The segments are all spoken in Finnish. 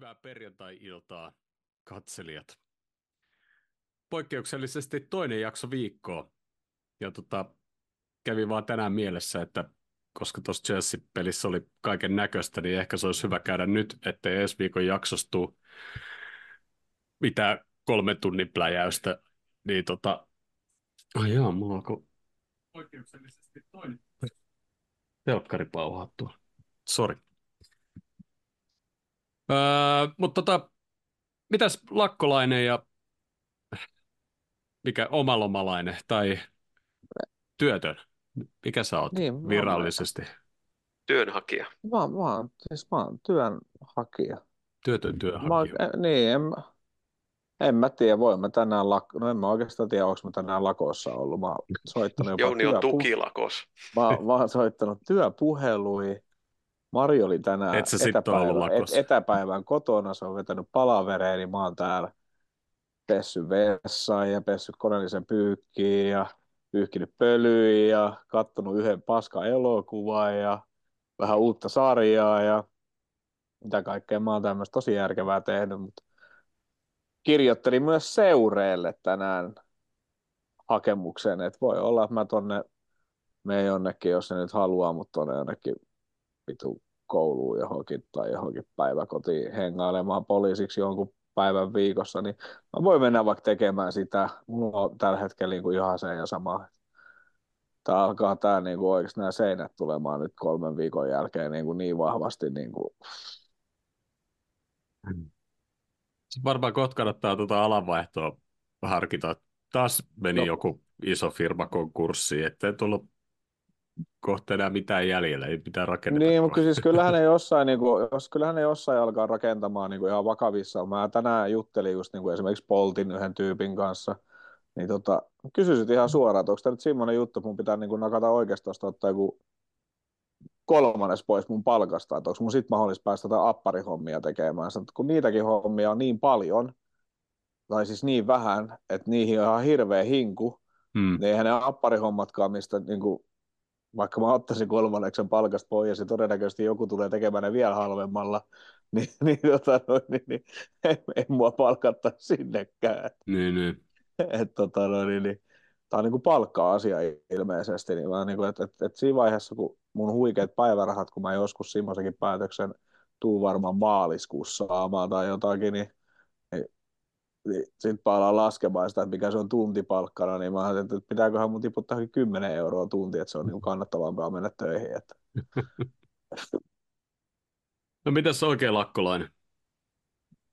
Hyvää perjantai-iltaa, katselijat. Poikkeuksellisesti toinen jakso viikkoa. Ja tota, kävi vaan tänään mielessä, että koska tuossa Chelsea-pelissä oli kaiken näköistä, niin ehkä se olisi hyvä käydä nyt, ettei ensi viikon jaksostu mitä kolmen tunnin pläjäystä. Niin tota, ai jaa, mulla alkoi poikkeuksellisesti toinen telkkari pauhattua. Sori. Öö, mutta tota, mitäs lakkolainen ja mikä omalomalainen tai työtön? Mikä sä oot Niin, mä virallisesti? työnhakija. Mä, mä, oon, siis mä oon työnhakija. Työtön Mä, työnhakija. oon- eh, niin, en, mä- en mä tiedä, voin mä tänään lak... No en mä oikeastaan tiedä, onko mä tänään lakossa ollut. Mä oon soittanut jopa Jouni on työpu- tukilakos. Mä, mä oon soittanut työpuhelui. Mari oli tänään Et etäpäivän, et, etäpäivän kotona, se on vetänyt palavereen, niin mä oon täällä pessy vessaan ja pessy koneellisen pyykkiin ja pyyhkinyt pölyyn ja kattonut yhden paska elokuvan ja vähän uutta sarjaa ja mitä kaikkea. Mä oon tämmöistä tosi järkevää tehnyt, mutta kirjoittelin myös seureelle tänään hakemuksen, että voi olla, että mä tonne menen jonnekin, jos se nyt haluaa, mutta tonne jonnekin vitu kouluun johonkin tai johonkin päiväkotiin hengailemaan poliisiksi jonkun päivän viikossa, niin mä voin mennä vaikka tekemään sitä. Mulla on tällä hetkellä niin kuin ihan se ja sama. Tää alkaa tää niin kuin oikeasti nämä seinät tulemaan nyt kolmen viikon jälkeen niin, kuin niin vahvasti. Niin kuin, Varmaan kohta kannattaa tuota alanvaihtoa harkita. Taas meni No. joku iso firma konkurssiin, ettei tullut kohta enää mitään jäljellä, ei mitään rakenneta. Niin, mutta siis kyllähän ne jossain, niin kuin, jos kyllähän ne jossain alkaa rakentamaan niin kuin ihan vakavissaan. Mä tänään juttelin just niin kuin esimerkiksi Poltin yhden tyypin kanssa, niin tota, kysyisit ihan suoraan, että onko tämä nyt semmoinen juttu, että mun pitää niin kuin nakata oikeastaan ottaa joku kolmannes pois mun palkasta, että onko mun sit mahdollista päästä jotain apparihommia tekemään. Että kun niitäkin hommia on niin paljon, tai siis niin vähän, että niihin on ihan hirveä hinku, Hmm. niin eihän ne apparihommatkaan, mistä niin kuin, vaikka mä ottaisin kolmanneksen palkasta pois ja todennäköisesti joku tulee tekemään ne vielä halvemmalla, niin, niin, tota, noin, niin, niin ei, ei mua palkata sinnekään. Niin, niin. Et, tota, noin, niin, niin, tämä on niin kuin palkka-asia ilmeisesti. Niin mä, niin kuin, et, et, et siinä vaiheessa, kun mun huikeat päivärahat, kun mä joskus semmoisenkin päätöksen tuu varmaan maaliskuussa saamaan tai jotakin, niin sitten palaan laskemaan sitä, että mikä se on tuntipalkkana, niin mä ajattelin, että pitääköhän mun tiputtaa 10 euroa tunti, että se on niin kannattavampaa mennä töihin. Että. No mitäs oikein lakkolainen?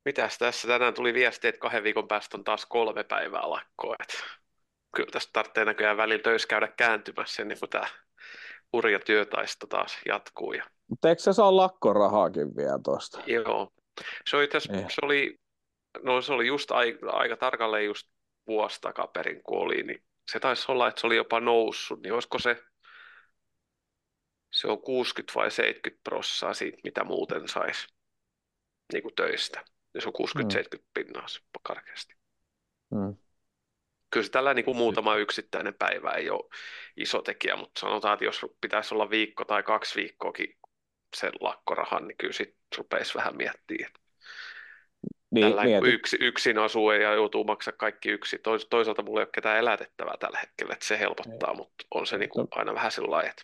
Mitäs tässä tänään tuli viesti, että kahden viikon päästä on taas kolme päivää lakkoa. Et kyllä tästä tarvitsee näköjään välillä töissä käydä kääntymässä ennen kuin tämä hurja työtaisto taas jatkuu. Ja, Mutta eikö se saa lakkorahaakin vielä tuosta? joo, se oli, tässä, Eh. se oli, no se oli just aika, aika tarkalleen just vuosi takaperin, kun oli, niin se taisi olla, että se oli jopa noussut, niin olisiko se, se on 60 vai 70 prossaa siitä, mitä muuten saisi niin kuin töistä. Ja se on 60-70 pinnaa se karkeasti. Hmm. Kyllä se tällä niin kuin muutama yksittäinen päivä ei ole iso tekijä, mutta sanotaan, että jos pitäisi olla viikko tai kaksi viikkoakin sen lakkorahan, niin kyllä sitten rupeisi vähän miettimään. Että Niin, mieti. yksi, yksin asuu ja joutuu maksaa kaikki yksin. Tois, toisaalta mulla ei ole ketään elätettävää tällä hetkellä, että se helpottaa, mutta on se niin kuin aina vähän sellainen, että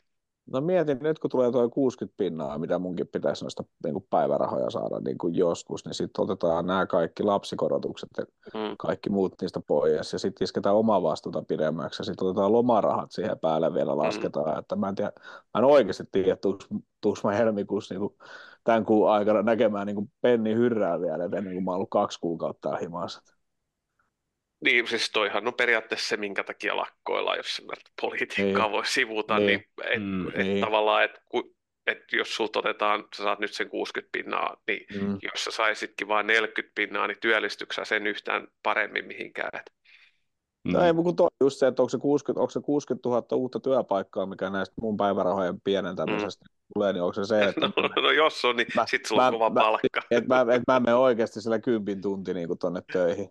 No mietin, nyt kun tulee tuo 60 pinnaa, mitä munkin pitäisi noista niin kuin päivärahoja saada niin kuin joskus, niin sitten otetaan nämä kaikki lapsikorotukset ja mm, kaikki muut niistä pois, ja sitten isketään omaa vastuuta pidemmäksi, ja sitten otetaan lomarahat siihen päälle vielä lasketaan, että mä en, tiedä, mä en oikeasti tiedä, tuuks mä helmikuussa niin kuin tämän kuun aikana näkemään niin kuin penni hyrrää vielä, et ennen kuin mä oon ollut kaksi kuukautta himassa. Niin, siis toihan on periaatteessa se, minkä takia lakkoillaan, jos politiikkaa Niin. voi sivuta, Niin. niin, et, Mm, et niin. tavallaan, että et jos sulta otetaan, sä saat nyt sen 60 pinnaa, niin Mm. jos sä saisitkin vain 40 pinnaa, niin työllistyksä sen yhtään paremmin mihinkään. Et, Mm. No ei, mutta kun toi just se, että onko se 60, onko se 60 000 uutta työpaikkaa, mikä näistä mun päivärahojen pienentämisestä tulee, niin onko se se, että no, no jos on, niin Mä- sit sulla on kova mä- palkka. et mä, et mä menen oikeasti sillä kympin tunti niin tonne töihin.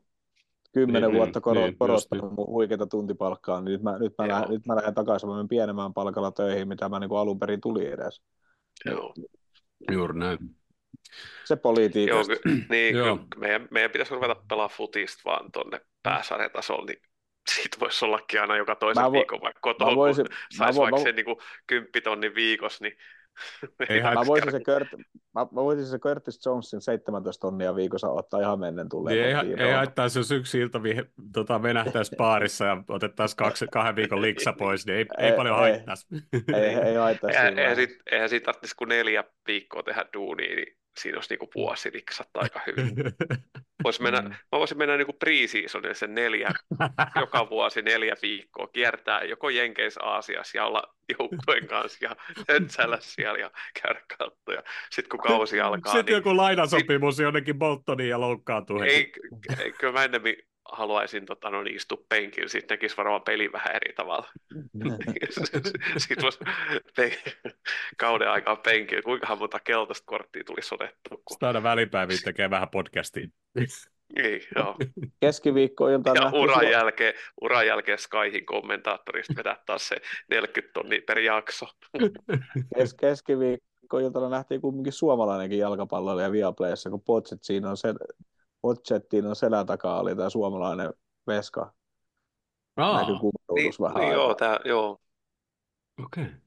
Kymmenen Niin, vuotta koro, niin, niin, just korottanut mun huikeita tuntipalkkaa, niin nyt mä, nyt mä, Joo. lähden, nyt mä lähden takaisin, mä menen pienemmän palkalla töihin, mitä mä niin alun perin tuli edes. Joo. Juuri näin. Se Joo, politiikasta. ky- niin, Joo. kyllä meidän, meidän pitäisi ruveta pelaa futista vaan tonne pääsarjatasolle, niin siitä voisi ollakin aina joka toisen Mä vo- viikon vaikka kotoa, Mä voisin, kun saisi vo, vaikka mä, sen niin kymppitonnin viikossa, niin Ei ei haittaa. mä, voisin se Kurt, mä, mä voisin se Curtis Jonesin 17 tonnia viikossa ottaa ihan mennen tulleen. Niin ei, ei haittaisi, jos yksi ilta vi, tota, venähtäisi baarissa ja otettaisiin kaksi, kahden viikon liksa pois, niin ei, ei, Ei- paljon ei. haittaisi. Ei, ei haittaisi Eihän, eihän, siitä, eihän siitä tarvitsisi kuin neljä viikkoa tehdä duunia, niin siinä olisi niinku vuosi liksat aika hyvin. Vois mennä, Mm. Mä voisin mennä niinku pre-seasonille sen neljä, joka vuosi neljä viikkoa, kiertää joko Jenkeissä Aasiassa ja olla joukkueen kanssa ja höntsäillä siellä ja käydä kattoja. Sitten kun kausi alkaa, Sitten niin joku lainasopimus jonnekin Boltoniin ja loukkaantuu heti. ei, ei, kyllä mä ennemmin haluaisin tota, no, niin, istua penkillä, sitten näkisi varmaan peli vähän eri tavalla. Sitten voisi pe- kauden aikaa penkillä, kuinkahan monta keltaista korttia tulisi otettua. Kun... Sitten aina välipäiviin tekee vähän podcastia. Niin, joo. Keskiviikkoilta Ja nähtiin uran jälkeen, uran jälkeen Skyhin kommentaattorista vedää taas se 40 tonnia per jakso. kes, keskiviikkoiltana nähtiin kumminkin suomalainenkin jalkapalloilija Viaplayssa, kun Pochettiin on, sel, Pochettiin on selän takaa oli tämä suomalainen veska. Aa, Niin, kuulutus vähän niin aikaa. joo, tää, joo. okei.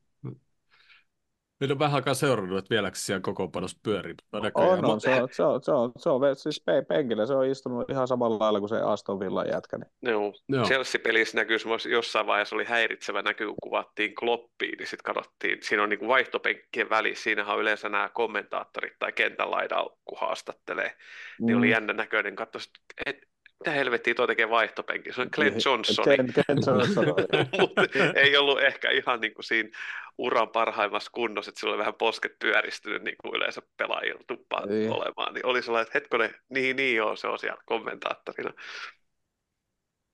Nyt on vähän aikaa seurannut, että vieläkö siellä kokoonpanossa pyörii. mutta On, on, se on, se on, se on, se on, se siis pe- penkillä, se on istunut ihan samalla lailla kuin se Aston Villan jätkä. Niin. Joo. Joo. Chelsea-pelissä näkyy jossain vaiheessa oli häiritsevä näky, kun kuvattiin Kloppiin, niin sitten katsottiin, siinä on niinku vaihtopenkkien välissä, siinähän on yleensä nämä kommentaattorit tai kentän laidalla, kun haastattelee, niin oli Mm. jännä näköinen, katso, että mitä helvettiä tuo tekee vaihtopenkin, se on Glenn Niin, Johnson, Ken, Ken Johnson mutta ei ollut ehkä ihan niin kuin siinä uran parhaimmassa kunnossa, että sillä oli vähän posket pyöristynyt niin kuin yleensä pelaajilla tuppaa Niin. olemaan, niin oli sellainen, että hetkonen, niin, niin joo, se on siellä kommentaattorina.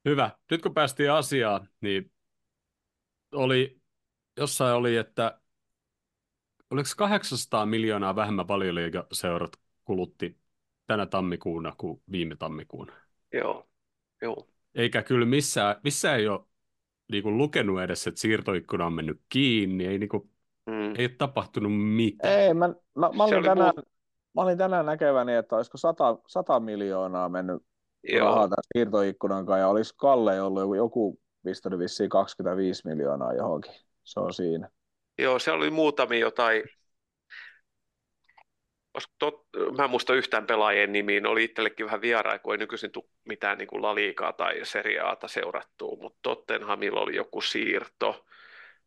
Hyvä. Nyt kun päästiin asiaan, niin oli, jossain oli, että oliko 800 miljoonaa vähemmän valioliigaseurat kulutti tänä tammikuuna kuin viime tammikuuna. Joo, joo. Eikä kyllä missään, missään ei ole niin kuin lukenut edes, että siirtoikkuna on mennyt kiinni, ei, niin kuin, Mm. ei ole tapahtunut mitään. Ei, mä, mä, mä, olin oli tänään, muu- mä olin tänään näkeväni, että olisiko 100, 100 miljoonaa mennyt rahaa Joo, tämän siirtoikkunan kanssa, ja olisi Kalle ollut joku, joku pistänyt vissiin 25 miljoonaa johonkin. Se on siinä. joo, se oli muutamia jotain, tot, mä en muista yhtään pelaajien nimiä, ne oli itsellekin vähän vieraita, kun ei nykyisin tule mitään niin kuin La Ligaa tai Serie Ata seurattua, mutta Tottenhamilla oli joku siirto,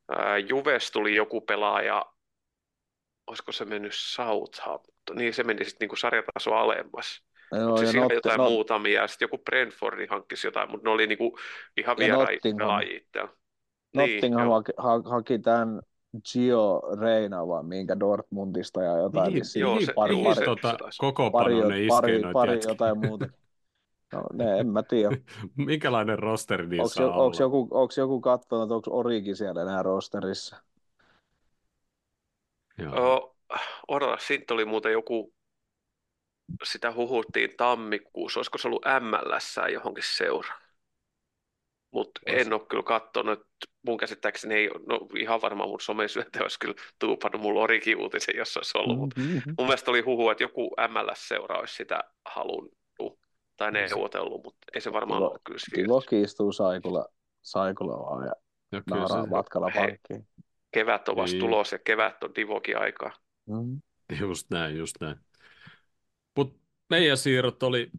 Ää, Juves tuli joku pelaaja, olisiko se mennyt Southampton, niin se meni sitten niin sarjataso alemmas. Joo, siis ihan Notti- jotain Not- muutamia, ja sitten joku Brentfordi hankkisi jotain, mutta ne oli niinku ihan Ja vieraita Nottingham. pelaajia. Niin, Nottingham joo. haki, ha- haki tämän Gio Reina, vai minkä Dortmundista ja jotain Mihin, vissiin. joo, se- pari, joo, pari, se- tota, kokoonpanoon pari, pari, noita pari jätkiä? jotain muuta. No, ne, en mä tiedä. Minkälainen rosteri Onko, niissä on onko, olla? joku, onko joku katsonut, onko Origi siellä enää rosterissa? Joo. Joo, odota, siitä oli muuten joku, sitä huhuttiin tammikuussa, olisiko se ollut MLS johonkin seuraan. Mutta en ole kyllä katsonut, mun käsittääkseni ei, no ihan varmaan mun somesyöntä olisi kyllä tuupannut mulla Origi-uutisen, jos se olisi ollut, mutta Mm-hmm. mun mielestä oli huhu, että joku MLS-seura olisi sitä halunnut tai se- neuvotellut, mutta ei se varmaan Kiva- ole kyllä Kivo siirtynyt. kiistuu Saikula, Saikula vaan ja Ja kyllä nauraa se, matkalla pankkiin. Kevät on vasta Niin. tulos ja kevät on divokin aikaa. Mm. just näin, just näin. Mutta meidän siirrot oli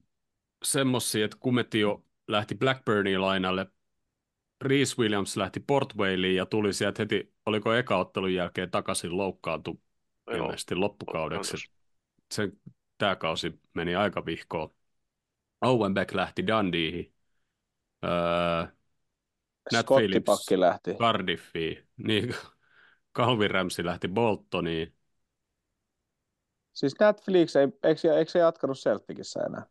semmosia, että Kumetio lähti Blackburniin lainalle, Reese Williams lähti Port ja tuli sieltä heti, oliko eka ottelun jälkeen takaisin loukkaantu ilmeisesti loppukaudeksi. loukkaantus. Se, tämä kausi meni aika vihkoon. Owen Beck lähti Dundeehin. Öö, Nat Skottipakki lähti. Cardiffiin. Niin, Calvin Ramsey lähti Boltoniin. Siis Netflix, ei, eikö, se- eikö se jatkanut Celticissa enää?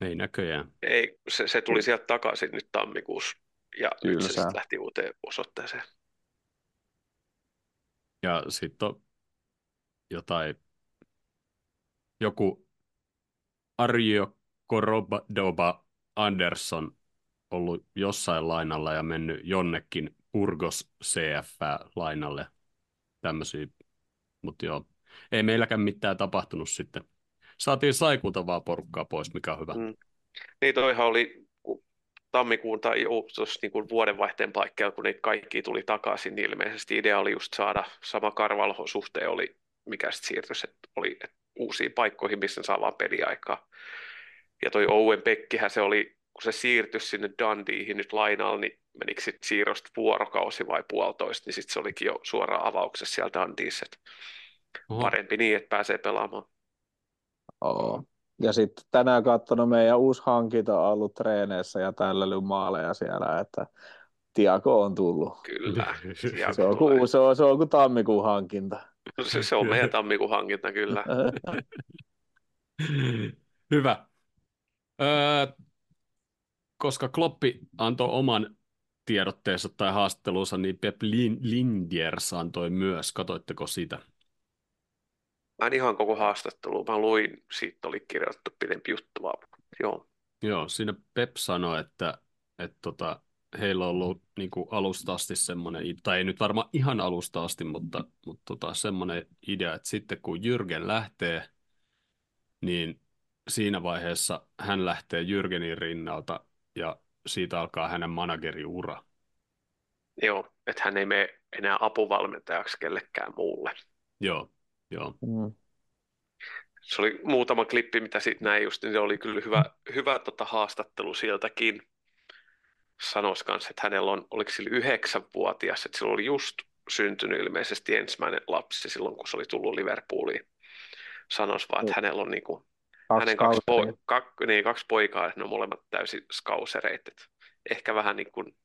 Ei näköjään. Ei, se, se tuli sieltä takaisin nyt tammikuussa ja nyt se sitten lähti uuteen osoitteeseen. Ja sitten on jotain, joku Arjo Korodoba Andersson ollut jossain lainalla ja mennyt jonnekin Burgos CF-lainalle. Tämmöisiä, mutta joo, ei meilläkään mitään tapahtunut sitten saatiin saikuntavaa porukkaa pois, mikä on hyvä. Mm. Niin toihan oli tammikuun tai tuossa niin kuin vuodenvaihteen paikkeilla, kun ne kaikki tuli takaisin, niin ilmeisesti idea oli just saada sama Karvalho suhteen oli, mikä sitten siirtyi, että oli uusiin paikkoihin, missä saa vaan peliaikaa. Ja toi Owen Pekkihän se oli, kun se siirtyi sinne Dundeeihin nyt lainalla, niin menikö sitten siirrosta vuorokausi vai puolitoista, niin sitten se olikin jo suoraan avauksessa että Oho. parempi niin, että pääsee pelaamaan. Oo. Ja sitten tänään katsonut meidän uusi hankinta on ollut treeneissä ja tällä maaleja siellä, että Tiago on tullut. Kyllä. Tiago Se on, kuin, se, on, se on kuin tammikuun hankinta. Se, se on meidän tammikuun hankinta kyllä. Hyvä. Öö, koska Kloppi antoi oman tiedotteensa tai haastattelunsa, niin Pep Lin- Lindiers antoi myös. Katoitteko sitä? Mä en ihan koko haastattelua, mä luin, siitä oli kirjoitettu pidempi juttu vaan. Joo, Joo, siinä Pep sanoi, että, että tota, heillä on ollut niin kuin alusta asti semmoinen, tai ei nyt varmaan ihan alusta asti, mutta, mutta tota, semmoinen idea, että sitten kun Jürgen lähtee, niin siinä vaiheessa hän lähtee Jürgenin rinnalta ja siitä alkaa hänen manageriura. joo, että hän ei mene enää apuvalmentajaksi kellekään muulle. Joo, joo. Mm. Se oli muutama klippi, mitä siitä näin just, niin se oli kyllä hyvä, hyvä tota haastattelu sieltäkin. Sanois kanssa, että hänellä on, oliko sillä yhdeksänvuotias, että sillä oli just syntynyt ilmeisesti ensimmäinen lapsi silloin, kun se oli tullut Liverpooliin. Sanois vaan, että hänellä on niinku, Kaksi hänen kaksi, po, kak, niin, kaksi poikaa, että ne on molemmat täysin skausereita. Et Ehkä vähän niin kuin,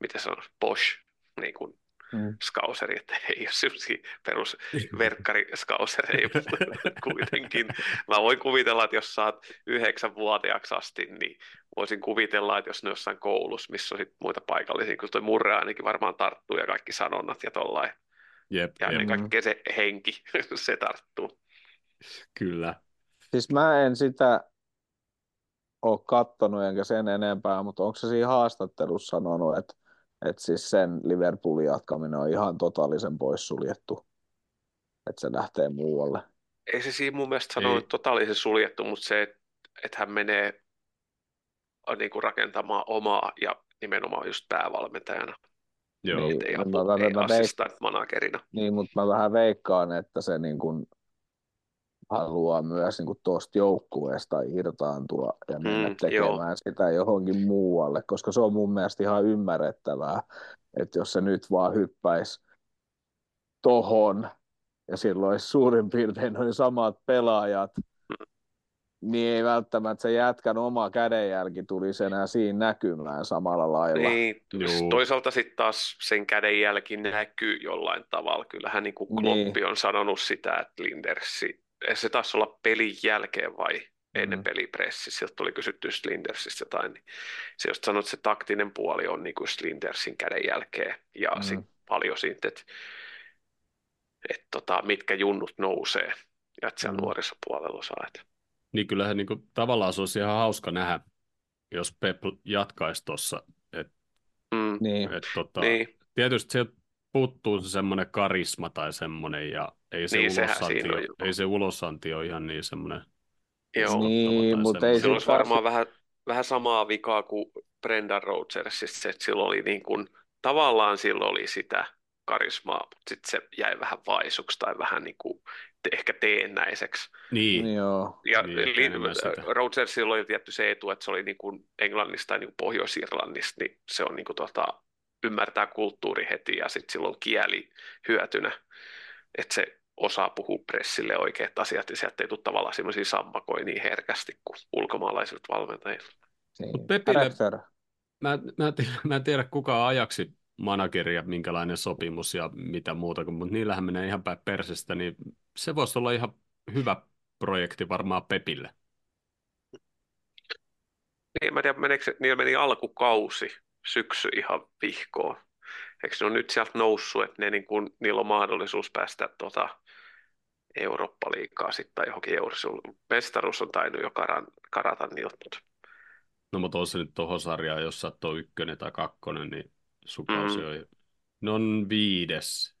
miten sanoisi, Bosch, niin kuin Mm. skauseri, että ei ole sellaisia mutta kuitenkin. Mä voin kuvitella, että jos saat yhdeksänvuotiaaksi asti, niin voisin kuvitella, että jos ne jossain koulussa, missä on sit muita paikallisia, kun toi murre ainakin varmaan tarttuu ja kaikki sanonnat ja tollain. Jep, Ja ennen kaikkea se henki, se tarttuu. kyllä. Siis mä en sitä ole kattonut enkä sen enempää, mutta onko se siinä haastattelussa sanonut, että, että siis sen Liverpoolin jatkaminen on ihan totaalisen poissuljettu, että se lähtee muualle. Ei se siinä mun mielestä sanonut totaalisen suljettu, mutta se, että että hän menee niin kuin rakentamaan omaa ja nimenomaan just päävalmentajana, Joo, Niin. ei, mä- apu, mä- ei mä veik- managerina. Niin, mutta mä vähän veikkaan, että se niin kuin haluaa myös niin kuin tuosta joukkueesta irtaantua ja mennä Mm, tekemään joo. sitä johonkin muualle, koska se on mun mielestä ihan ymmärrettävää, että jos se nyt vaan hyppäisi tohon ja silloin olisi suurin piirtein noin samat pelaajat, niin ei välttämättä se jätkän oma kädenjälki tulisi enää siinä näkymään samalla lailla. Niin, Juu. toisaalta sitten taas sen kädenjälki näkyy jollain tavalla. Kyllähän niin kuin Niin. Kloppi on sanonut sitä, että Lindersi, se taisi olla pelin jälkeen vai ennen Mm. pelipressi, sieltä tuli kysytty just Lindersistä jotain, niin se just sanoi, että se taktinen puoli on niin kuin just Lindersin kädenjälkeen ja Mm. sit paljon siitä, että, että tota, mitkä junnut nousee ja että siellä Mm. nuorisopuolella saa. Että. niin kyllähän niin kuin, tavallaan se olisi ihan hauska nähdä, jos Pep jatkaisi tuossa. Et, Mm, Niin. et, tota, niin, Tietysti sieltä puuttuu se semmoinen karisma tai semmoinen, ja ei se, Niin, ulosanti, siinä on jo. ei se ulosanti ole ihan niin semmoinen joo. Niin, mutta ei. Sillä olisi varmaan vähän, vähän samaa vikaa kuin Brendan Rodgersissa, se, että silloin oli niin kuin, tavallaan silloin oli sitä karismaa, mutta sitten se jäi vähän vaisuksi tai vähän niin kuin ehkä teennäiseksi. Niin, Niin joo. Ja Niin, enemmän sitä. Rodgersilla oli tietty se etu, että se oli niin kuin Englannista tai niin kuin Pohjois-Irlannista, niin se on niin kuin tota, ymmärtää kulttuuri heti ja sitten silloin kieli hyötynä, että se osaa puhua pressille oikeat asiat ja sieltä ei tule tavallaan semmoisia sammakoja niin herkästi kuin ulkomaalaisilta valmentajilta. Niin. Mut Pepille- mä, mä, en tiedä, mä en tiedä kuka ajaksi manageri ja minkälainen sopimus ja mitä muuta, kun- mutta niillähän menee ihan päin persestä, niin se voisi olla ihan hyvä projekti varmaan Pepille. Niin, mä en tiedä, meneekö se, niillä meni alkukausi, syksy ihan vihkoon. Eikö ne ole nyt sieltä noussut, että ne, niin kun, niillä on mahdollisuus päästä tota, Eurooppa-liikaa sitten tai johonkin euroon. Mestaruus on tainnut jo karan, karata niiltä, mutta No mutta on se nyt tuohon sarjaan, jos sä oot ykkönen tai kakkonen, niin sun kausi Mm. on, ne on viides.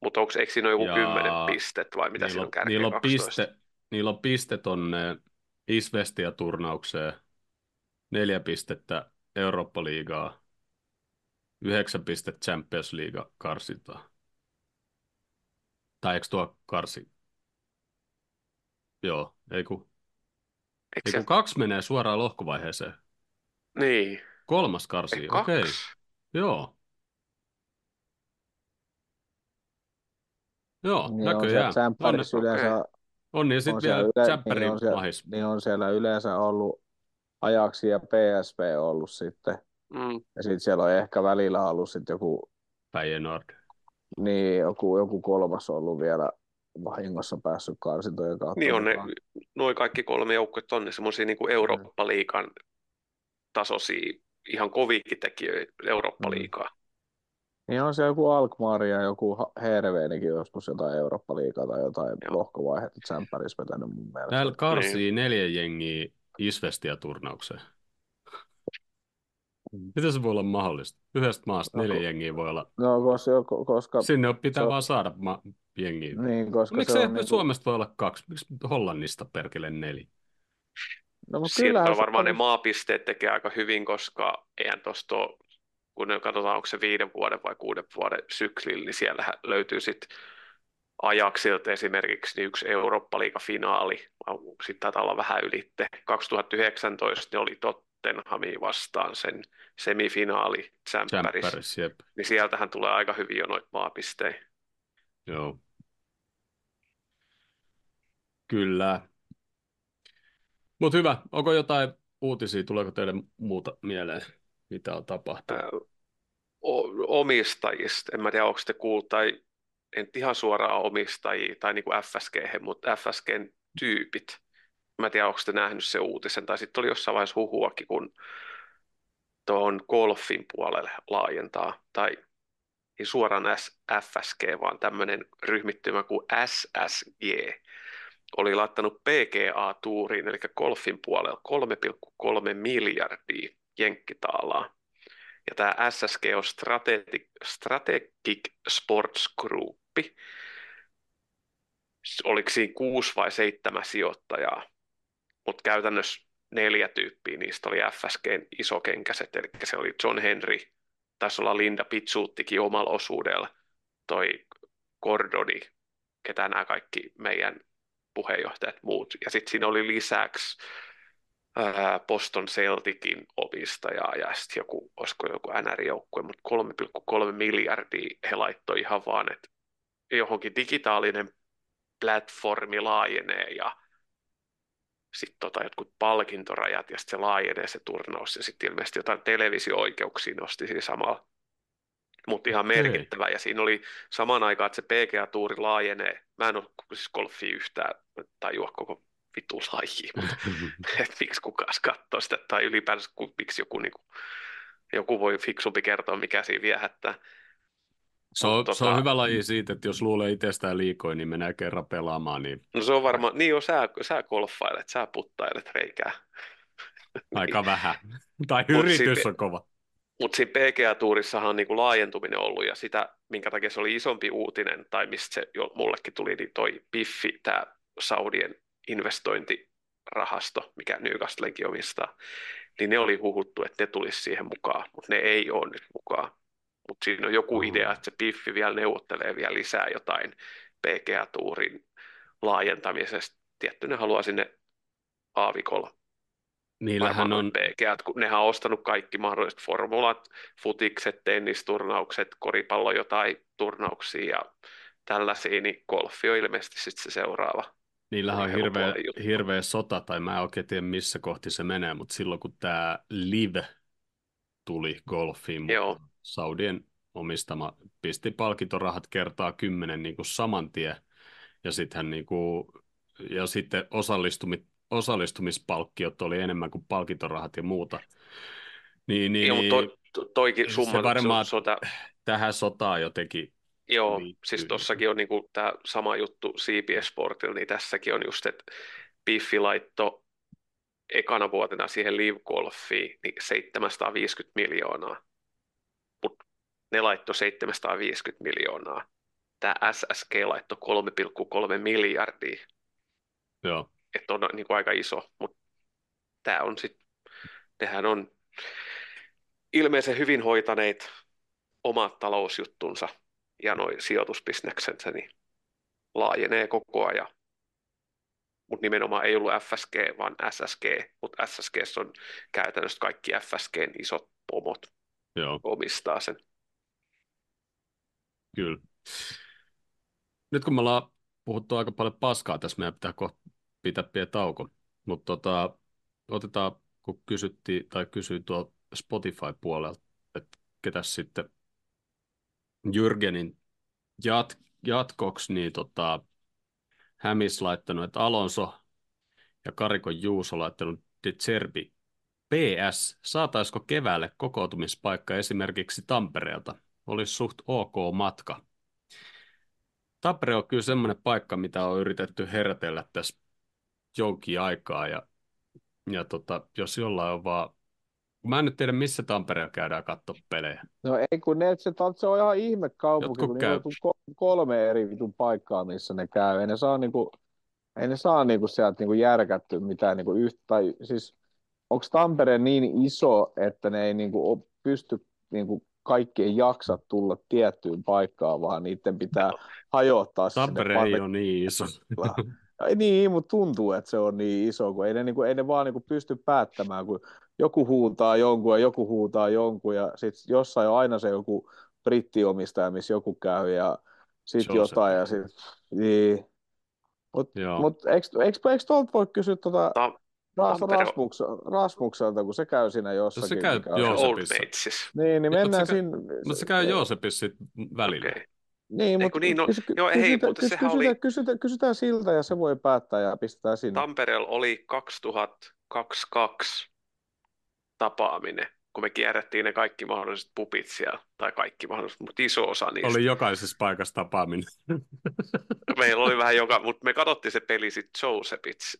Mutta onko, eikö siinä ole joku Ja kymmenen pistettä vai mitä niillä siinä on, kärkeä niillä on 12? piste, niillä on piste tonne Isvestia-turnaukseen, neljä pistettä Eurooppa-liigaa, yhdeksän pistettä Champions League karsintaa. Tai eikö tuo karsi? Joo, ei kun, Eikö ei kun kaksi menee suoraan lohkovaiheeseen. Niin. Kolmas karsi, Ei, okei. kaksi. Joo. Joo, Niin on näköjään. siellä Tsemppärissä Onne- yleensä, On niin on sitten siellä vielä yle, Tsemppärin niin on siellä, mahis. niin on siellä yleensä ollut Ajaksi ja PSV ollut sitten. Mm. Ja sitten siellä on ehkä välillä ollut sitten joku, Feyenoord. Niin, joku, joku kolmas ollut vielä vahingossa päässyt karsintojen kautta. Niin on ne, noin kaikki kolme joukkuetta on ne semmoisia niin Eurooppa-liigan tasoisia, ihan koviikin tekijöitä Eurooppa-liigaa. Niin on se joku Alkmaar ja joku Herveenikin joskus jotain Eurooppa-liigaa tai jotain Joo. lohkovaihetta Tsemppärissä vetänyt mun mielestä. Täällä karsii Niin. neljä jengiä Isvestia-turnaukseen. Mm. Miten se voi olla mahdollista? Yhdestä maasta No, neljä kun- jengiä voi olla. No koska, koska, Sinne pitää se on- vaan saada ma- jengiä. niin, koska Miksi se se on niinku, Suomesta voi olla kaksi? Miksi Hollannista perkele neljä? no, Sieltä on varmaan se ne maapisteet tekee aika hyvin, koska eihän tuosta kun ne katsotaan, onko se viiden vuoden vai kuuden vuoden syklillä, niin siellähän löytyy sitten Ajaksilta esimerkiksi niin yksi Eurooppa-liiga-finaali, sitten taitaa olla vähän ylitte. 2019 ne oli Tottenhamia vastaan sen semifinaali jep. niin sieltähän tulee aika hyvin jo noita maapisteitä. Joo. Kyllä. Mutta hyvä. Onko jotain uutisia? Tuleeko teille muuta mieleen, mitä on tapahtunut? Ää, o- omistajista, en mä tiedä onko te kuullut, tai en ihan suoraan omistajia, tai niin kuin FSG, mutta FSGn tyypit. Mä en tiedä, onko te nähnyt se uutisen, tai sitten oli jossain vaiheessa huhuakin, kun tuon golfin puolelle laajentaa, tai ei suoraan FSG, vaan tämmöinen ryhmittymä kuin SSG oli laittanut PGA-tuuriin, eli golfin puolella 3,3 miljardia jenkkitaalaa. Ja tämä SSG on Strategic, Strategic Sports Group. Oliko siinä kuusi vai seitsemän sijoittajaa, mutta käytännössä neljä tyyppiä niistä oli FSGn isokenkäiset, eli se oli John Henry, taisi olla Linda Pizzuuttikin omalla osuudella, toi Gordoni, ketä nämä kaikki meidän puheenjohtajat muut. Ja sitten siinä oli lisäksi ää, Boston Celticin omistajaa ja sitten joku, olisiko joku NR-joukkue, mutta 3,3 miljardia he laittoi ihan vaan, että johonkin digitaalinen platformi laajenee ja sitten tota, jotkut palkintorajat ja sitten se laajenee se turnaus ja sitten ilmeisesti jotain televisio-oikeuksia nosti siinä samalla. Mutta ihan merkittävä ja siinä oli samaan aikaan, että se PGA-tuuri laajenee. Mä en ole siis golfia yhtään tajua koko vitu laji, mutta että miksi kukaan katsoo sitä, tai ylipäänsä miksi joku, niin kuin, joku voi fiksumpi kertoa, mikä siinä viehättää. Se on, Mut se on tota- hyvä laji siitä, että jos luulee itsestään liikoin, niin menee kerran pelaamaan, niin No se on varmaan, niin jo sä, sä golfailet, sä puttailet reikää. aika vähän. tai Mut yritys sitten- on kova. Mutta siinä PGA-tuurissahan on niinku laajentuminen ollut ja sitä, minkä takia se oli isompi uutinen, tai mistä se jo mullekin tuli, niin toi Piffi, tämä Saudien investointirahasto, mikä Newcastlenkin omistaa, niin ne oli huhuttu, että ne tulisi siihen mukaan, mutta ne ei ole nyt mukaan. Mutta siinä on joku Oh. idea, että se Piffi vielä neuvottelee vielä lisää jotain PGA-tuurin laajentamisesta. Tietty ne haluaa sinne aavikolla Niillähän on, PGA, kun nehän on ostanut kaikki mahdolliset formulat, futikset, tennisturnaukset, koripallo jotain turnauksia ja tällaisia, niin golfi on ilmeisesti sitten se seuraava. niillähän on hirveä, hirveä sota, tai mä en oikein tiedä missä kohti se menee, mutta silloin kun tämä Live tuli golfiin, Joo. Saudien omistama pisti palkintorahat kertaa kymmenen niin kuin saman tien, ja sitten niin kuin, ja sitten osallistumi, osallistumispalkkiot oli enemmän kuin palkintorahat ja muuta. Niin, niin, Joo, niin toi, to- toikin se summa, varmaan- se, on tää- tähän sotaan jotenkin joo, liittyy. siis tossakin on niinku tämä sama juttu CBS Sportilla, niin tässäkin on just, että Piffi laitto ekana vuotena siihen Live Golfiin niin 750 miljoonaa, ne laittoi 750 miljoonaa. Tämä SSG laittoi 3,3 miljardia. Joo. että on niin kuin aika iso, mutta tämä on sitten, nehän on ilmeisen hyvin hoitaneet omat talousjuttunsa ja noin sijoitusbisneksensä, niin laajenee koko ajan. Mutta nimenomaan ei ollut FSG, vaan SSG, mutta SSG on käytännössä kaikki FSGn isot pomot Joo, omistaa sen. kyllä. Nyt kun me ollaan puhuttu aika paljon paskaa tässä, meidän pitää kohta pitää pieni tauko. Mutta tota, otetaan, kun kysyttiin, tai kysyin tuo Spotify-puolelta, että ketäs sitten Jürgenin jat, jatkoksi, niin tota, Hämis laittanut, että Alonso ja Karikon Juuso laittanut De Cerbi. PS, saataisiko keväälle kokoutumispaikka esimerkiksi Tampereelta? Olisi suht ok matka. Tampere on kyllä semmoinen paikka, mitä on yritetty herätellä tässä jonkin aikaa, ja, ja tota, jos jollain on vaan... Mä en nyt tiedä, missä Tampereella käydään katsoa pelejä. No ei kun ne, se, se on ihan ihme kaupunki, Jotkut kun käy. niillä on ko- kolme eri vitun paikkaa, missä ne käy. Ei ne saa niinku, ei ne saa niinku sieltä niinku järkättyä mitään niinku yhtä, tai siis onko Tampere niin iso, että ne ei niinku pysty niinku kaikkien jaksa tulla tiettyyn paikkaan, vaan niiden pitää hajottaa se sinne Tampere ei ole niin iso. Ei niin, mutta tuntuu, että se on niin iso, kun ei ne, niin kuin, ei ne vaan niin kuin pysty päättämään, kun joku huutaa jonkun ja joku huutaa jonkun ja sitten jossain on aina se joku brittiomistaja, missä joku käy ja sitten jotain ja sitten, niin. Mutta mut, eikö, eikö, eikö tuolta voi kysyä tuota Ta- On- Rasmuks, Rasmukselta, kun se käy siinä jossakin. Se käy Joosepissa. Niin, niin Mutta mennään se käy- sinne. Mutta se käy Joosepissa välillä. Okei. Niin, mutta niin, no- kysy, joo, ei, kysytä, mutta kysy, sehän kysytä, oli- kysytä, kysytään siltä ja se voi päättää ja pistetään sinne. Tampereella oli 2022 tapaaminen, kun me kierrettiin ne kaikki mahdolliset pupit siellä, tai kaikki mahdolliset, mutta iso osa niistä. Oli jokaisessa paikassa tapaaminen. Meillä oli vähän joka, mutta me katsottiin se peli sitten Josephits,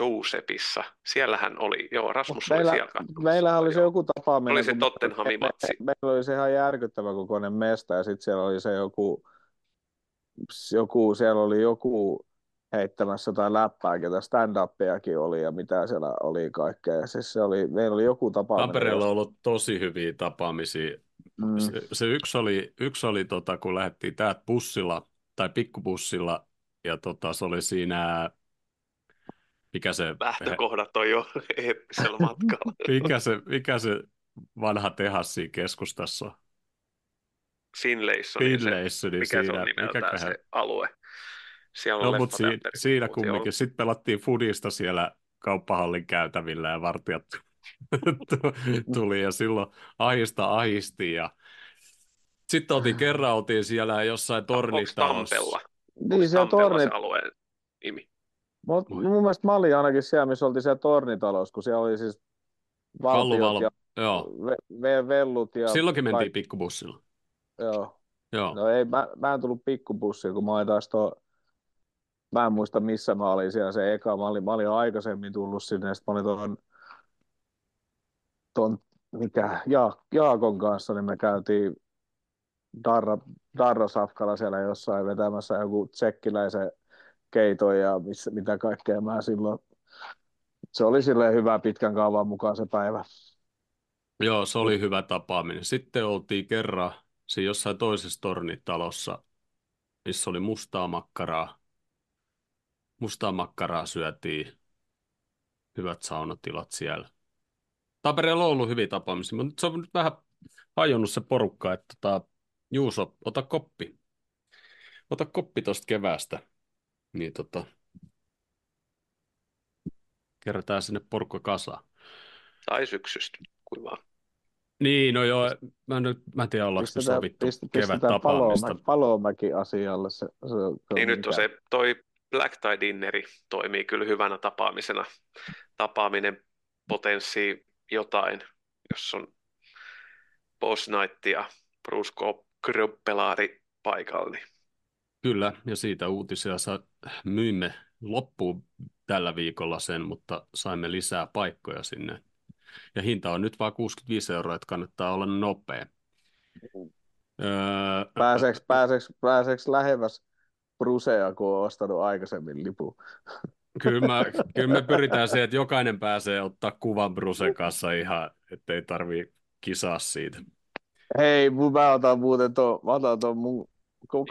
Josephissa. Siellähän oli, joo, Rasmus oli Meillä, siellä katsomassa. meillähän oli se joku tapaaminen. Oli se Tottenhamin me- matsi. me- Meillä oli se ihan järkyttävä kokoinen mesta ja sitten siellä oli se joku, joku, siellä oli joku heittämässä jotain läppää, ketä stand-uppiakin oli ja mitä siellä oli kaikkea. Siis se oli, meillä oli joku tapaaminen. Tampereella on ollut tosi hyviä tapaamisia. Mm. Se, se yksi oli, yksi oli tota, kun lähdettiin täältä bussilla tai pikkubussilla ja tota, se oli siinä, mikä se, Lähtökohdat on jo eeppisellä matkalla. mikä se, mikä se vanha tehas siinä keskustassa on? Finlayson, se, Finlayson, mikä se siinä, on nimeltään mikäköhän- se alue. Siellä on No, mutta siinä, leffateatteri, siinä kumminkin. Sitten pelattiin fudista siellä kauppahallin käytävillä ja vartijat tuli ja silloin ahista ahisti ja sitten oltiin kerran oltiin siellä jossain Onko tornitalossa. Tampella? Niin, siellä Tampella tornit, se alueen nimi? Mut, mun mielestä mä olin ainakin siellä, missä oltiin siellä tornitalossa, kun siellä oli siis valtiot Kalluval... ja Joo, ve, ve, vellut ja... silloinkin mentiin pikkubussilla. Joo. Joo, No ei, mä, mä en tullut pikkubussiin, kun mä olin taas tuo... Mä en muista missä mä olin siellä se eka. Mä olin, mä olin aikaisemmin tullut sinne, sitten mä olin tuon, tuon mikä, ja, Jaakon kanssa, niin me käytiin Darra, Darra Safkalla siellä jossain vetämässä joku tsekkiläisen keiton ja missä, mitä kaikkea mä silloin. Se oli silleen hyvä pitkän kaavan mukaan se päivä. joo, se oli hyvä tapaaminen. Sitten oltiin kerran siinä jossain toisessa tornitalossa, missä oli mustaa makkaraa. Mustaa makkaraa syötiin. Hyvät saunatilat siellä. Tampereella on ollut hyviä tapaamisia, mutta nyt se on nyt vähän hajonnut se porukka, että tota, Juuso, ota koppi. Ota koppi tuosta keväästä. Niin tota, kerätään sinne porukka kasaan. Tai syksystä, kuin vaan. Niin, no joo, mä en, nyt, mä en tiedä, ollaanko Pistetään, sovittu pist, kevät pistetään tapaamista. Palomäki, Palomäki asialle. Se, se, se Niin nyt on se, toi Black Tie Dinneri toimii kyllä hyvänä tapaamisena. Tapaaminen potenssi jotain, jos on Boss Night ja Bruce Kroppelaari paikalla, niin Kyllä, ja siitä uutisia sa- myimme loppuun tällä viikolla sen, mutta saimme lisää paikkoja sinne. Ja hinta on nyt vain 65 euroa, että kannattaa olla nopea. Öö, Pääseekö, pääseekö, pääseekö lähemmäs Brusea, kun on ostanut aikaisemmin lipun? kyllä, mä, kyllä me pyritään siihen, että jokainen pääsee ottaa kuvan Brusen kanssa ihan, ettei tarvii kisaa siitä. Hei, mä otan muuten tuon, mä otan tuon mun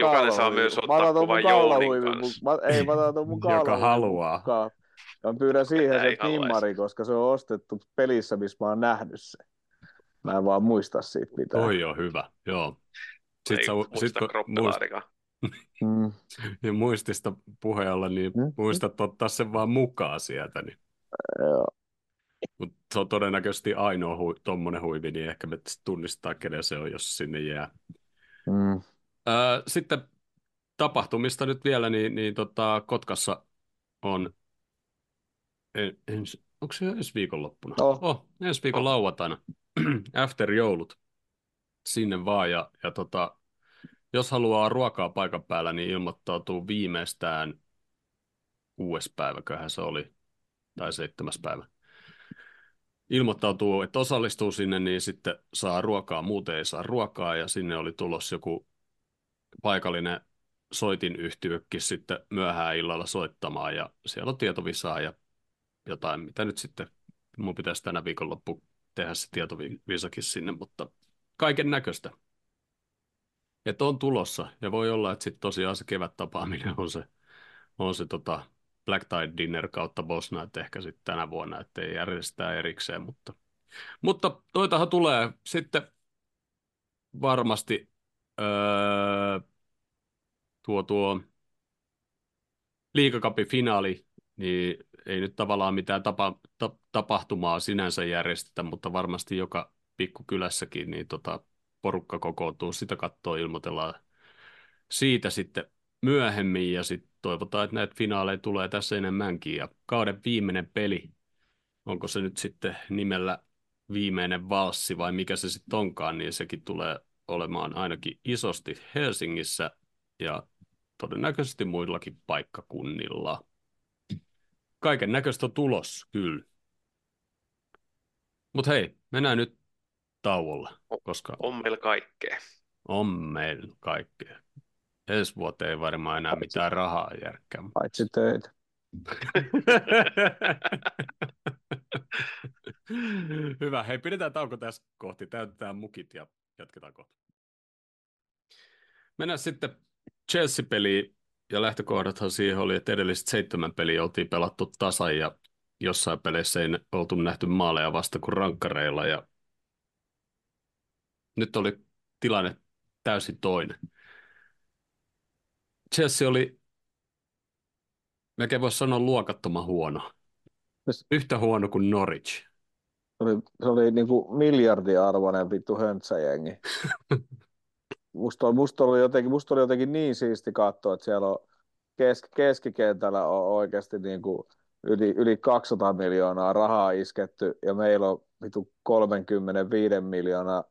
Jokainen saa myös ottaa kuvan Jounin kanssa. Mä, ei, mä otan tuon mun Joka haluaa. Mukaan. Mä pyydän siihen se timmari, koska se on ostettu pelissä, missä mä oon nähnyt se. Mä en vaan muista siitä mitään. Toi on hyvä, joo. Sitten ei sä, muista sit, muist... mm. ja muistista puheella, niin mm. muistat ottaa sen vaan mukaan sieltä. Niin. Joo. Mut se on todennäköisesti ainoa hu- tuommoinen huivi, niin ehkä me tunnistaa, kenen se on, jos sinne jää. Mm. Öö, sitten tapahtumista nyt vielä, niin, niin tota, Kotkassa on en, ens, onko se ensi viikonloppuna? Oh. oh ensi viikon oh. lauantaina. After joulut. Sinne vaan. Ja, ja tota, jos haluaa ruokaa paikan päällä, niin ilmoittautuu viimeistään kuudes päivä, se oli, tai seitsemäs päivä. Ilmoittautuu, että osallistuu sinne, niin sitten saa ruokaa, muuten ei saa ruokaa, ja sinne oli tulossa joku paikallinen soitin yhtiökin sitten myöhään illalla soittamaan, ja siellä on tietovisaa ja jotain, mitä nyt sitten mun pitäisi tänä viikonloppu tehdä se tietoviisakin sinne, mutta kaiken näköistä. Että on tulossa, ja voi olla, että sitten tosiaan se kevät tapaaminen on se, on se tota Black Tide Dinner kautta Boss Night ehkä sitten tänä vuonna, ettei järjestää erikseen, mutta, mutta toitahan tulee. Sitten varmasti öö, tuo, tuo liikakapin finaali, niin ei nyt tavallaan mitään tapa, ta, tapahtumaa sinänsä järjestetä, mutta varmasti joka pikkukylässäkin niin tota, porukka kokoontuu, sitä kattoa ilmoitellaan siitä sitten myöhemmin ja sitten toivotaan, että näitä finaaleja tulee tässä enemmänkin ja kauden viimeinen peli, onko se nyt sitten nimellä viimeinen valssi vai mikä se sitten onkaan, niin sekin tulee olemaan ainakin isosti Helsingissä ja todennäköisesti muillakin paikkakunnilla kaiken näköistä tulos, kyllä. Mutta hei, mennään nyt tauolle, koska... On meillä kaikkea. On meillä kaikkea. Ensi vuoteen ei varmaan enää Paitsi, mitään rahaa järkkää. Paitsi töitä. Hyvä. Hei, pidetään tauko tässä kohti. Täytetään mukit ja jatketaan kohta. Mennään sitten Chelsea-peliin ja lähtökohdathan siihen oli, että edelliset seitsemän peliä oltiin pelattu tasan ja jossain peleissä ei oltu nähty maaleja vasta kuin rankkareilla ja nyt oli tilanne täysin toinen. Chelsea oli, melkein voisi sanoa luokattoman huono. Yhtä huono kuin Norwich. Se oli, se oli niin kuin miljardiarvoinen vittu höntsäjengi. musta, musta, oli jotenkin, musta oli jotenkin niin siisti katsoa, että siellä on kes, keskikentällä on oikeasti niin kuin yli, yli 200 miljoonaa rahaa isketty ja meillä on vitu 35 miljoonaa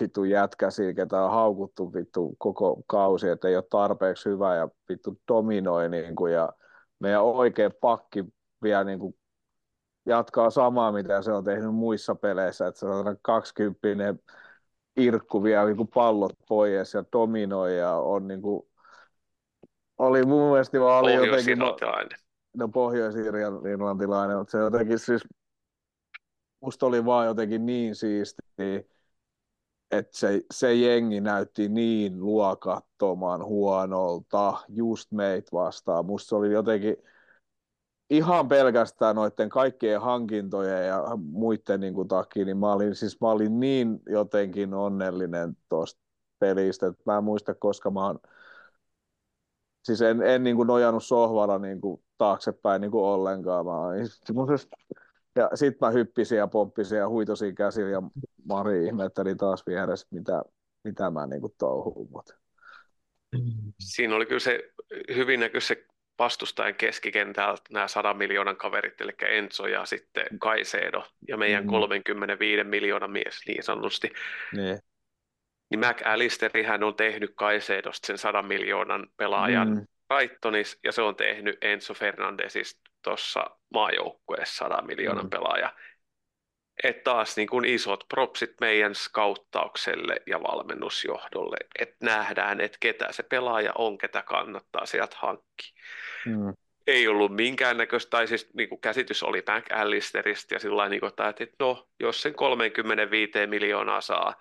vittu jätkä siinä, ketä on haukuttu vittu koko kausi, että ei ole tarpeeksi hyvä ja vittu dominoi niin kuin, ja meidän oikea pakki vielä niin kuin jatkaa samaa, mitä se on tehnyt muissa peleissä, että se on 20 Irkku vie niin kuin pallot pois ja dominoi ja on niin kuin, oli mun mielestä vaan oli jotenkin... No pohjois-irlantilainen, mutta se jotenkin siis, musta oli vaan jotenkin niin siisti, että se, se jengi näytti niin luokattoman huonolta just meitä vastaan. Musta se oli jotenkin, ihan pelkästään noiden kaikkien hankintojen ja muiden niin kuin, takia, niin mä olin, siis mä olin niin jotenkin onnellinen tuosta pelistä, että mä en muista, koska mä oon, siis en, en niin kuin nojannut sohvalla niin kuin taaksepäin niin kuin ollenkaan. Mä ja sitten mä hyppisin ja pomppisin ja huitosin käsillä ja Mari ihmetteli taas vieressä, mitä, mitä mä niin kuin touhuun. Siinä oli kyllä se hyvin näkyy se vastustajan keskikentältä nämä 100 miljoonan kaverit, eli Enzo ja sitten Kaisedo ja meidän mm. 35 miljoonan mies niin sanotusti. Ne. Niin McAllisterihän on tehnyt Kaisedosta sen 100 miljoonan pelaajan mm. Brightonis, ja se on tehnyt Enzo Fernandesista tuossa maajoukkueessa 100 miljoonan mm. pelaaja. Että taas niin kuin isot propsit meidän skauttaukselle ja valmennusjohdolle, että nähdään, että ketä se pelaaja on, ketä kannattaa sieltä hankkia. Mm. ei ollut minkäännäköistä, tai siis niin kuin käsitys oli McAllisterista ja sillä niin kuin, että no, jos sen 35 miljoonaa saa,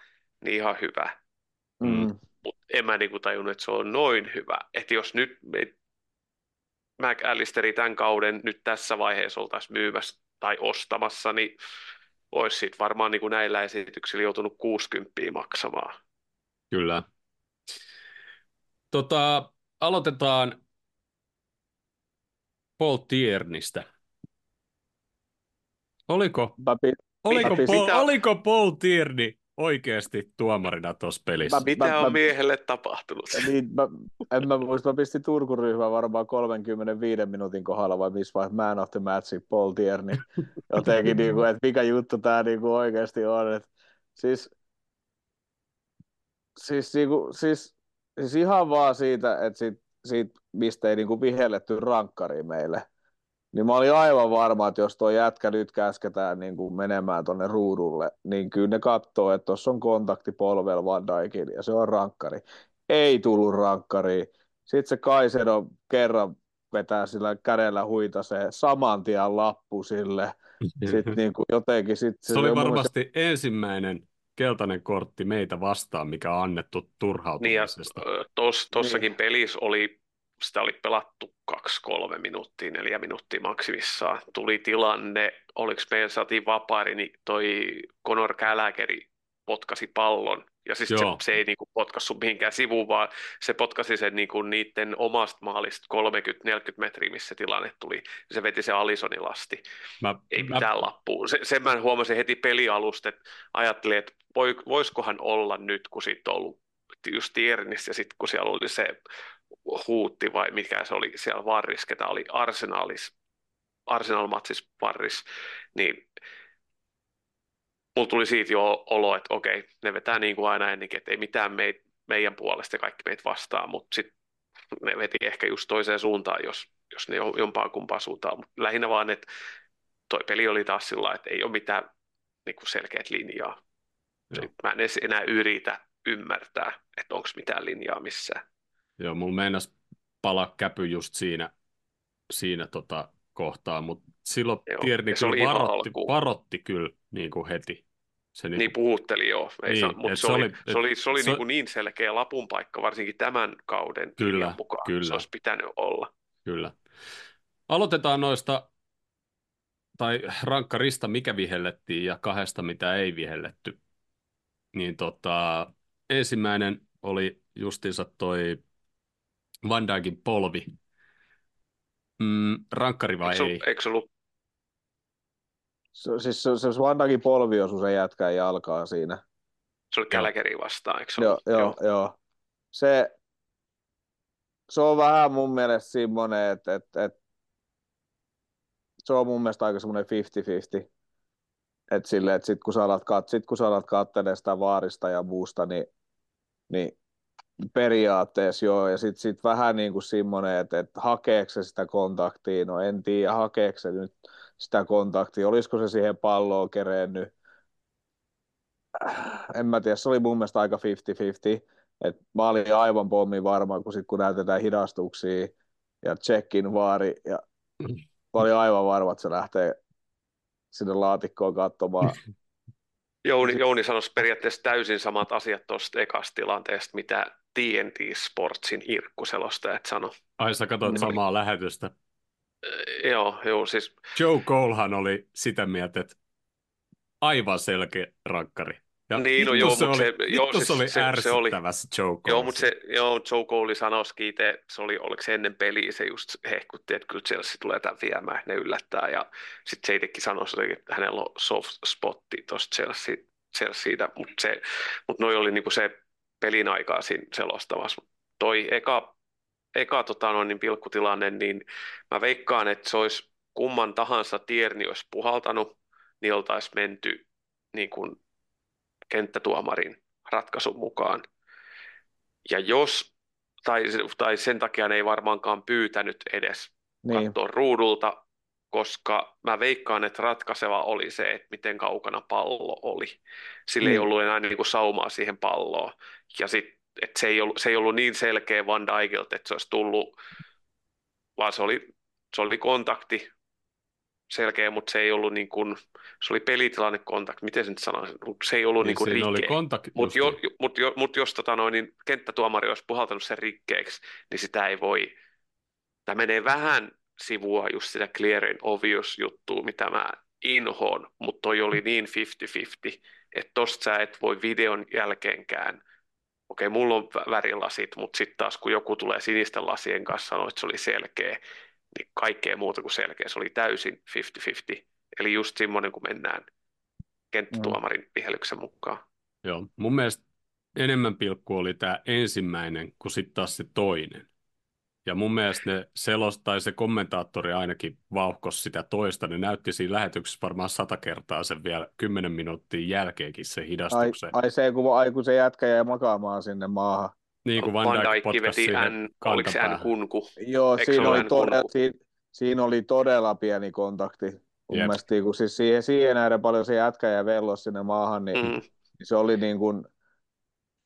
niin ihan hyvä. Mm. En mä niin kuin tajunnut, että se on noin hyvä. Että jos nyt me McAllisteri tämän kauden nyt tässä vaiheessa oltaisiin myymässä tai ostamassa, niin olisi siitä varmaan niin kuin näillä esityksillä joutunut 60 maksamaan. Kyllä. Tota, aloitetaan Paul Tiernistä. Oliko, pi- oliko, Mitä- Paul, mitä- oliko Paul Tierney oikeasti tuomarina tuossa pelissä? Mä- Mitä mä- on mä- miehelle tapahtunut? niin, mä, en mä muista, mä pistin Turku-ryhmään varmaan 35 minuutin kohdalla vai missä vaiheessa man of the match, Paul Tierney. Jotenkin, niin kuin, että mikä juttu tämä niin kuin oikeasti on. Että, siis, siis, niin kuin, siis, siis ihan vaan siitä, että siitä, siitä mistä ei niin kuin vihelletty rankkari meille. Niin mä olin aivan varma, että jos tuo jätkä nyt käsketään niin kuin menemään tuonne ruudulle, niin kyllä ne katsoo, että tuossa on kontakti polvel Van Dijkin ja se on rankkari. Ei tullut rankkari. Sitten se Kaisedo kerran vetää sillä kädellä huitasee saman tien lappu sille. Sitten niin kuin jotenkin... Sit Se oli mun mielestä- varmasti ensimmäinen keltainen kortti meitä vastaan, mikä on annettu Niin ja turhautumisesta. ö, tos, tossakin pelissä oli, sitä oli pelattu kaksi, kolme minuuttia, neljä minuuttia maksimissaan. Tuli tilanne, oliko meillä saatiin vapaari, niin toi Conor Gallagher potkasi pallon. Ja siis se, Joo. se ei niinku potkassut mihinkään sivuun, vaan se potkasi sen niinku niiden omasta maalista 30-40 metriä, missä tilanne tuli. Se veti se Alisonin lasti Mä, ei mä, mitään lappua. Se, sen mä huomasin heti pelialusta, että ajattelin, että voi, voisikohan olla nyt, kun siitä on ollut just Tiernissä ja sitten kun siellä oli se huutti vai mikä se oli siellä varris, ketä oli Arsenalis, Arsenal-matsis varris, niin mulla tuli siitä jo olo, että okei, ne vetää niin kuin aina ennenkin, että ei mitään meit, meidän puolesta kaikki meitä vastaan, mutta sitten ne veti ehkä just toiseen suuntaan, jos, jos ne jo- jompaa kumpaa suuntaan, mutta lähinnä vaan, että toi peli oli taas sillä että ei ole mitään niin kuin selkeät linjaa. Joo. Mä en edes enää yritä ymmärtää, että onko mitään linjaa missään. Joo, mulla meinas palaa käpy just siinä, siinä tota kohtaa, mutta silloin Joo, Tierney kyllä varotti, varotti kyllä niin kuin heti. Se Niin puhutteli joo, ei Niin, saa, mutta se, se oli, se oli, se oli se- niin, kuin niin selkeä lapun paikka, varsinkin tämän kauden Kyllä, mukaan. kyllä. Se olisi pitänyt olla. Kyllä. Aloitetaan noista, tai rankkarista, mikä vihellettiin, ja kahdesta, mitä ei vihelletty. Niin tota, ensimmäinen oli justiinsa toi Van Dijkin polvi. Mm, rankkari vai Eikö, se ei? eikö se ollut Se, siis se, se Vandakin polvi osui sen jätkään jalkaan siinä. se oli Gallagheria vastaan, eikö se Joo, ollut? joo, joo. Se, se on vähän mun mielestä semmoinen, että, että, että se on mun mielestä aika semmoinen 50-50. Että silleen, että sit kun sä alat, kat, sit kun sä alat katselemaan sitä vaarista ja muusta, niin, niin periaatteessa joo. Ja sitten sit vähän niin kuin semmoinen, että, että hakeeko se sitä kontaktia, no en tiedä, hakeeko se nyt sitä kontaktia, olisiko se siihen palloon kerennyt. En mä tiedä, se oli mun mielestä aika 50-50. Et mä olin aivan pommin varma, kun, sit, kun näytetään hidastuksia ja checkin vaari, ja mä olin aivan varma, että se lähtee sinne laatikkoon katsomaan. Jouni, Jouni sanoi periaatteessa täysin samat asiat tuosta ekasta tilanteesta, mitä TNT Sportsin Irkku selostajat sanoi. Ai sä katsoit Niin. samaa lähetystä. Ö, Joo, joo, siis Joe Colehan oli sitä mieltä, että aivan selkeä rankkari. Ja Niin, no joo, se mut oli, se- joo, se siis oli se- se oli- se Joe Cole. Joo, mutta se, joo, Joe Cole sanoisikin itse, se oli, oliko se ennen peliä, se just hehkutti, että kyllä Chelsea tulee tämän viemään, ne yllättää, ja sitten se itsekin sanoi, että hänellä on soft spotti tuosta Chelsea, Chelseaitä, mutta se, mut noi oli niinku se pelin aikaa siinä selostamassa. Toi eka, eka tota noin, niin pilkkutilanne, niin mä veikkaan, että se olisi kumman tahansa Tierni olisi puhaltanut, niin oltaisiin menty niin kuin kenttätuomarin ratkaisun mukaan. Ja jos, tai, tai sen takia ne ei varmaankaan pyytänyt edes Niin, katsoa ruudulta, koska mä veikkaan, että ratkaiseva oli se, että miten kaukana pallo oli. Sillä ei Mm. ollut enää niin kuin saumaa siihen palloon. Ja sit, että se, ei ollut, se ei ollut niin selkeä Van Dijkilta, että se olisi tullut, vaan se oli se oli kontakti selkeä, mutta se ei ollut niin kuin, se oli pelitilanne kontakti, miten sen sanoisin, se ei ollut niin, niin rikkeä. Oli kontakti, mutta jo, mut, jo, mut jos tota noin, niin kenttätuomari olisi puhaltanut sen rikkeeksi, niin sitä ei voi, tämä menee vähän sivua just sitä clear and obvious juttua, mitä mä inhoon, mutta toi oli niin 50-50, että tosta sä et voi videon jälkeenkään, okei, mulla on värilasit, mutta sitten taas kun joku tulee sinisten lasien kanssa sanoo, että se oli selkeä, niin kaikkea muuta kuin selkeä. Se oli täysin 50-50. Eli just semmoinen, kun mennään kenttätuomarin mm. vihelyksen mukaan. Joo, mun mielestä enemmän pilkku oli tämä ensimmäinen kuin sitten taas se toinen. Ja mun mielestä ne selos, tai se kommentaattori ainakin vauhkos sitä toista, ne näytti siinä lähetyksessä varmaan sata kertaa sen vielä kymmenen minuuttia jälkeenkin se hidastuksen. Ai, ai se, kun, ai, kun se jätkä jäi makaamaan sinne maahan. Niin kuin Van, Van Dijk veti N, oliko se N kunku? Joo, siinä oli, todella, siinä, siinä oli todella pieni kontakti. Mun yep. mielestä, kun siis siihen, siihen nähden paljon se jätkä ja vellos sinne maahan, niin, mm. niin se oli niin kuin,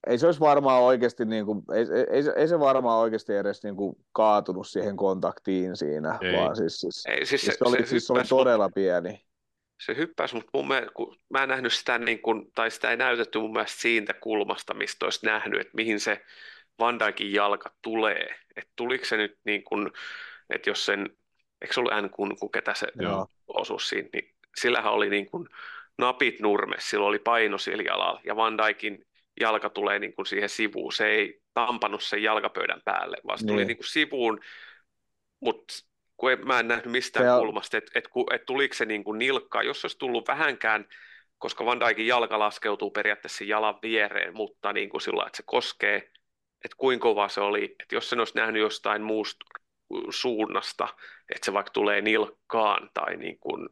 ei se olisi varmaan oikeasti, niin kuin, ei, ei, ei, se varmaan oikeasti edes niin kuin kaatunut siihen kontaktiin siinä, ei. vaan siis, siis, ei, siis, siis se, se, oli, se siis oli todella pieni. Se hyppäsi, mutta mun mielestä, kun mä en nähnyt sitä, niin kuin, tai sitä ei näytetty mun mielestä siitä kulmasta, mistä olisi nähnyt, että mihin se Van Dijkin jalka tulee. Että tuliko se nyt niin kuin, että jos sen, eikö se ollut N kun, kun ketä se Joo. osuus siinä, niin sillähän oli niin kuin napit nurmes, sillä oli paino sillä jalalla, ja Van Dijkin jalka tulee niin kuin siihen sivuun. Se ei tampannut sen jalkapöydän päälle, vaan se niin. tuli niin kuin sivuun, mutta kun en, mä en nähnyt mistään se kulmasta, että et, et tuliko se niin kuin nilkkaa. Jos olisi tullut vähänkään, koska Van Dijkin jalka laskeutuu periaatteessa jalan viereen, mutta niin kuin sillä että se koskee, että kuinka kova se oli. Että jos sen olisi nähnyt jostain muusta suunnasta, että se vaikka tulee nilkkaan tai niin kuin,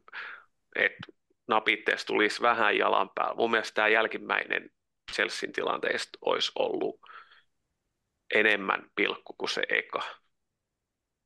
että napitteessa tulisi vähän jalan päällä. Mun mielestä tämä jälkimmäinen Chelsean tilanteesta olisi ollut enemmän pilkku kuin se eka.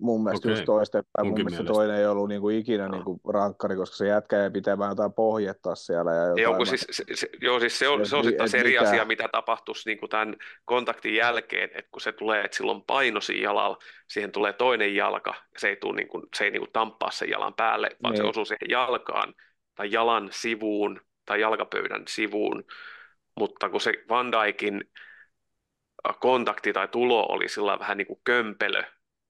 Mun mielestä okay. just toistepäin. Mun mielestä mielestä. toinen ei ollut niinku ikinä no. niinku rankkari, koska se jätkä ei pitämään jotain pohjettaa siellä. Ja jotain joo, siis, se, se, joo, siis se on, se on sitten eri mikä... asia, mitä tapahtuisi niinku tämän kontaktin jälkeen, että kun se tulee, että silloin paino siinä jalalla, siihen tulee toinen jalka, se ei, tule niinku, se ei niinku tamppaa sen jalan päälle, vaan niin. se osuu siihen jalkaan tai jalan sivuun tai jalkapöydän sivuun, mutta kun se Van Dijkin kontakti tai tulo oli sillä vähän niin kuin kömpelö,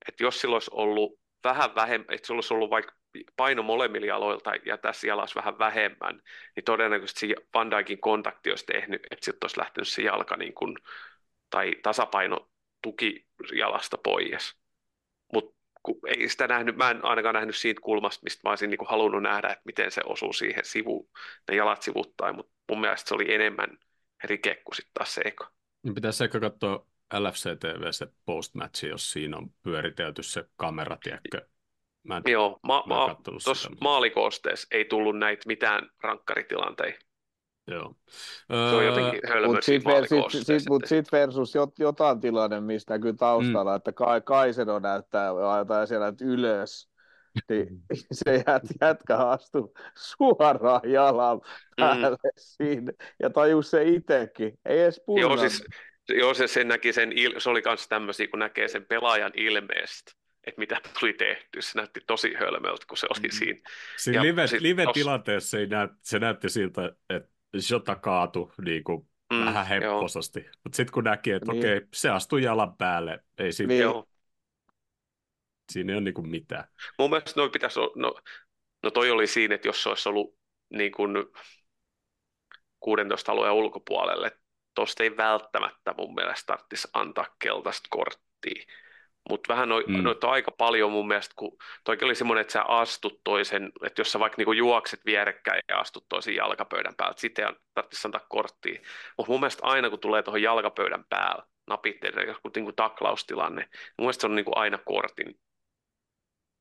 että jos sillä olisi ollut vähän vähemmän, että sillä olisi ollut vaikka paino molemmilla jaloilta ja tässä jalassa vähän vähemmän, niin todennäköisesti se Van Dijkin kontakti olisi tehnyt, että sitten olisi lähtenyt se jalka niin kuin, tai tasapaino tuki jalasta pois. Mutta ei sitä nähnyt, mä en ainakaan nähnyt siitä kulmasta, mistä mä olisin niin kuin halunnut nähdä, että miten se osuu siihen sivuun, ne jalat sivuttain, mutta mun mielestä se oli enemmän rike kuin sitten taas se eka. Niin pitäisi ehkä katsoa LFC TV se postmatch, jos siinä on pyöritelty se kamera, tiedätkö? Mä en, Joo, ma- mä ma- tuossa maalikoosteessa ei tullut näitä mitään rankkaritilanteita. Joo. Se on jotenkin Mutta sitten sit, sit, mut sit versus jot, jotain tilanne, mistä näkyy taustalla, mm. että Kai, Kaiseno näyttää jotain siellä ylös, niin se jät, jätkä astui suoraan jalan mm. päälle mm. siinä, ja tajus se itsekin, ei edes Joo, siis, joo, se, sen näki sen, se oli myös tämmöisiä, kun näkee sen pelaajan ilmeestä, että mitä tuli tehty. Se näytti tosi hölmöltä, kun se oli mm. siinä. Siinä live, live-tilanteessa se, näyt, se näytti siltä, että Jota kaatu niin kuin mm, vähän hepposasti. Mutta sitten kun näki, että niin. okei, se astui jalan päälle, ei siinä, niin. Siinä ei ole niin mitään. Mun mielestä noin pitäisi olla, no, no toi oli siinä, että jos se olisi ollut niin kuin 16 alueen ulkopuolelle, tuosta ei välttämättä mun mielestä tarvitsisi antaa keltaista korttia. Mutta vähän noita mm. noit on aika paljon mun mielestä, kun toikin oli semmoinen, että sä astut toisen, että jos sä vaikka niinku juokset vierekkäin ja astut toisen jalkapöydän päältä, sitten ei tarvitsisi antaa korttia. Mutta mun mielestä aina kun tulee tuohon jalkapöydän päällä napitteelle, joku niinku taklaustilanne, mun mielestä se on niinku aina kortin,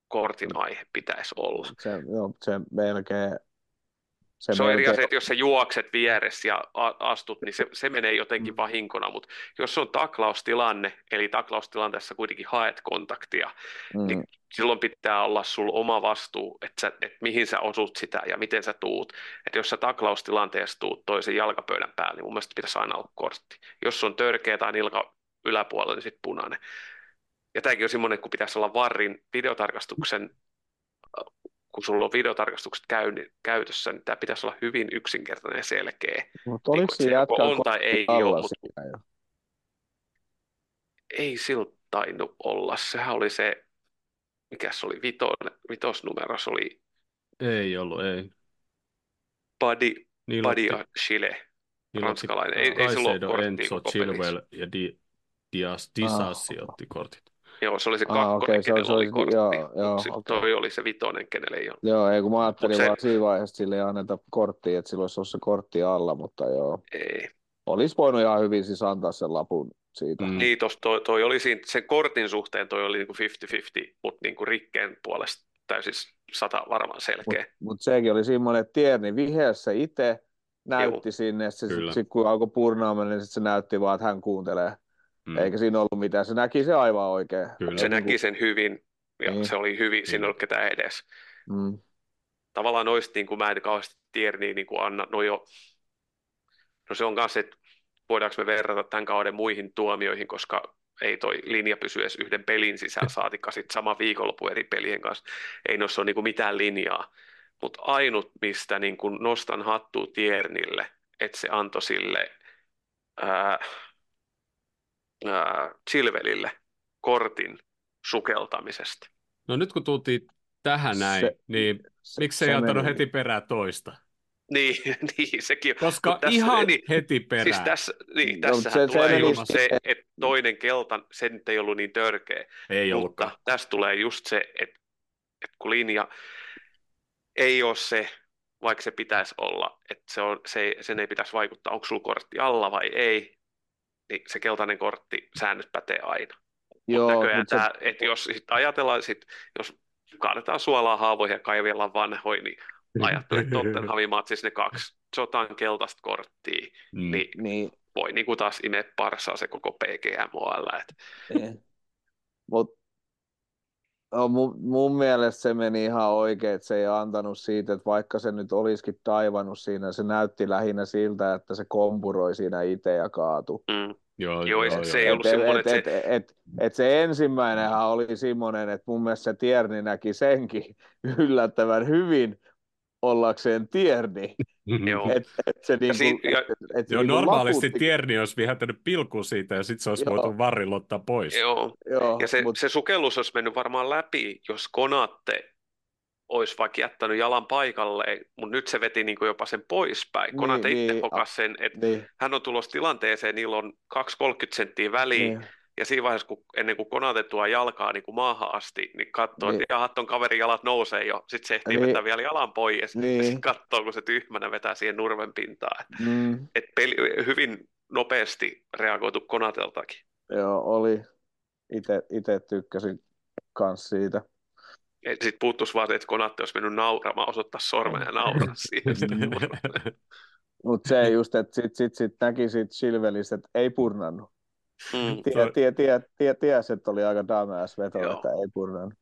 kortin aihe pitäisi olla. Se, joo, se melkein se, se on eri asia, että jos sä juokset vieressä ja astut, niin se, se menee jotenkin mm. vahinkona, mutta jos se on taklaustilanne, eli taklaustilanteessa kuitenkin haet kontaktia, niin mm. niin silloin pitää olla sulla oma vastuu, että, sä, että mihin sä osut sitä ja miten sä tuut. Että jos sä taklaustilanteessa tuut toisen jalkapöydän päälle, niin mun mielestä pitäisi aina olla kortti. Jos on törkeä tai nilka yläpuolella, niin sitten punainen. Ja tämäkin on semmoinen, kun pitäisi olla varrin videotarkastuksen kun sulla on videotarkastukset käy, käytössä, niin tämä pitäisi olla hyvin yksinkertainen ja selkeä. Mutta oliko se se jätkä on tai ei ole, mutta jo? ei sillä tainnut olla. Sehän oli se, mikä se oli, viton, vitosnumero, se oli Ei ollut, ei. Buddy, Niillä Buddy otti, ja Chile, otti ranskalainen. Ei, ei Caicedo, korttia Enzo. Chilwell ja Di, Dias, Disassi Ah. otti kortit. Joo, se oli se Ah, kakkonen, se oli- kenellä se oli oli- kortti. joo, joo, sit okei. toi oli se vitonen, kenelle ei ole. Joo, ei kun mä ajattelin se- vaan siinä vaiheessa, että sille ei anneta korttia, että sillä olisi ollut se kortti alla, mutta joo. Ei. Olisi voinut ihan hyvin siis antaa sen lapun siitä. Mm. Niin, tos, toi, toi oli siinä, sen kortin suhteen toi oli niinku 50-50, mutta niinku rikkeen puolesta täysin sata varmaan selkeä. Mutta mut sekin oli semmoinen, että Tierni viheessä se itse näytti sinne, että se sit, kun alkoi purnaamaan, niin sit se näytti vaan, että hän kuuntelee. Mm. Eikä siinä ollut mitään. Se näki se aivan oikein. Kyllä. Se näki sen hyvin ja Niin. se oli hyvin, siinä Niin. ei ollut ketään edes. Mm. Tavallaan noista niin kuin mä en kauheasti tiedä, niin, niin kuin anna, no jo, no se on kanssa, että voidaanko me verrata tämän kauden muihin tuomioihin, koska ei toi linja pysy edes yhden pelin sisällä, saatikka sitten sama viikonloppu eri pelien kanssa. Ei noissa ole niin kuin mitään linjaa. Mutta ainut, mistä niin kuin nostan hattua Tiernille, että se antoi sille ää, ää, Chilvelille kortin sukeltamisesta. No nyt kun tultiin tähän näin, Se- niin Se- miksi se ei antanut meni- heti perää toista? Niin, niin sekin. Koska Mut tässä- ihan niin, heti perään. Siis tässä, niin, No, tässähän se- se tulee meni just just- se, että toinen keltan, se nyt ei ollut niin törkeä, ei ollutkaan. mutta tässä tulee just se, että, että kun linja ei ole se, vaikka se pitäisi olla, että se on, se sen ei pitäisi vaikuttaa, onko sulla kortti alla vai ei, niin se keltainen kortti säännöt pätee aina. Joo, Näköjään mut se- tämä, että jos sit ajatellaan, sit, jos kaadetaan suolaa haavoihin ja kaivellaan vanhoja, niin ajattelin, että Tottenhamin matsissa ne kaksi Jotan keltaista korttia, Mm. niin Niin, voi niinku taas imeä parsaa se koko PGMOL. Et, niin. No, mun, mun mielestä se meni ihan oikein, että se ei antanut siitä, että vaikka se nyt olisikin taivannut siinä, se näytti lähinnä siltä, että se kompuroi siinä itse ja kaatui. mm, Joo, Joo, ei se- se ei ollut et, semmoinen, et, että et, et, et se ensimmäinenhän oli semmoinen, että mun mielestä se Tierni näki senkin yllättävän hyvin ollakseen Tierni. Joo. Et, et se niinku, siinä- ja- et, et se Joo, niinku normaalisti laputti- Tierni olisi viheltänyt pilkun siitä ja sitten se olisi Joo. voitu varrilla ottaa pois. joo. Joo, Ja se, mut, se sukellus olisi mennyt varmaan läpi, jos Konatte olisi vaikka jättänyt jalan paikalleen, mutta nyt se veti niinku jopa sen poispäin. Niin, Konate itse niin, hokas sen, että niin, hän on tulossa tilanteeseen, niillä on 2-30 senttiä väliin, niin, ja siinä vaiheessa, kun, ennen kuin Konate tuo jalkaa niin kuin maahan asti, niin katsoo, Niin. että jaha, ton kaverin jalat nousee jo. Sitten se ehtii Niin. vetää vielä jalan pois, ja Niin. sitten katsoo, kun se tyhmänä vetää siihen nurmen pintaan. Mm, et peli, hyvin nopeasti reagoitu Konateltakin. joo, oli. Ite tykkäsin kans siitä. Sitten puuttuisi vaan, että Konate olisi mennyt nauramaan, osoittaa sormen ja nauraa siihen. Mutta se just, että sit, sit, sit näki siitä Silvelistä, että ei purnannut. Mm. Tie, Toi- tie, tie, tie, ties, että oli aika dumbass veto, Joo. että ei purnannut.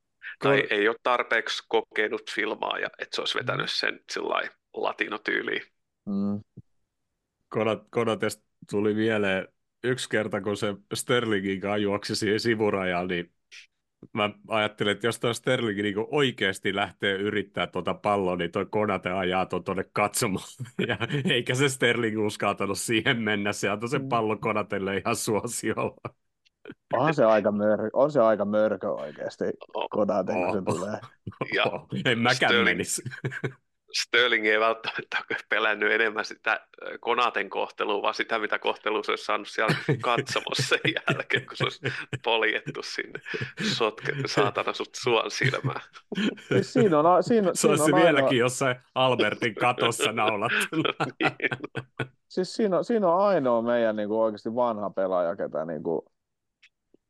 Tai ei ole tarpeeksi kokenut filmaa, ja että se olisi vetänyt sen sillä latinotyyliin. Mm. Konat, Konatesta tuli mieleen yksi kerta, kun se Sterlingin kanssa juoksi siihen sivurajaan, niin mä ajattelin, että jos toi Sterling niin oikeasti lähtee yrittää tuota palloa, niin toi Konate ajaa tuon tuonne katsomaan. Ja eikä se Sterling uskaltanut siihen mennä, se antoi sen pallon Konatelle ihan suosiolla. On se aika mörkö, on se aika mörkö oikeasti, Oh. Konate, kun se Oh. tulee. Ja en mäkään Sterling- menisi. Sterling ei välttämättä ole pelännyt enemmän sitä Konaten kohtelua, vaan sitä, mitä kohtelua se olisi saanut siellä katsomossa sen jälkeen, kun se olisi poljettu sinne sotke, saatana sut suon silmään. Siis siinä on, a- siinä, Se siinä olisi on vieläkin ainoa, jossain Albertin katossa naulattuna. niin. siis siinä on, siinä on ainoa meidän niin kuin oikeasti vanha pelaaja, ketä niin kuin,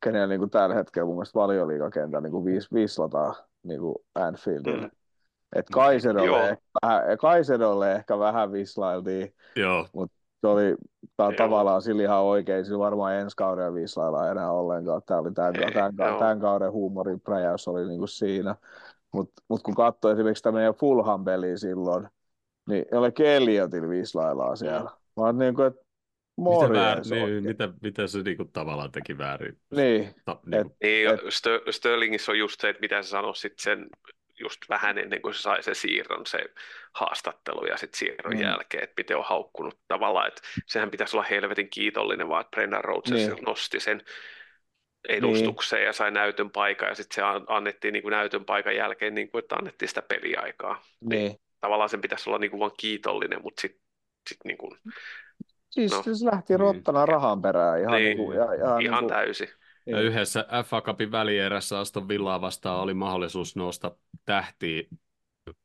kenellä niin kuin tällä hetkellä mun mielestä valioliigakentä niin kuin viisi, viisisataa niin kuin Anfieldilla. Mm. Et Kaisedolle, Joo. ehkä, vähän- Kaisedolle ehkä vähän vislailtiin. Joo, Se oli Joo. tavallaan sillä ihan oikein. Sillä varmaan ensi kauden vislailla enää ollenkaan. Tämä oli tämän, Ei, tämän, joo. tämän kauden huumorin präjäys oli niinku siinä. Mutta mut kun katsoi esimerkiksi sitä meidän Fulham peliä silloin, niin ei ole Kelliotilla vislaillaan siellä. Vaan niin kuin, että mitä, väär, morjens niin, oikein. mitä, mitä se niinku tavallaan teki väärin? Niin, Ta, niinku, Niin, ja Stö- Sterlingissä on just se, että mitä sä sanoit sit sen just vähän ennen kuin se sai sen siirron, se haastattelu ja sitten siirron mm. jälkeen, että miten on haukkunut tavallaan, että sehän pitäisi olla helvetin kiitollinen, vaan että Brendan Rodgers niin. nosti sen edustukseen niin. ja sai näytön paikan ja sitten se annettiin niin kuin näytön paikan jälkeen, niin kuin, että annettiin sitä peliaikaa. Niin. niin tavallaan sen pitäisi olla niin kuin vaan kiitollinen, mutta sitten sit niin kuin, Siis, no. siis lähti niin. rottana rahan perään ihan, niin, niin kuin, ja, ja, ihan niin kuin, täysin. Ja yhdessä FA Cupin välierässä Aston Villaa vastaan oli mahdollisuus nousta tähtiin,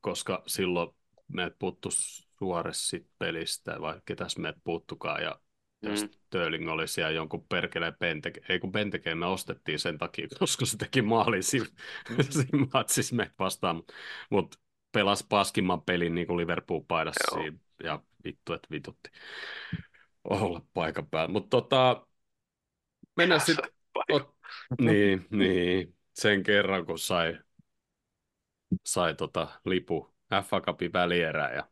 koska silloin meidät puuttu Suores pelistä, vai ketäs meidät puuttukaan, ja mm. Sterling oli siellä jonkun perkeleen Penteke, ei kun Pentekeen me ostettiin sen takia, koska se teki maalin siinä, mm. siinä matsissa vastaan, mutta mut pelasi paskimman pelin niin kuin Liverpool-paidassa siinä, ja vittu, että vitutti olla paikan päällä. Mutta tota, mennään sitten... Niin, niin, sen kerran kun sai, sai tota lipu FA Cupin välierä ja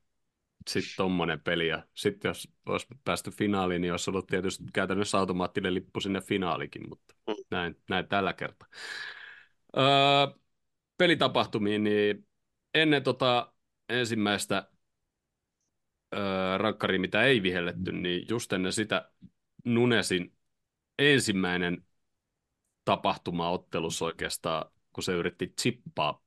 sitten tommonen peli. Ja sitten jos olisi päästy finaaliin, niin olisi ollut tietysti käytännössä automaattinen lippu sinne finaalikin, mutta mm. näin, näin tällä kertaa. Öö, pelitapahtumiin, niin ennen tota ensimmäistä öö, rankkaria, mitä ei vihelletty, niin just ennen sitä Nunesin ensimmäinen tapahtuma ottelussa oikeastaan, kun se yritti chippaa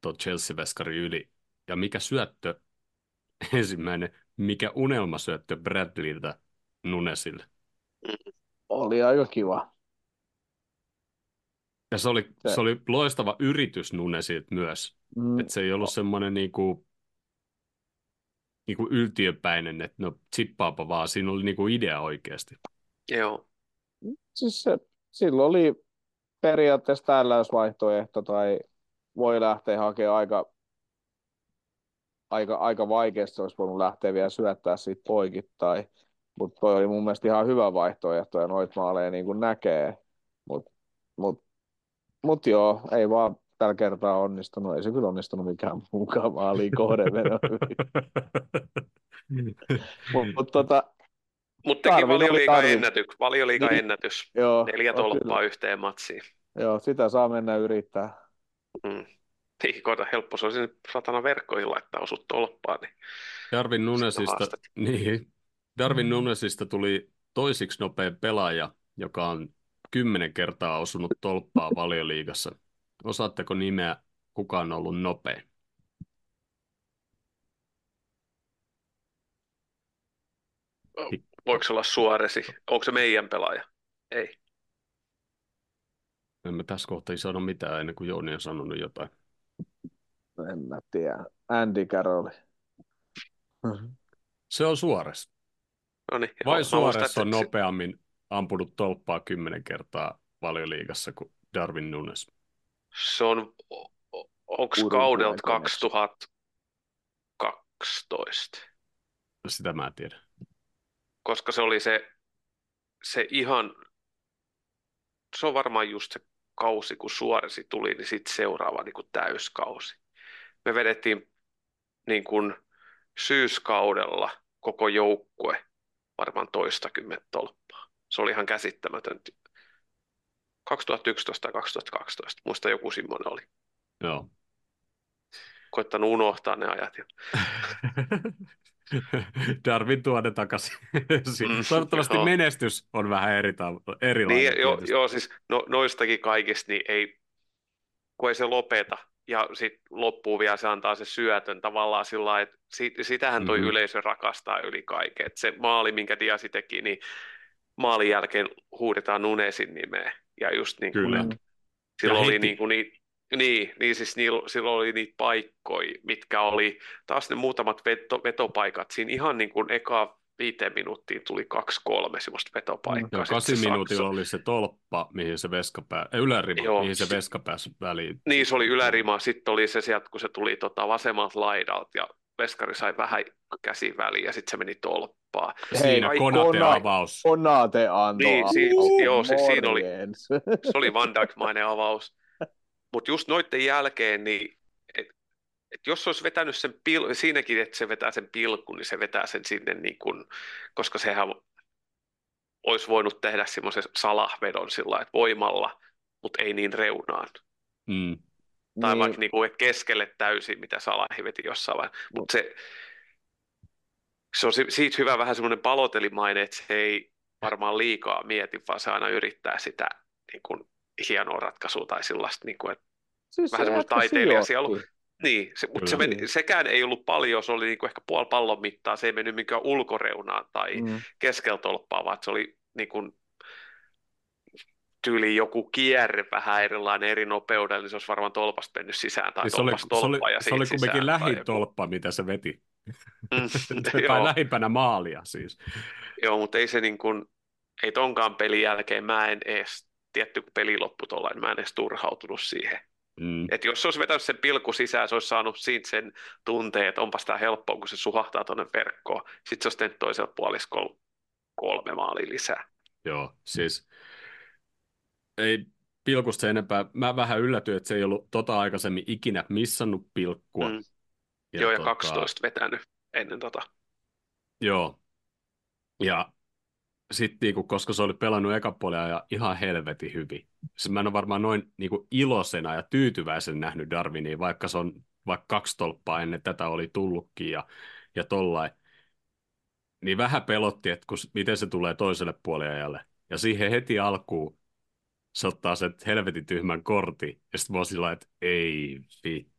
tuon Chelsea-veskari yli. Ja mikä syöttö ensimmäinen, mikä unelmasyöttö Bradleyltä Nunesille? Oli aika kiva. Ja se oli, se... se oli loistava yritys Nunesilta myös. Mm. Että se ei ollut semmoinen niinku, niinku yltiöpäinen, että no chippaapa vaan, siinä oli niinku idea oikeasti. Joo. Siis se, silloin oli periaatteessa tällaisvaihtoehto tai voi lähteä hakemaan aika, aika, aika vaikeasti, olisi voinut lähteä vielä syöttää siitä poikittain. Mutta toi oli mun mielestä ihan hyvä vaihtoehto ja noit maaleja niin kuin näkee. Mutta mut, mut joo, ei vaan tällä kertaa onnistunut. Ei se kyllä onnistunut mikään muukaan maaliin kohdenvedon. Mutta mut, tota, mutta teki valioliikan ennätys, valioliikan niin. ennätys. Joo, Neljä tolppaa yhteen matsiin. Joo, sitä saa mennä yrittää. Mm. Niin, koita helppo se olisi satana verkkoihin laittaa osut tolppaan. Niin Darwin Nunesista, niin, Darwin mm. Nunesista tuli toisiksi nopea pelaaja, joka on kymmenen kertaa osunut tolppaa valioliigassa. Osaatteko nimeä, kuka on ollut nopea? Voiko se olla Suoresi? Onko se meidän pelaaja? Ei. En mä tässä kohtaa ei sano mitään ennen kuin Jouni on sanonut jotain. En mä tiedä. Andy Carroll. Se on Suores. No niin, Vai Suores on nopeammin ampunut tolppaa kymmenen kertaa valioliigassa kuin Darwin Nunes? Se on, onko kaudelta 2012? Sitä mä en tiedä koska se oli se, se ihan, se on varmaan just se kausi, kun Suoresi tuli, niin sitten seuraava niin kuin täyskausi. Me vedettiin niin kuin syyskaudella koko joukkue varmaan toistakymmentä tolppaa. Se oli ihan käsittämätön. 2011 tai 2012, muista joku semmoinen oli. Joo. Koittanut unohtaa ne ajat. Darwin tuonne takaisin. Mm, Toivottavasti joo. menestys on vähän eri tav- erilainen. Niin, joo, joo, siis no, noistakin kaikista, niin ei, kun ei se lopeta, ja sitten loppuu vielä, se antaa se syötön tavallaan sillä että sit, sitähän toi mm-hmm. yleisö rakastaa yli kaiken. Et se maali, minkä Diasi teki, niin maalin jälkeen huudetaan Nunesin nimeä. Ja just niin kuin, Kyllä. silloin oli niin kuin niitä niin, niin siis niillä, silloin oli niitä paikkoja, mitkä oli taas ne muutamat veto, vetopaikat. Siinä ihan niin kuin eka viiteen minuuttiin tuli kaksi kolme semmoista vetopaikkaa. Joo, kasi minuutilla oli se tolppa, mihin se veska pää, ylärima, Joo, mihin se veska pääsi väliin. Niin, se oli ylärima, sitten oli se sieltä, kun se tuli tota vasemmalta laidalta ja veskari sai vähän käsin väliin ja sitten se meni tolppaan. Siinä Ai, konate kona, avaus. Konate antoi. Niin, si- joo, siis siinä oli, se oli Van Dijk-mainen avaus. Mutta just noiden jälkeen, niin et, et jos olisi vetänyt sen pil, siinäkin, että se vetää sen pilkun, niin se vetää sen sinne, niin kun, koska sehän olisi voinut tehdä semmoisen salahvedon sillä että voimalla, mutta ei niin reunaan. Mm. Tai Niin. vaikka niinku, et keskelle täysin, mitä Salahi veti jossain vaiheessa. Mutta se, se on si- siitä hyvä vähän semmoinen palotelimainen, että se ei varmaan liikaa mieti, vaan se aina yrittää sitä niin kuin, hienoa ratkaisua tai sellaista, niin kuin, että Siis vähän se semmoista jätkä taiteilijasielu. Niin, se, mutta se meni, Niin. sekään ei ollut paljon, se oli niinku ehkä puoli pallon mittaa, se ei mennyt minkään ulkoreunaan tai mm. Keskeltolppaan, vaan se oli niinku tyyli joku kierre vähän erilainen eri nopeudella, niin se olisi varmaan tolpasta mennyt sisään tai Niin se oli, tolpasta se oli, ja se oli siitä kumminkin sisään tai lähin joku. tolppa, mitä se veti. Mm, tai joo, lähimpänä maalia siis. joo, mutta ei se niin kuin, ei tonkaan pelin jälkeen mä en edes, tietty kun peli loppui tuolla, niin mä en edes turhautunut siihen. Mm. Et jos se olisi vetänyt sen pilkku sisään, se olisi saanut siitä sen tunteen, että onpas tämä helppoa, kun se suhahtaa tuonne verkkoon. Sitten se olisi tehnyt toisella puoliskolla kolme maalia lisää. Joo, siis ei pilkusta enempää. Mä vähän yllätyin, että se ei ollut tota aikaisemmin ikinä missannut pilkkua. Mm. Joo, ja tota, 12 vetänyt ennen tota. Joo. Ja sitten niinku, koska se oli pelannut eka ja ihan helvetin hyvin. Siis mä en ole varmaan noin niinku iloisena ja tyytyväisen nähnyt Darwinia, vaikka se on vaikka kaksi tolppaa ennen tätä oli tullutkin ja, ja tollain. Niin vähän pelotti, että kun, miten se tulee toiselle puoliajalle. Ja siihen heti alkuun se ottaa sen helvetin tyhmän kortin. Ja sitten mä oon sillä että ei vi,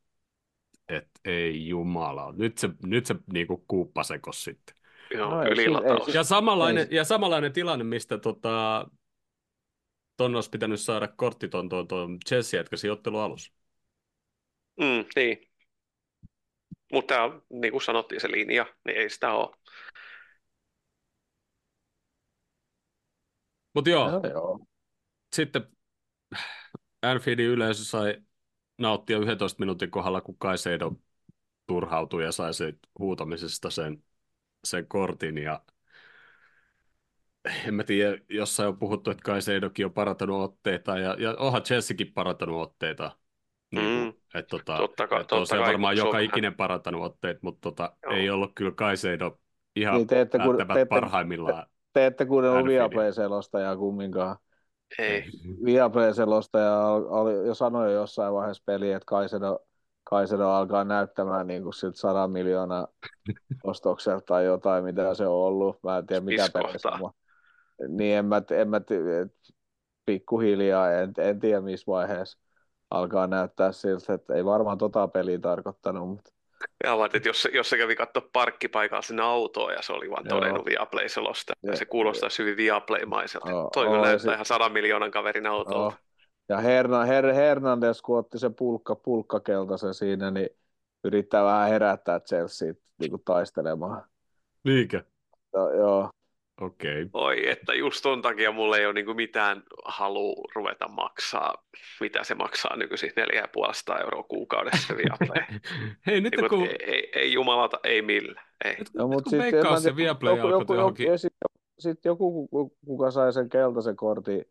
että ei jumala. Nyt se, nyt se niinku kuuppasekos sitten. Joo, No ylilataus. Ja samanlainen, Ei. ja samanlainen tilanne, mistä tota, ton olisi pitänyt saada kortti ton, ton, ton Chelsea jätkäsi ottelu alussa. Mm, niin. Mutta niin kuin sanottiin, se linja, niin ei sitä ole. Mutta joo, Joo, joo. sitten Anfieldin yleisö sai nauttia 11 minuutin kohdalla, kun Kaisedo turhautui ja sai se huutamisesta sen, sen kortin. Ja en mä tiedä, jossain on puhuttu, että Kaisedokin on parantanut otteita ja, ja onhan Chelseakin parantanut otteita. Niin Mm. että tota, Totta kai- on totta siellä kai, varmaan se on joka vähän- ikinen parantanut otteet, mutta tota, Joo. ei ollut kyllä Kaisedo ihan Niin te ette, kun, te, ette, parhaimmillaan. te ette kuunnellut. Viaplay-selostajaa kumminkaan. Ei. Viaplay-selostaja oli, jo sanoi jo jossain vaiheessa peliä, että Kaisedo, Kaisedo alkaa näyttämään niin kuin siltä 100 miljoonaa ostokselta tai jotain, mitä se on ollut. Mä en tiedä, mitä Missä peleissä. kohtaa? on. Niin en mä, en mä pikkuhiljaa, en, en tiedä missä vaiheessa alkaa näyttää siltä, että ei varmaan tota peliä tarkoittanut, mutta Ja vaan, että jos, jos se kävi katsoa parkkipaikalla sinne autoon ja se oli vaan Joo. todennut Viaplay-selosta, ja Ja- se kuulostaa hyvin Viaplay-maiselta. Toi näyttää ihan sadan miljoonan kaverin Joo. autolta. Ja Herna, Her, Hernandez, kun otti se pulkka, pulkkakeltaisen siinä, niin yrittää vähän herättää Chelsea niin kuin taistelemaan. Niinkö? Ja, joo, Okei. Okay. Oi, että just ton takia mulla ei ole niinku mitään halua ruveta maksaa, mitä se maksaa nykyisin 450 euroa kuukaudessa Viaplay. Hei, nyt Niinku, kun, ei, ei, ei jumalata, ei millään. Ei. nyt, no, mutta sitten Viaplay joku, alkoi joku, johonkin... joku, ja sitten sit joku, ku- kuka sai sen keltaisen kortin,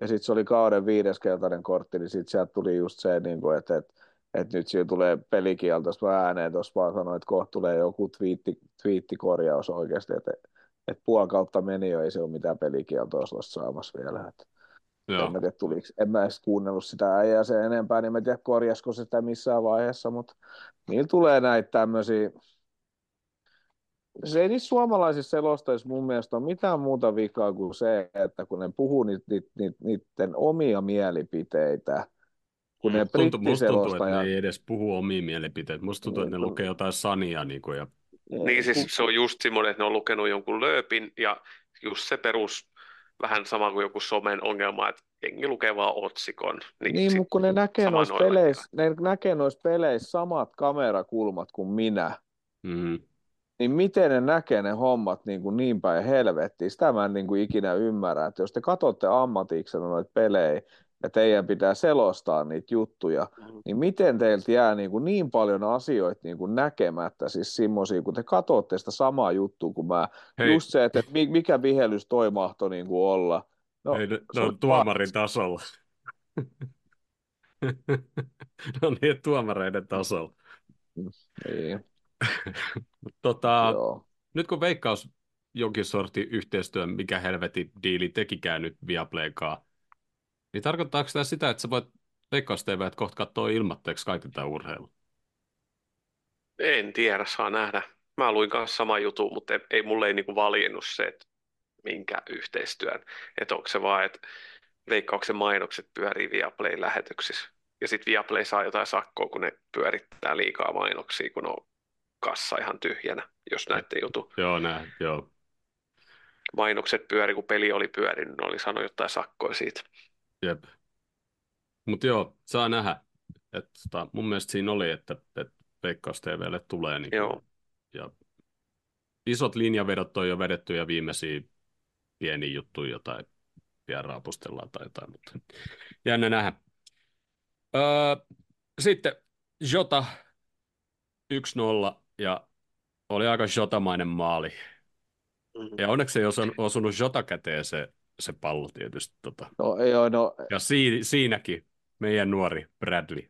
ja sitten se oli kauden viides keltainen kortti, niin sitten sieltä tuli just se, niin kuin, että, että, että nyt siinä tulee pelikielto, mä ääneen tuossa vaan sanoin, että kohta tulee joku twiitti, twiittikorjaus oikeasti, että, että puoli kautta meni jo, ei se ole mitään pelikieltoa saamassa vielä. Että. Joo. En mä tiedä, tuliko, en mä edes kuunnellut sitä äijää sen enempää, niin en mä tiedä, korjasko se sitä missään vaiheessa, mutta niillä tulee näitä tämmöisiä, se ei niissä suomalaisissa selostajissa mun mielestä ole mitään muuta vikaa kuin se, että kun ne puhuu niitä, niitä, niitä, niiden omia mielipiteitä, kun ne Tuntuu, musta tuntuu, että ne ei edes puhu omia mielipiteitä. Musta tuntuu, että ne Niin, lukee jotain sania niin kuin, ja Niin siis se on just semmoinen, että ne on lukenut jonkun lööpin ja just se perus, vähän sama kuin joku somen ongelma, että jengi lukee vaan otsikon. Niin, sit mutta kun ne näkee noissa peleissä, ne näkee noissa peleissä samat kamerakulmat kuin minä, mm, niin miten ne näkee ne hommat niin, kuin niin päin helvettiin, sitä mä en niin kuin ikinä ymmärrä, että jos te katsotte ammatiksena noita pelejä ja teidän pitää selostaa niitä juttuja, Mm. niin miten teiltä jää niin, kuin niin paljon asioita niin kuin näkemättä, siis semmoisia, kun te katsotte sitä samaa juttua kuin mä, hei, just se, että mi- mikä vihellys toi mahtoi niin kuin olla. No, hei, ne, ne on tuomarin tasolla. ne on niin tuomareiden tasolla. Niin, Tota, joo. nyt kun Veikkaus jonkin sortin yhteistyön, mikä helvetin diili tekikään nyt Viaplaykaan, niin tarkoittaako tämä sitä, että sä voit Veikkaus TV, että kohta katsoo ilmatteeksi kaiken tämän urheilun. En tiedä, saa nähdä. Mä luin kanssa sama jutun, mutta ei, ei mulle ei niinku valjennut se, että minkä yhteistyön. Että onko se vaan, että veikkauksen mainokset pyörii Viaplay-lähetyksissä. Ja sitten Viaplay saa jotain sakkoa, kun ne pyörittää liikaa mainoksia, kun on kassa ihan tyhjänä, jos näette jutu. Joo, näin, joo. Mainokset pyöri, kun peli oli pyörinyt, ne oli sanonut jotain sakkoa siitä. Jep. Mutta joo, saa nähdä. Et, tota, mun mielestä siinä oli, että, että Veikkaus TVlle tulee. Niin Joo. Ja isot linjavedot on jo vedetty ja viimeisiä pieniä juttuja jotain vielä raapustellaan tai jotain, mutta jännä nähdä. Öö, sitten Jota 1-0 ja oli aika Jotamainen maali. Mm. Ja onneksi ei osun- osunut Jota käteen se, se pallo tietysti. Tota. No, joo, no, Ja si- siinäkin meidän nuori Bradley.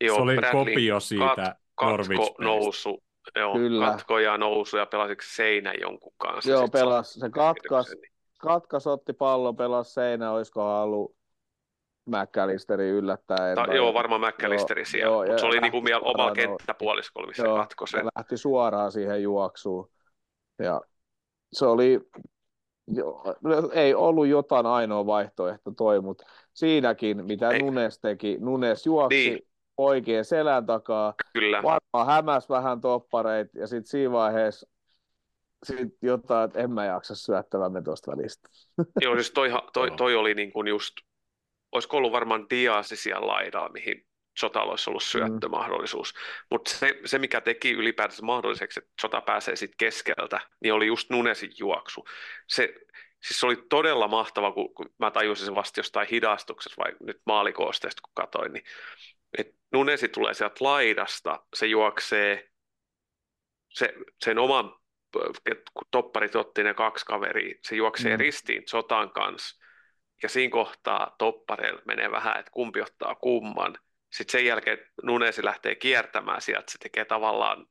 Joo, se oli Bradley kopio siitä katko Norwich-pelistä. nousu. Joo, Kyllä. katko ja nousu ja pelasiko seinä jonkun kanssa. joo, pelas, se katkas, katkas otti pallon, pelasi seinä, olisikohan ollut McAllisteri yllättäen. Ta- joo, varmaan McAllisteri Joo, siellä, joo, mutta se oli niinku vielä omalla no, kenttäpuoliskolla, missä joo, katkoi sen. se lähti suoraan siihen juoksuun. Ja se oli, jo, ei ollut jotain ainoa vaihtoehto toi, mutta siinäkin, mitä Ei. Nunes teki, Nunes juoksi Niin. oikein selän takaa, Kyllä, varmaan hämäs vähän toppareit, ja sitten siinä vaiheessa sit jotain, että en mä jaksa syöttävämme tuosta välistä. joo, siis toi, toi, Joo. toi oli niin kuin just, olisiko ollut varmaan Diasi siellä laidalla, mihin Jotalla olisi ollut syöttömahdollisuus. Mutta se, se, mikä teki ylipäätänsä mahdolliseksi, että Jota pääsee siitä keskeltä, niin oli just Nunesin juoksu. Se, siis se oli todella mahtava, kun, kun mä tajusin sen vasta jostain hidastuksessa, vai nyt maalikoosteesta kun katsoin, niin että Nunesi tulee sieltä laidasta, se juoksee se, sen oman, kun topparit otti ne kaksi kaveria, se juoksee Mm. ristiin Sotan kanssa, ja siinä kohtaa toppareilla menee vähän, että kumpi ottaa kumman. Sitten sen jälkeen Nunesi lähtee kiertämään sieltä, se tekee tavallaan,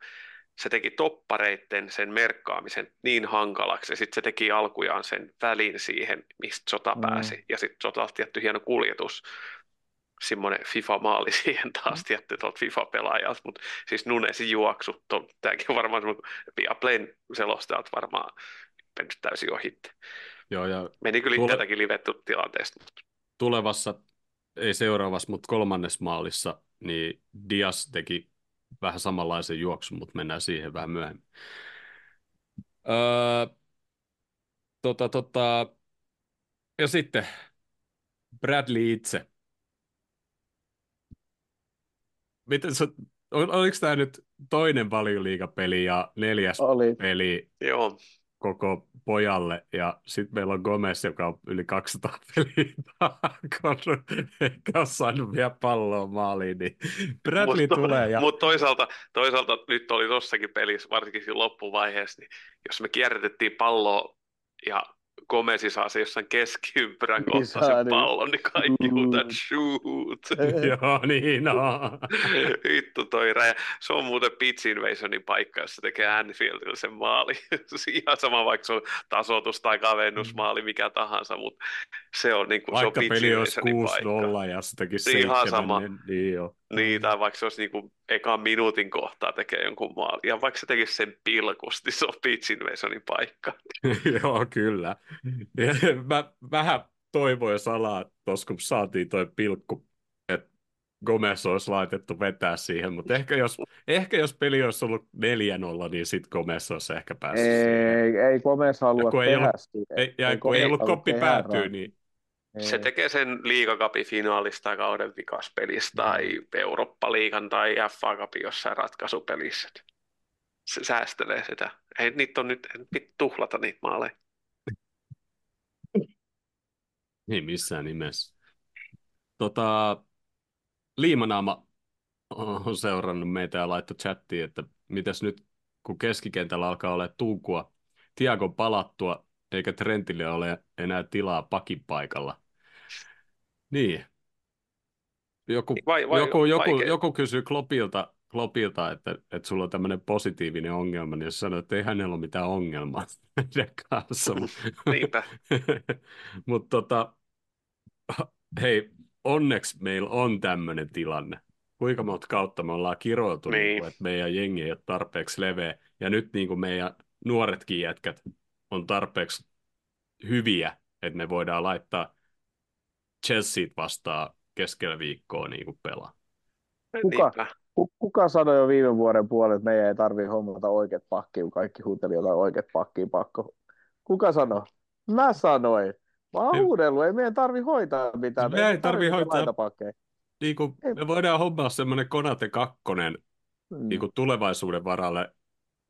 se teki toppareitten sen merkkaamisen niin hankalaksi, ja sitten se teki alkujaan sen välin siihen, mistä Sota Mm. pääsi, ja sitten Sota tietty hieno kuljetus, semmoinen FIFA-maali siihen taas tietty tuolta FIFA-pelaajalta, mutta siis Nunesin juoksu, tämäkin on varmaan semmoinen Viaplayn selostajat varmaan mennyt täysin ohitte. Joo, ja Meni kyllä Tule- itseltäkin livetty tilanteesta, mutta tulevassa, ei seuraavassa, mutta kolmannes maalissa, niin Dias teki vähän samanlaisen juoksun, mutta mennään siihen vähän myöhemmin. Öö, tota, tota, ja sitten Bradley itse. Miten sä, ol- oliko tämä nyt toinen valioliigapeli ja neljäs Oli, peli joo, koko pojalle. Ja sitten meillä on Gomez, joka on yli 200 peliä takannut, eikä ole saanut vielä palloa maaliin, niin Bradley Mut- tulee ja mutta toisaalta, toisaalta nyt oli tossakin pelissä, varsinkin siinä loppuvaiheessa, niin jos me kierrätettiin palloa ja Gomesi saa se jossain keskiympyrän Niin saa, sen niin. pallon, niin kaikki Mm. huutaa shoot. joo niin on. Vittu toi räjä. Se on muuten pitch invasionin paikka, jos se tekee Anfieldilla sen maali. Se Ihan sama, vaikka se on tasoitus tai kavennusmaali, mikä tahansa, mutta se on, niin kuin, se on Vaikka pitch peli olisi invasionin paikka. 6-0 ja sitäkin Niin, ihan 7, sama. niin, niin joo. Niin, tai vaikka se olisi niin kuin ekan minuutin kohtaa tekee jonkun maali. Ja vaikka se tekisi sen pilkusti, se on pitch invasionin paikka. Joo, kyllä. Ja mä vähän toivoin salaa tuossa, kun saatiin toi pilkku, että Gomez olisi laitettu vetää siihen, mutta ehkä jos, ehkä jos peli olisi ollut 4-0, niin sitten Gomez olisi ehkä päässyt siihen. ei, ei Gomez halua Ja kun ei tehdä ollut- sitä. Ei, ja kun ei ollut koppi tehdä päätyy, niin Se Ei. tekee sen liigakapin finaalista kauden vikaspelissä tai Eurooppa-liigan tai FA Cupin jossain ratkaisupelissä. Se säästelee sitä. Ei niitä on nyt, nyt tuhlata niitä maaleja. ei missään nimessä. Tota, Liimanaama on seurannut meitä ja laittoi chattiin, että mitäs nyt, kun keskikentällä alkaa olla tuukua, Tiagon palattua, eikä Trentille ole enää tilaa pakin paikalla. Niin. Joku, Vai, vai, joku, joku, vaikea. joku kysyy Klopilta, Klopilta että, että sulla on tämmöinen positiivinen ongelma, niin jos sanoo, että ei hänellä ole mitään ongelmaa sen kanssa. Niinpä. Mutta tota, hei, onneksi meillä on tämmöinen tilanne. Kuinka monta kautta me ollaan kiroiltu, niin. Niin. Niin että meidän jengi ei ole tarpeeksi leveä. Ja nyt niin kuin meidän nuoretkin jätkät on tarpeeksi hyviä, että me voidaan laittaa Chelsea vastaan keskellä viikkoa niin kuin pelaa. Kuka? Kuka sanoi jo viime vuoden puolella, että meidän ei tarvitse hommata oikeat pakkia, kun kaikki huuteli jotain oikeat pakkia pakko. Kuka sanoi? Mä sanoin. Mä oon Ei. huudellut, ei meidän tarvi hoitaa mitään. Meidän ei tarvi tarvitse hoitaa-. Niin kuin, Ei. me voidaan hommaa semmoinen Konate 2 Mm. niin kuin tulevaisuuden varalle,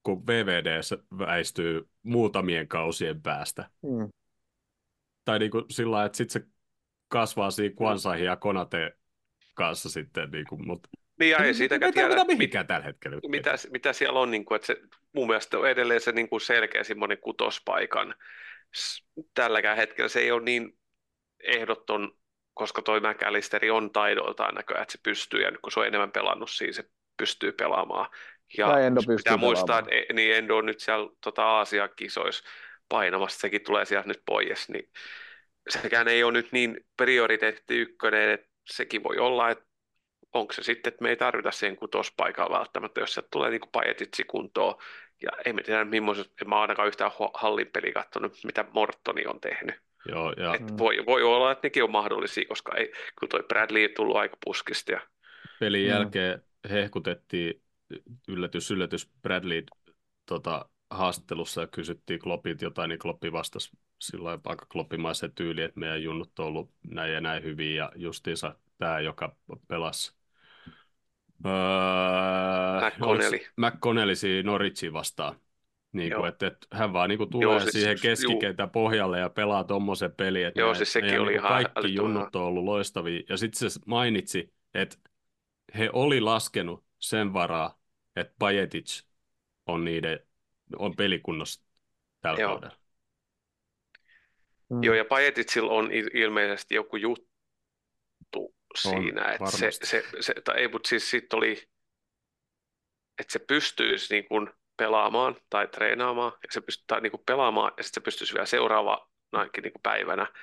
kun VVD väistyy muutamien kausien päästä. Mm. Tai niin kuin sillä lailla, että sitten se kasvaa siinä Kwansahin ja Konate kanssa sitten. Niin kuin, mutta Niin ja ei me siitäkään ei tiedä, tarvita mit- mihinkään tällä hetkellä. mitä, mitä siellä on, niin kuin, että se, mun mielestä on edelleen se niin kuin selkeä semmoinen kutospaikan. Tälläkään hetkellä se ei ole niin ehdoton, koska toi McAllisteri on taidoiltaan näköjään, että se pystyy, ja nyt kun se on enemmän pelannut siinä, se pystyy pelaamaan. Ja Endo pystyy pitää muistaa, pelaamaan. että e- niin Endo on nyt siellä tota, Aasian kisoissa painamassa, sekin tulee sieltä nyt pois, niin sekään ei ole nyt niin prioriteetti ykkönen, että sekin voi olla, että onko se sitten, että me ei tarvita siihen kutospaikkaa välttämättä, jos sieltä tulee niin pajetitsi kuntoon. Ja ei me tiedä, millaiset, en mä ainakaan yhtään hallin peliä katsonut, mitä Mortoni on tehnyt. Joo, ja Et Mm. voi, voi olla, että nekin on mahdollisia, koska ei, kyllä toi Bradley on tullut aika puskista. Ja, pelin Mm. jälkeen hehkutettiin yllätys, yllätys Bradley tota, haastattelussa ja kysyttiin Kloppilta jotain, niin Kloppi vastasi sillä lailla aika kloppimaisen tyyliin, että meidän junnut on ollut näin ja näin hyviä ja justiinsa tämä, joka pelasi öö, siinä Norwichin vastaan. Niin kuin, että, että hän vaan niin kuin tulee Joo, siis- siihen juu. keskikentän pohjalle ja pelaa tuommoisen pelin. Että Joo, siis sekin oli niin ihan kaikki älyttömän junnut on ollut loistavia. Ja sitten se mainitsi, että he oli laskenut sen varaa, että Pajetic on niiden on pelikunnossa tällä Joo. kaudella. Mm. Joo, ja Pajetitsilla on il- ilmeisesti joku juttu siinä, että se, se, se, tai ei, mutta siis sitten oli, että se pystyisi niin kuin pelaamaan tai treenaamaan, ja se pystyy tai niin kuin pelaamaan, ja sitten se pystyisi vielä seuraavanakin niin kuin päivänä,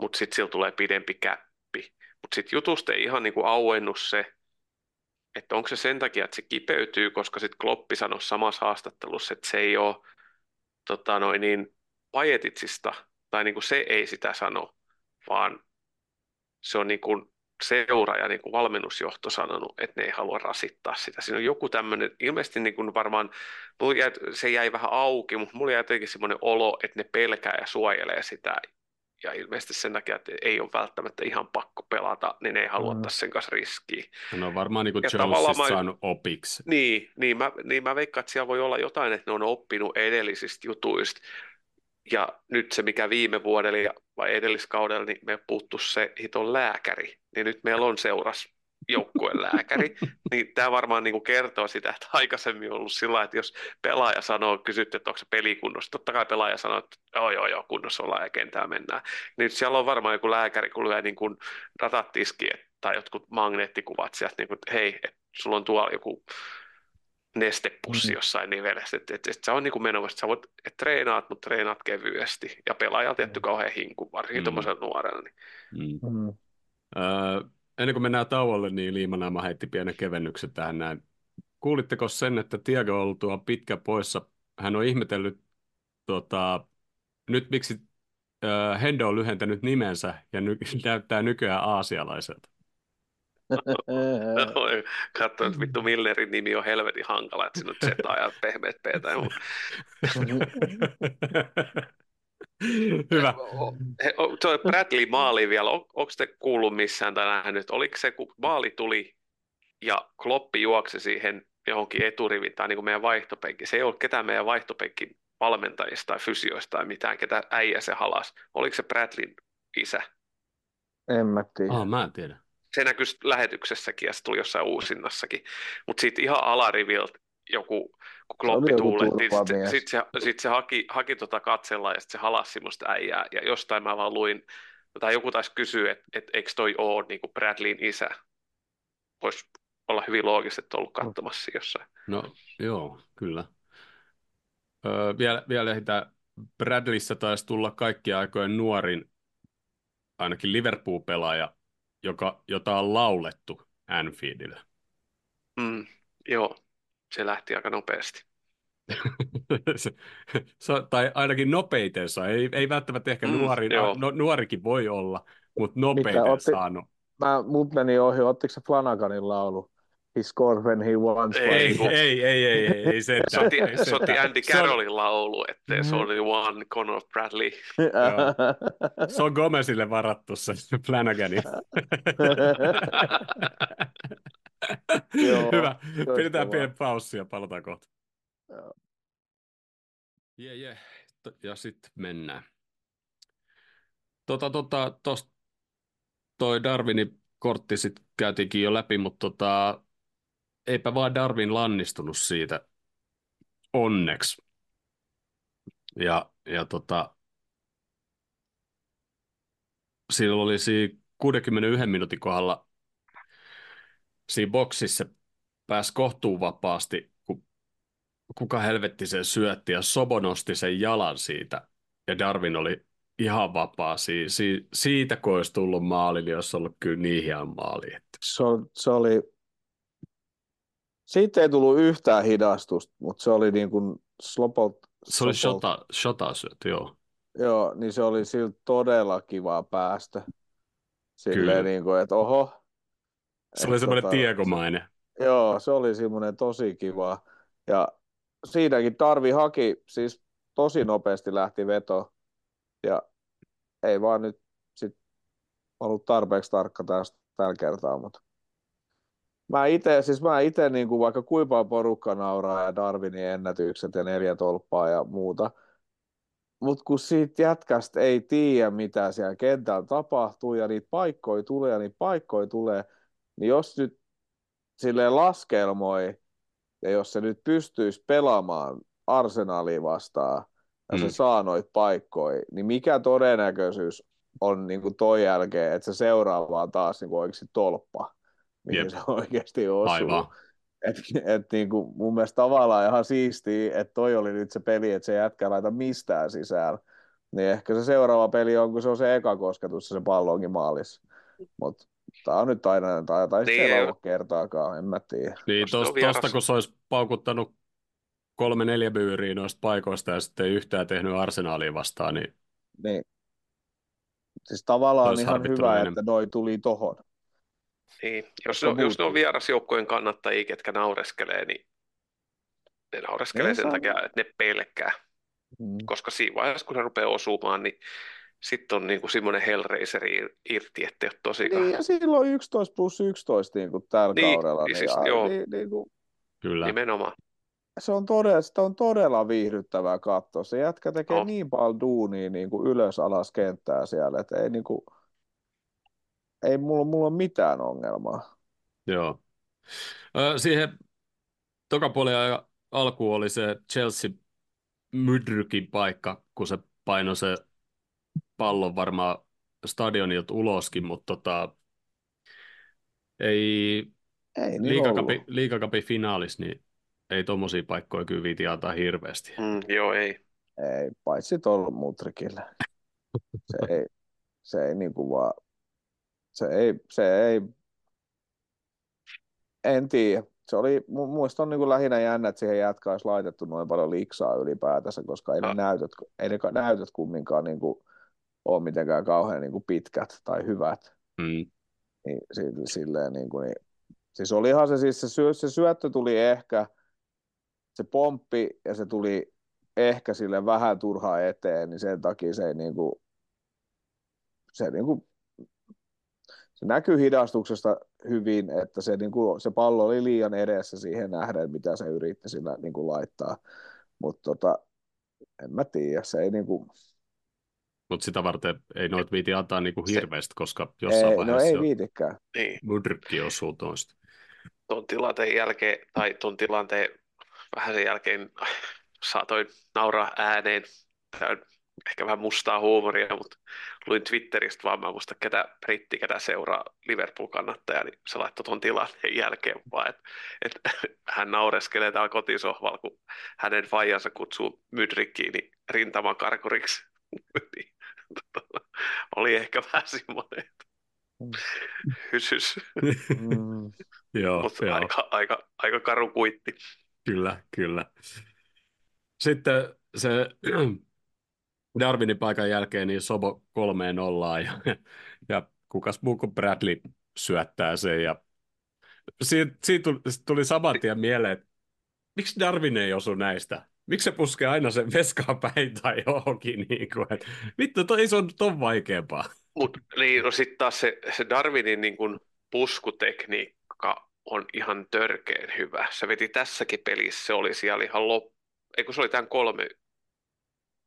mutta sitten sillä tulee pidempi käppi. Mutta sitten jutusta ei ihan niin kuin auennut se, että onko se sen takia, että se kipeytyy, koska sitten Kloppi sanoi samassa haastattelussa, että se ei ole tota noin niin, Pajetitsista, tai niin kuin se ei sitä sano, vaan se on niin kuin seura ja niin kuin valmennusjohto sanonut, että ne ei halua rasittaa sitä. Siinä on joku tämmöinen, ilmeisesti niin kuin varmaan, se jäi vähän auki, mutta mulla jäi jotenkin semmoinen olo, että ne pelkää ja suojelee sitä. Ja ilmeisesti sen takia, että ei ole välttämättä ihan pakko pelata, niin ei halua Mm. ottaa sen kanssa riskiä. On varmaan niin kuin Jonesista mä- saanut opiksi. Niin, niin mä, niin mä veikkaan, että siellä voi olla jotain, että ne on oppinut edellisistä jutuista. Ja nyt se, mikä viime vuodella ja- vai edelliskaudella, niin me puuttu se hiton lääkäri. Niin nyt meillä on seuras joukkueen lääkäri. Niin tämä varmaan niin kuin kertoo sitä, että aikaisemmin on ollut sillä että jos pelaaja sanoo, kysytte, että onko se peli kunnossa. Totta kai pelaaja sanoo, että joo, joo, joo, kunnossa ollaan ja kentää mennään. Niin nyt siellä on varmaan joku lääkäri, kun lyö niin kuin datat tiskiin, tai jotkut magneettikuvat sieltä, niin kuin, että hei, että sulla on tuolla joku nestepussi Mm. jossain nivelessä, että, että, että se on niin kuin menovasta, sä voit, että treenaat, mutta treenaat kevyesti, ja pelaajalta tietty kauhean hinku, varsinkin Mm. tuommoisella nuorella, niin Mm. Mm. Öö, ennen kuin mennään tauolle, niin Liimanaama heitti pienen kevennyksen tähän näin. Kuulitteko sen, että Tiago on ollut tuo pitkä poissa? Hän on ihmetellyt tota, nyt, miksi öö, Hendo on lyhentänyt nimensä ja ny- näyttää nykyään aasialaiselta. katsoin, että vittu Millerin nimi on helvetin hankala, että on Z ja pehmeät P tai muu. Hyvä. Tuo Bradley maali vielä, on, onko te kuullut missään tai nähnyt, oliko se, kun maali tuli ja Kloppi juoksi siihen johonkin eturiviin tai niin kuin meidän vaihtopenkki, se ei ollut ketään meidän vaihtopenkin valmentajista tai fysioista tai mitään, ketä äijä se halas. Oliko se Bradleyn isä? en mä tiedä. Ah, mä en tiedä. Se näkyi lähetyksessäkin ja se tuli jossain uusinnassakin. Mutta sitten ihan alariviltä joku, kun kloppi joku tuulettiin, sitten sit se, sit se haki, haki tota katsella ja sitten se halasi semmoista äijää. Ja jostain mä vaan luin, tai joku taisi kysyä, että et, eikö toi ole niin Bradleyn isä. Voisi olla hyvin loogista, että on ollut katsomassa jossain. No joo, kyllä. Öö, vielä, vielä ehditään. Bradleyssä taisi tulla kaikkien aikojen nuorin, ainakin Liverpool-pelaaja, joka, jota on laulettu Anfieldillä. Mm, joo, se lähti aika nopeasti. se, se, tai ainakin nopeitensa. Ei, ei välttämättä ehkä Mm, nuori, no, nuorikin voi olla, mutta nopeiten otti- saanut. Mä, mut meni ohi, ottiko se Flanaganin laulu? He scored when he wants. Ei, vai- Ei, ei, ei, ei, ei, Se otti sentään. Andy Carrollin laulu, ettei se oli one Conor Bradley. Se on Gomezille varattu se Flanagani. Joo, Hyvä. Pidetään pieni paussi ja palataan kohta. Joo. Jee, jee. T- Ja sitten mennään. Tota, tota, tos, toi Darwinin kortti sitten käytiinkin jo läpi, mutta tota, eipä vaan Darwin lannistunut siitä onneksi. Ja, ja tota, siinä oli siinä 61 minuutin kohdalla siinä boksissa pääsi kohtuun vapaasti, kun kuka helvetti sen syötti ja Sobo nosti sen jalan siitä ja Darwin oli ihan vapaa si- si- siitä, kun olisi tullut maali, niin olisi ollut kyllä niin hieno maali. Että. se, on- se oli, siitä ei tullut yhtään hidastusta, mutta se oli niin kuin slopot, Se oli shota, shota syöty, joo. Joo, niin se oli siltä todella kiva päästä. Kyllä. Silleen niin kuin, että oho. Se oli semmoinen tota, tiegomainen. Joo, se oli semmoinen tosi kiva. Ja siinäkin Tarvi haki, siis tosi nopeasti lähti veto. Ja ei vaan nyt sit ollut tarpeeksi tarkka tästä tällä kertaa, mutta mä itse, siis mä itse niin kuin vaikka kuinka porukka nauraa ja Darwinin ennätykset ja neljä tolppaa ja muuta, mutta kun siitä jätkästä ei tiedä, mitä siellä kentällä tapahtuu ja niitä paikkoja tulee ja niitä paikkoja tulee, niin jos nyt silleen laskelmoi, ja jos se nyt pystyisi pelaamaan Arsenalia vastaan, ja se Mm. saa noita paikkoja, niin mikä todennäköisyys on niin kuin toi jälkeen, että se seuraavaan taas niin kuin oikeasti tolppa, mihin Jep. se oikeasti osuu. Aivan. Et, et niin kuin mun mielestä tavallaan ihan siistiä, että toi oli nyt se peli, että se jätkä laita mistään sisään. Niin ehkä se seuraava peli on, kun se on se eka kosketus, se pallo onkin maalissa. Mutta tää on nyt aina, tai, tai Niin, se joo. ollut kertaakaan, en mä tiedä. Niin tosta, tosta, kun se olisi paukuttanut kolme neljä byyriä noista paikoista ja sitten ei yhtään tehnyt arsenaalia vastaan, niin Niin. Siis tavallaan ihan hyvä, enemmän. että noi tuli tohon. Niin, jos, jos ne on vierasjoukkojen kannattajia, ketkä naureskelee, niin ne naureskelee Ei sen saa- takia, että ne pelkää. Mm. Koska siinä vaiheessa, kun ne rupeaa osumaan, niin sitten on niinku semmoinen Hellraiseri irti, ettei ole tosikaan. Niin, ja silloin 11 plus 11 niin kuin tällä Niin, kaudella. niin Niin, siis a- joo. niin, niin kuin, kyllä. Nimenomaan. se on todella, sitä on todella viihdyttävää katsoa. Se jätkä tekee No. niin paljon duunia niin kuin ylös alas kenttää siellä, että ei, niin kuin, ei mulla, mulla ole mitään ongelmaa. Joo. Ö, siihen tokapuolen ajan alkuun oli se Chelsea Mydrykin paikka, kun se painoi se pallon varmaan stadionilta uloskin, mutta tota, ei Ei niin liikakapi, ollut. liikakapin finaalis, niin ei tommosia paikkoja kyllä viiti antaa hirveästi. Mm, joo, ei. Ei, paitsi tuolla Mutrikille. Se ei, se ei niin kuin vaan, se ei, se ei, en tiedä. Se oli, mu- muista on niin kuin lähinnä jännä, että siihen jätkä olisi laitettu noin paljon liksaa ylipäätänsä, koska ei ne Ah. näytöt, ei ne näytöt kumminkaan niin kuin ole mitenkään kauhean niin kuin pitkät tai hyvät. Mm. Niin, si- silleen niin kuin, niin. Siis olihan se siis, se, syö, se syöttö tuli ehkä, se pomppi ja se tuli ehkä sille vähän turhaa eteen, niin sen takia se ei niin kuin, se niin kuin, se näkyy hidastuksesta hyvin, että se, niin kuin, se pallo oli liian edessä siihen nähden, mitä se yritti sillä niin kuin laittaa. Mutta tota, en mä tiedä, se ei niin kuin, Mutta sitä varten ei noit viiti antaa niinku hirveästi, koska jossain ei, no vaiheessa ei jo viitikään. Niin. Mudrykki osuu toista. Tuon tilanteen jälkeen, tai tuon tilanteen vähän sen jälkeen saatoin nauraa ääneen. Tämä on ehkä vähän mustaa huumoria, mutta luin Twitteristä vaan, mä muista ketä britti, ketä seuraa Liverpool-kannattaja, niin se laittoi tuon tilanteen jälkeen vaan, että, että hän naureskelee täällä kotisohvalla, kun hänen faijansa kutsuu Mydrikkiin niin rintamakarkuriksi. Niin, oli ehkä vähän semmoinen, että hysys. Mm. Joo, Mutta joo. aika, aika, aika karu kuitti. Kyllä, kyllä. Sitten se Darwinin paikan jälkeen niin Sobo kolmeen nollaan ja, ja kukas muu kuin Bradley syöttää sen. Ja siitä, siitä tuli, tuli saman tien mieleen, että miksi Darwin ei osu näistä? Miksi se puskee aina sen veskaan päin tai johonkin? Niin kuin, että, vittu, toi se on ton vaikeampaa. Mut, niin, no sitten taas se, se Darwinin niin kun puskutekniikka on ihan törkeen hyvä. Se veti tässäkin pelissä, se oli siellä ihan loppu. Eikö se oli tämän kolme,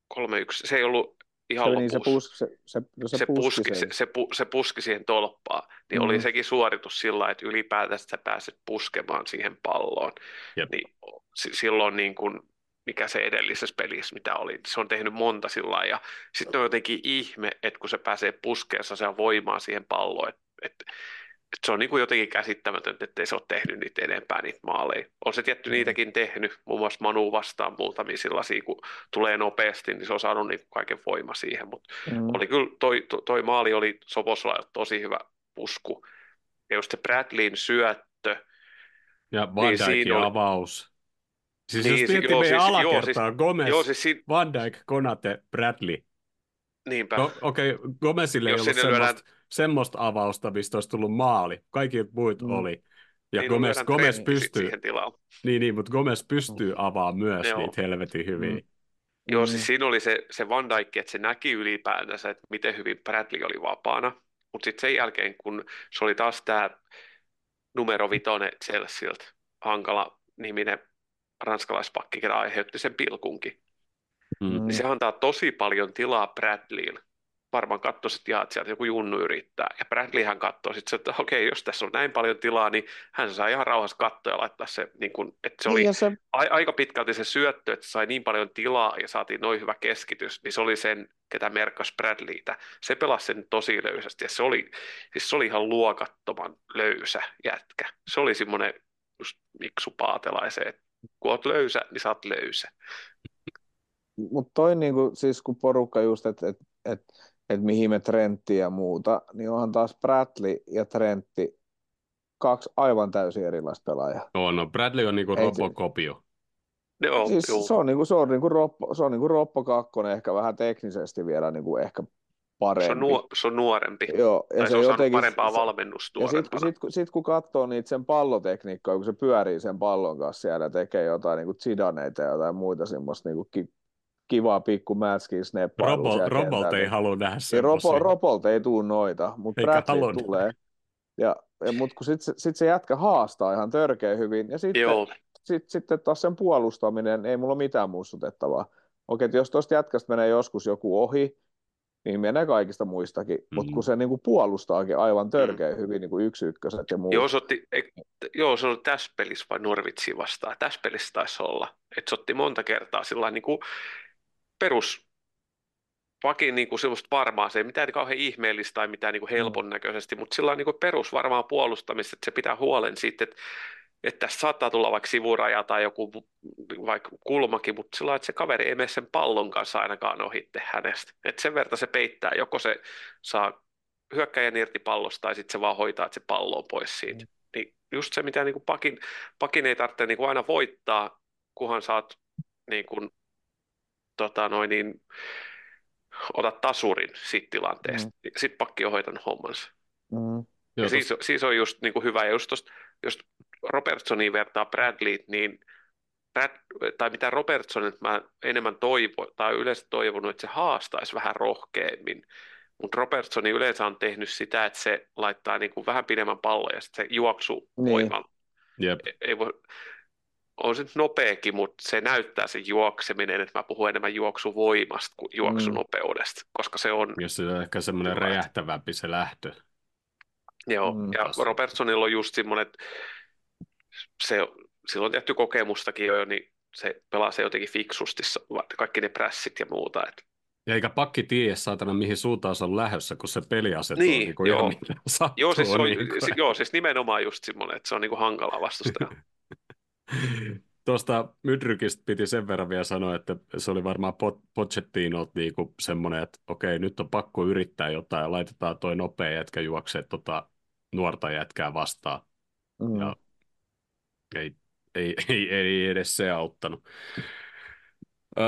kolme yksi, se ei ollut ihan Se, niin, se, pus, se, se, se, se, puski puski, se, se, pu, se puski siihen tolppaan, niin oli Mhm. sekin suoritus sillä että ylipäätään sä pääset puskemaan siihen palloon. Jep. Niin si- silloin niin kuin, mikä se edellisessä pelissä, mitä oli, se on tehnyt monta sillä ja sitten on jotenkin ihme, että kun se pääsee puskeessa, se on voimaa siihen palloon, että että että se on niin kuin jotenkin käsittämätöntä, että ei se ole tehnyt niitä enempää niitä maaleja. On se tietty Mm. niitäkin tehnyt, muun muassa Manu vastaan muutamia sellaisia, kun tulee nopeasti, niin se on saanut niin kuin kaiken voima siihen, mutta Mm. oli kyllä, toi, toi, toi maali oli Soboslai tosi hyvä pusku. Ja just se Bradleyn syöttö, Ja Van Niin, siinä oli- avaus. Siis Niin, jos si- miettii joo, meidän siis- joo, alakertaa, Gomez, joo siis Van Dijk, Konate, Bradley. niinpä, No, Okei, okay, Gomezille ei Jos ollut sinne lyödään- semmoista, semmoista avausta, mistä olisi tullut maali. Kaikki muut Mm. oli. Ja niin Gomez, lyödään Gomez Trentti sit pystyy, siihen tilaan. niin, niin, mutta Gomez pystyy avaamaan myös Joo. niitä helvetin hyviä. Mm. Joo, Mm. siis siinä oli se, se Van Dijk, että se näki ylipäätänsä, että miten hyvin Bradley oli vapaana. Mutta sitten sen jälkeen, kun se oli taas tämä numero vitonen Chelsealtä, hankala niminen ranskalaispakki, joka aiheutti sen pilkunkin, Mm. Niin se antaa tosi paljon tilaa Bradleylle. Varmaan katsoi, että jaa, että sieltä joku junnu yrittää. Ja Bradleyhän katsoi sitten, että okei, jos tässä on näin paljon tilaa, niin hän saa ihan rauhassa katsoa ja laittaa se, niin kuin, että se oli Niin, ja se, a- aika pitkälti se syöttö, että sai niin paljon tilaa ja saatiin noin hyvä keskitys, niin se oli sen, ketä merkkasi Bradleytä. Se pelasi sen tosi löysästi ja se oli, siis se oli ihan luokattoman löysä jätkä. Se oli semmoinen just Miksu Paatelaisen, että kun oot löysä, niin sä oot löysä. mutta toi niinku, siis kun porukka just, että et, et, et mihin me Trentti ja muuta, niin onhan taas Bradley ja Trentti kaksi aivan täysin erilaista pelaajaa. Joo, no Bradley on niinku Robocopio. Joo, Siis joo. se on niinku, se on niinku Roppo, se on niinku Roppo kakkonen, ehkä vähän teknisesti vielä niinku ehkä parempi. Se on, nuo, se on nuorempi. Joo, ja tai se on saanut jotenkin- parempaa se- valmennusta Ja sitten sit, kun- sit, kun katsoo niitä sen pallotekniikkaa, kun se pyörii sen pallon kanssa siellä ja tekee jotain niin Zidaneita ja jotain muita semmoista niin ki, kivaa pikku matchkin snappailua Robo, Robolt ei niin- halua nähdä niin Robo, semmoisia. Robolta ei tule noita, mutta Bradley tulee. Ja, ja, mutta kun sitten sit se jätkä haastaa ihan törkeä hyvin, ja sitten Joo, sit, sitten taas sen puolustaminen, ei mulla ole mitään muistutettavaa. Okei, että jos tuosta jätkästä menee joskus joku ohi, niin menee kaikista muistakin, mm. mutta Mm. kun se niinku puolustaakin aivan törkeä hyvin niinku yksi ykköset ja muut. joo, se otti, ei, joo, se oli tässä pelissä vai Norvitsia vastaan. Tässä pelissä taisi olla. Että se otti monta kertaa sillä niin kuin perus pakin niin kuin semmoista varmaa, se ei mitään kauhean ihmeellistä tai mitään niin kuin helpon näköisesti, mutta sillä on niin kuin perus varmaa puolustamista, että se pitää huolen siitä, että, että tässä saattaa tulla vaikka sivuraja tai joku vaikka kulmakin, mutta sillä että se kaveri ei mene sen pallon kanssa ainakaan ohitte hänestä. Että sen verran se peittää, joko se saa hyökkäjän irti pallosta tai sitten se vaan hoitaa, että se pallo on pois siitä. Mm. Niin just se, mitä niin kuin pakin, pakin ei tarvitse niin kuin aina voittaa, kunhan saat niin kuin, tota noin, niin, otat tasurin siitä tilanteesta. Mm. Sitten pakki on hoitanut hommansa. Mm. Ja Joo, siis, siis on just niin kuin hyvä, ja just tosta, jos Robertsonia vertaa Bradley, niin Brad, tai mitä Robertson, että mä enemmän toivo, tai yleensä toivonut, että se haastaisi vähän rohkeammin, mutta Robertsoni yleensä on tehnyt sitä, että se laittaa niin kuin vähän pidemmän pallon ja sitten se juoksu Niin. voimalla. Jep. Ei voi, on se nyt nopeakin, mutta se näyttää se juokseminen, että mä puhun enemmän juoksuvoimasta kuin juoksunopeudesta, koska se on Jos se on ehkä semmoinen räjähtävämpi se lähtö. Joo, Mm. ja. Robertsonilla on just semmoinen, että se, sillä on tehty kokemustakin jo, niin se pelaa se jotenkin fiksusti, kaikki ne prässit ja muuta. Et, Ja eikä pakki tiedä, saatana, mihin suuntaan se on lähdössä, kun se peliasetus Niin, on niin kuin joo. ihan sattuu. joo, siis on, niin kuin. si, joo, siis nimenomaan just semmoinen, että se on niinku hankala vastustaja. Tuosta Mydrykistä piti sen verran vielä sanoa, että se oli varmaan Pot- Pochettinolta niinku semmoinen, että okei, nyt on pakko yrittää jotain ja laitetaan toi nopea jätkä juoksee tota nuorta jätkää vastaan. Mm. Ja ei, ei, ei, ei edes se auttanut. Öö,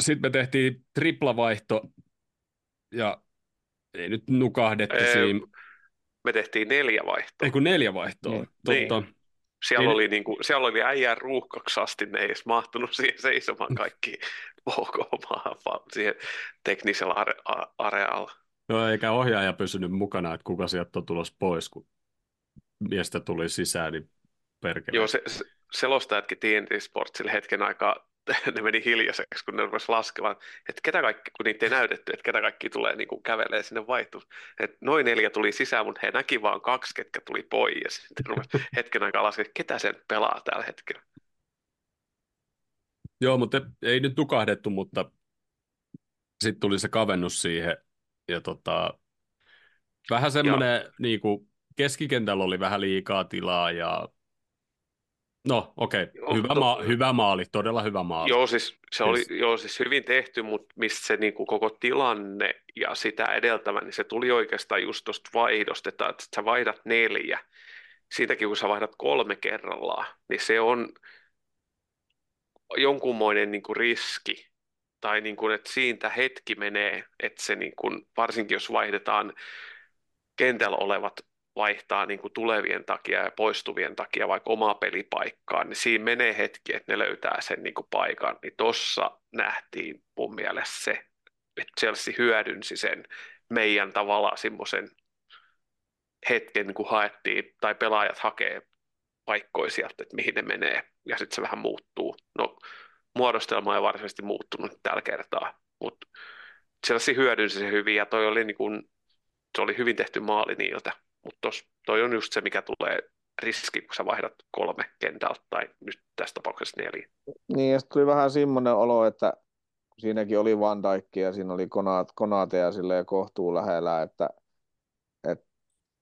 Sitten me tehtiin triplavaihto ja ei nyt nukahdettu Ee, siinä. Me tehtiin neljä vaihtoa. Ei kun neljä vaihtoa. Niin. Totta. Siellä Ei- oli, niinku, siellä oli äijän ruuhkaksi asti, ne ei edes mahtunut siihen seisomaan kaikki OK-maahan, vaan siihen teknisellä are- a- arealla. No eikä ohjaaja pysynyt mukana, että kuka sieltä on tulos pois, kun miestä tuli sisään, niin perkele. Joo, se, se, selostajatkin TNT Sportsille hetken aikaa, ne meni hiljaiseksi, kun ne rupesi laskemaan, että ketä kaikki, kun niitä ei näytetty, että ketä kaikki tulee niin kuin kävelee sinne vaihtoon. Että noin neljä tuli sisään, mutta he näki vaan kaksi, ketkä tuli pois. Ja sitten rupesi hetken aikaa laskemaan, että ketä sen pelaa tällä hetkellä. Joo, mutta ei nyt nukahdettu, mutta sitten tuli se kavennus siihen. Ja tota, vähän semmoinen, niin kuin, keskikentällä oli vähän liikaa tilaa ja no okei, okay. Joo, hyvä, to- ma- hyvä maali, todella hyvä maali. Joo, siis se oli Siis- joo, siis hyvin tehty, mutta mistä se niin kuin koko tilanne ja sitä edeltävä, niin se tuli oikeastaan just tuosta vaihdosta, että että sä vaihdat neljä. Siitäkin kun sä vaihdat kolme kerrallaan, niin se on jonkunmoinen niin kuin riski. Tai niin kuin, että siitä hetki menee, että se niin kuin, varsinkin jos vaihdetaan kentällä olevat vaihtaa niin kuin tulevien takia ja poistuvien takia vaikka omaa pelipaikkaa, niin siinä menee hetki, että ne löytää sen niin kuin paikan. Niin tossa nähtiin mun mielestä se, että Chelsea hyödynsi sen meidän tavallaan semmoisen hetken, kun haettiin, tai pelaajat hakee paikkoja sieltä, että mihin ne menee, ja sitten se vähän muuttuu. No, muodostelma ei varsinaisesti muuttunut tällä kertaa, mutta Chelsea hyödynsi se hyvin, ja toi oli niin kuin, se oli hyvin tehty maali niiltä, mutta toi on just se, mikä tulee riski, kun sä vaihdat kolme kentältä, tai nyt tässä tapauksessa neljä. Niin, ja tuli vähän semmoinen olo, että siinäkin oli Van Dijk ja siinä oli Konate, Konate ja silleen kohtuu lähellä, että, että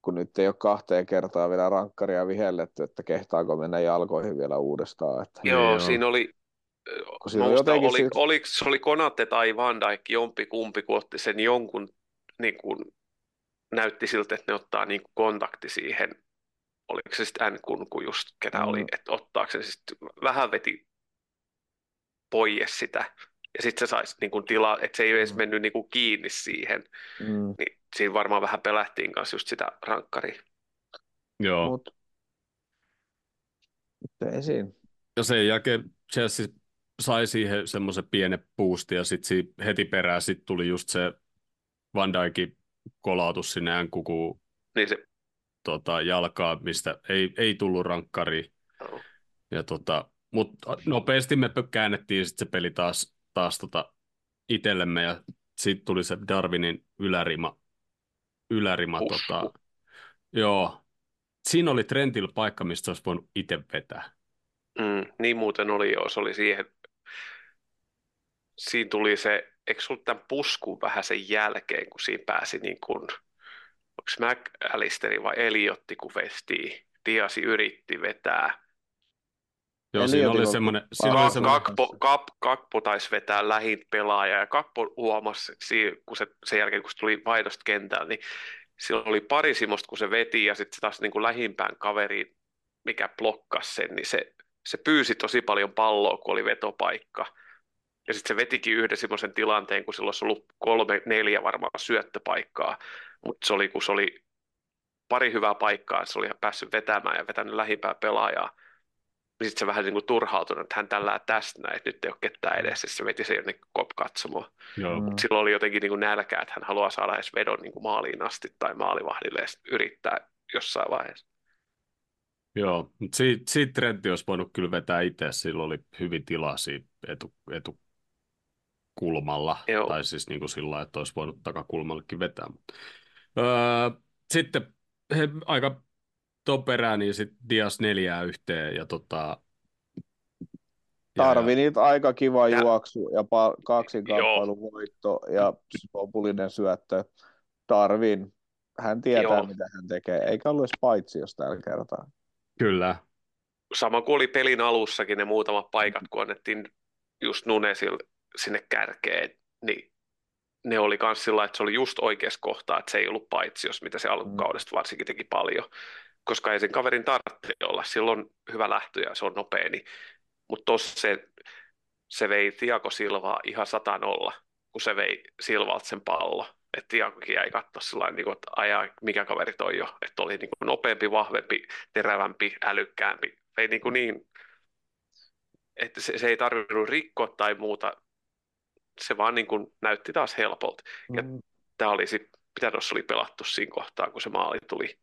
kun nyt ei ole kahteen kertaan vielä rankkaria vihelletty, että kehtaako mennä jalkoihin vielä uudestaan. Että, Joo, joo. siinä oli, kun siinä oli jotenkin oli, se, oli, se oli Konate tai Van Dijk, jompi kumpi, kun otti sen jonkun, niin kuin, näytti siltä, että ne ottaa niin kuin kontakti siihen, oliko se sitten N-kunku just, ketä Mm. oli, että ottaako se sitten, vähän veti pois sitä, ja sitten se saisi niin kuin tilaa, että se ei edes Mm. mennyt niin kuin kiinni siihen, mm, niin siinä varmaan vähän pelättiin kanssa just sitä rankkaria. Joo. mut, mutta ei siinä. Ja sen jälkeen Chelsea sai siihen semmoisen pienen boostin ja sitten heti perään sit tuli just se Van Dijkin kolautus sinne NQQ Niin se, tota, jalkaa, mistä ei, ei tullut rankkari. Ja tota, mutta nopeasti me käännettiin sit se peli taas, taas tota itsellemme ja sitten tuli se Darwinin ylärima. ylärima tota, joo. Siinä oli Trentillä paikka, mistä olisi voinut itse vetää. mm, niin muuten oli joo, se oli siihen, siinä tuli se, eikö ollut tämän puskun vähän sen jälkeen, kun siinä pääsi niin kuin, onko McAllisteri vai Eliotti, kun vestiin, Diasi yritti vetää, Joo, siinä oli semmoinen, siinä oli semmoinen, Kakpo, Kap, Kakpo taisi vetää lähin pelaaja ja Kakpo huomasi siinä, kun se, sen jälkeen, kun se tuli vaihdosta kentällä, niin sillä oli pari simosta, kun se veti ja sitten se taas niin kuin lähimpään kaveriin, mikä blokkasi sen, niin se, se pyysi tosi paljon palloa, kun oli vetopaikka. Ja sitten se vetikin yhden semmoisen tilanteen, kun sillä olisi ollut kolme, neljä varmaan syöttöpaikkaa, mutta se oli, kun se oli pari hyvää paikkaa, se oli ihan päässyt vetämään ja vetänyt lähimpää pelaajaa, niin sitten se vähän niin kuin turhautunut, että hän tällä tästä näin, että nyt ei ole ketään edessä, se veti se jonnekin kop katsomaan. Mm. Silloin oli jotenkin niin kuin nälkää, että hän haluaa saada edes vedon niin kuin maaliin asti tai maalivahdille edes yrittää jossain vaiheessa. joo. Mutta siitä, siitä Trentti olisi voinut kyllä vetää itse, sillä oli hyvin tilaa siinä etu, etukulmalla, Joo. tai siis niin kuin sillä että olisi voinut takakulmallekin vetää. Mutta. Öö, sitten he, aika ton perään, niin sitten Dias neljää yhteen, ja tota... ja- Tarvi niitä aika kiva Ja- juoksu ja pa- kaksinkamppailun voitto ja lopullinen syöttö. Darwin, hän tietää Joo. mitä hän tekee, eikä ollut edes paitsi jos tällä kertaa. Kyllä, Sama kuin oli pelin alussakin ne muutamat paikat, kun annettiin just Nunesille sinne kärkeen, niin ne oli myös sillä että se oli just oikeassa kohtaa, että se ei ollut paitsi, jos mitä se alkukaudesta varsinkin teki paljon. Koska ei sen kaverin tarvitse olla, silloin hyvä lähtö ja se on nopea, niin, mutta tuossa se, se vei Tiago Silvaa ihan nolla, kun se vei Silvalta sen pallo. Että Tiagokin jäi katsoa sillä niin että ajaa, mikä kaveri toi jo, että oli niin kuin nopeampi, vahvempi, terävämpi, älykkäämpi. Vei niin, kuin niin että se, se ei tarvinnut rikkoa tai muuta, se vaan niin kuin näytti taas helpolta. Mm. Ja tämä oli sit, mitä tuossa oli pelattu siinä kohtaa, kun se maali tuli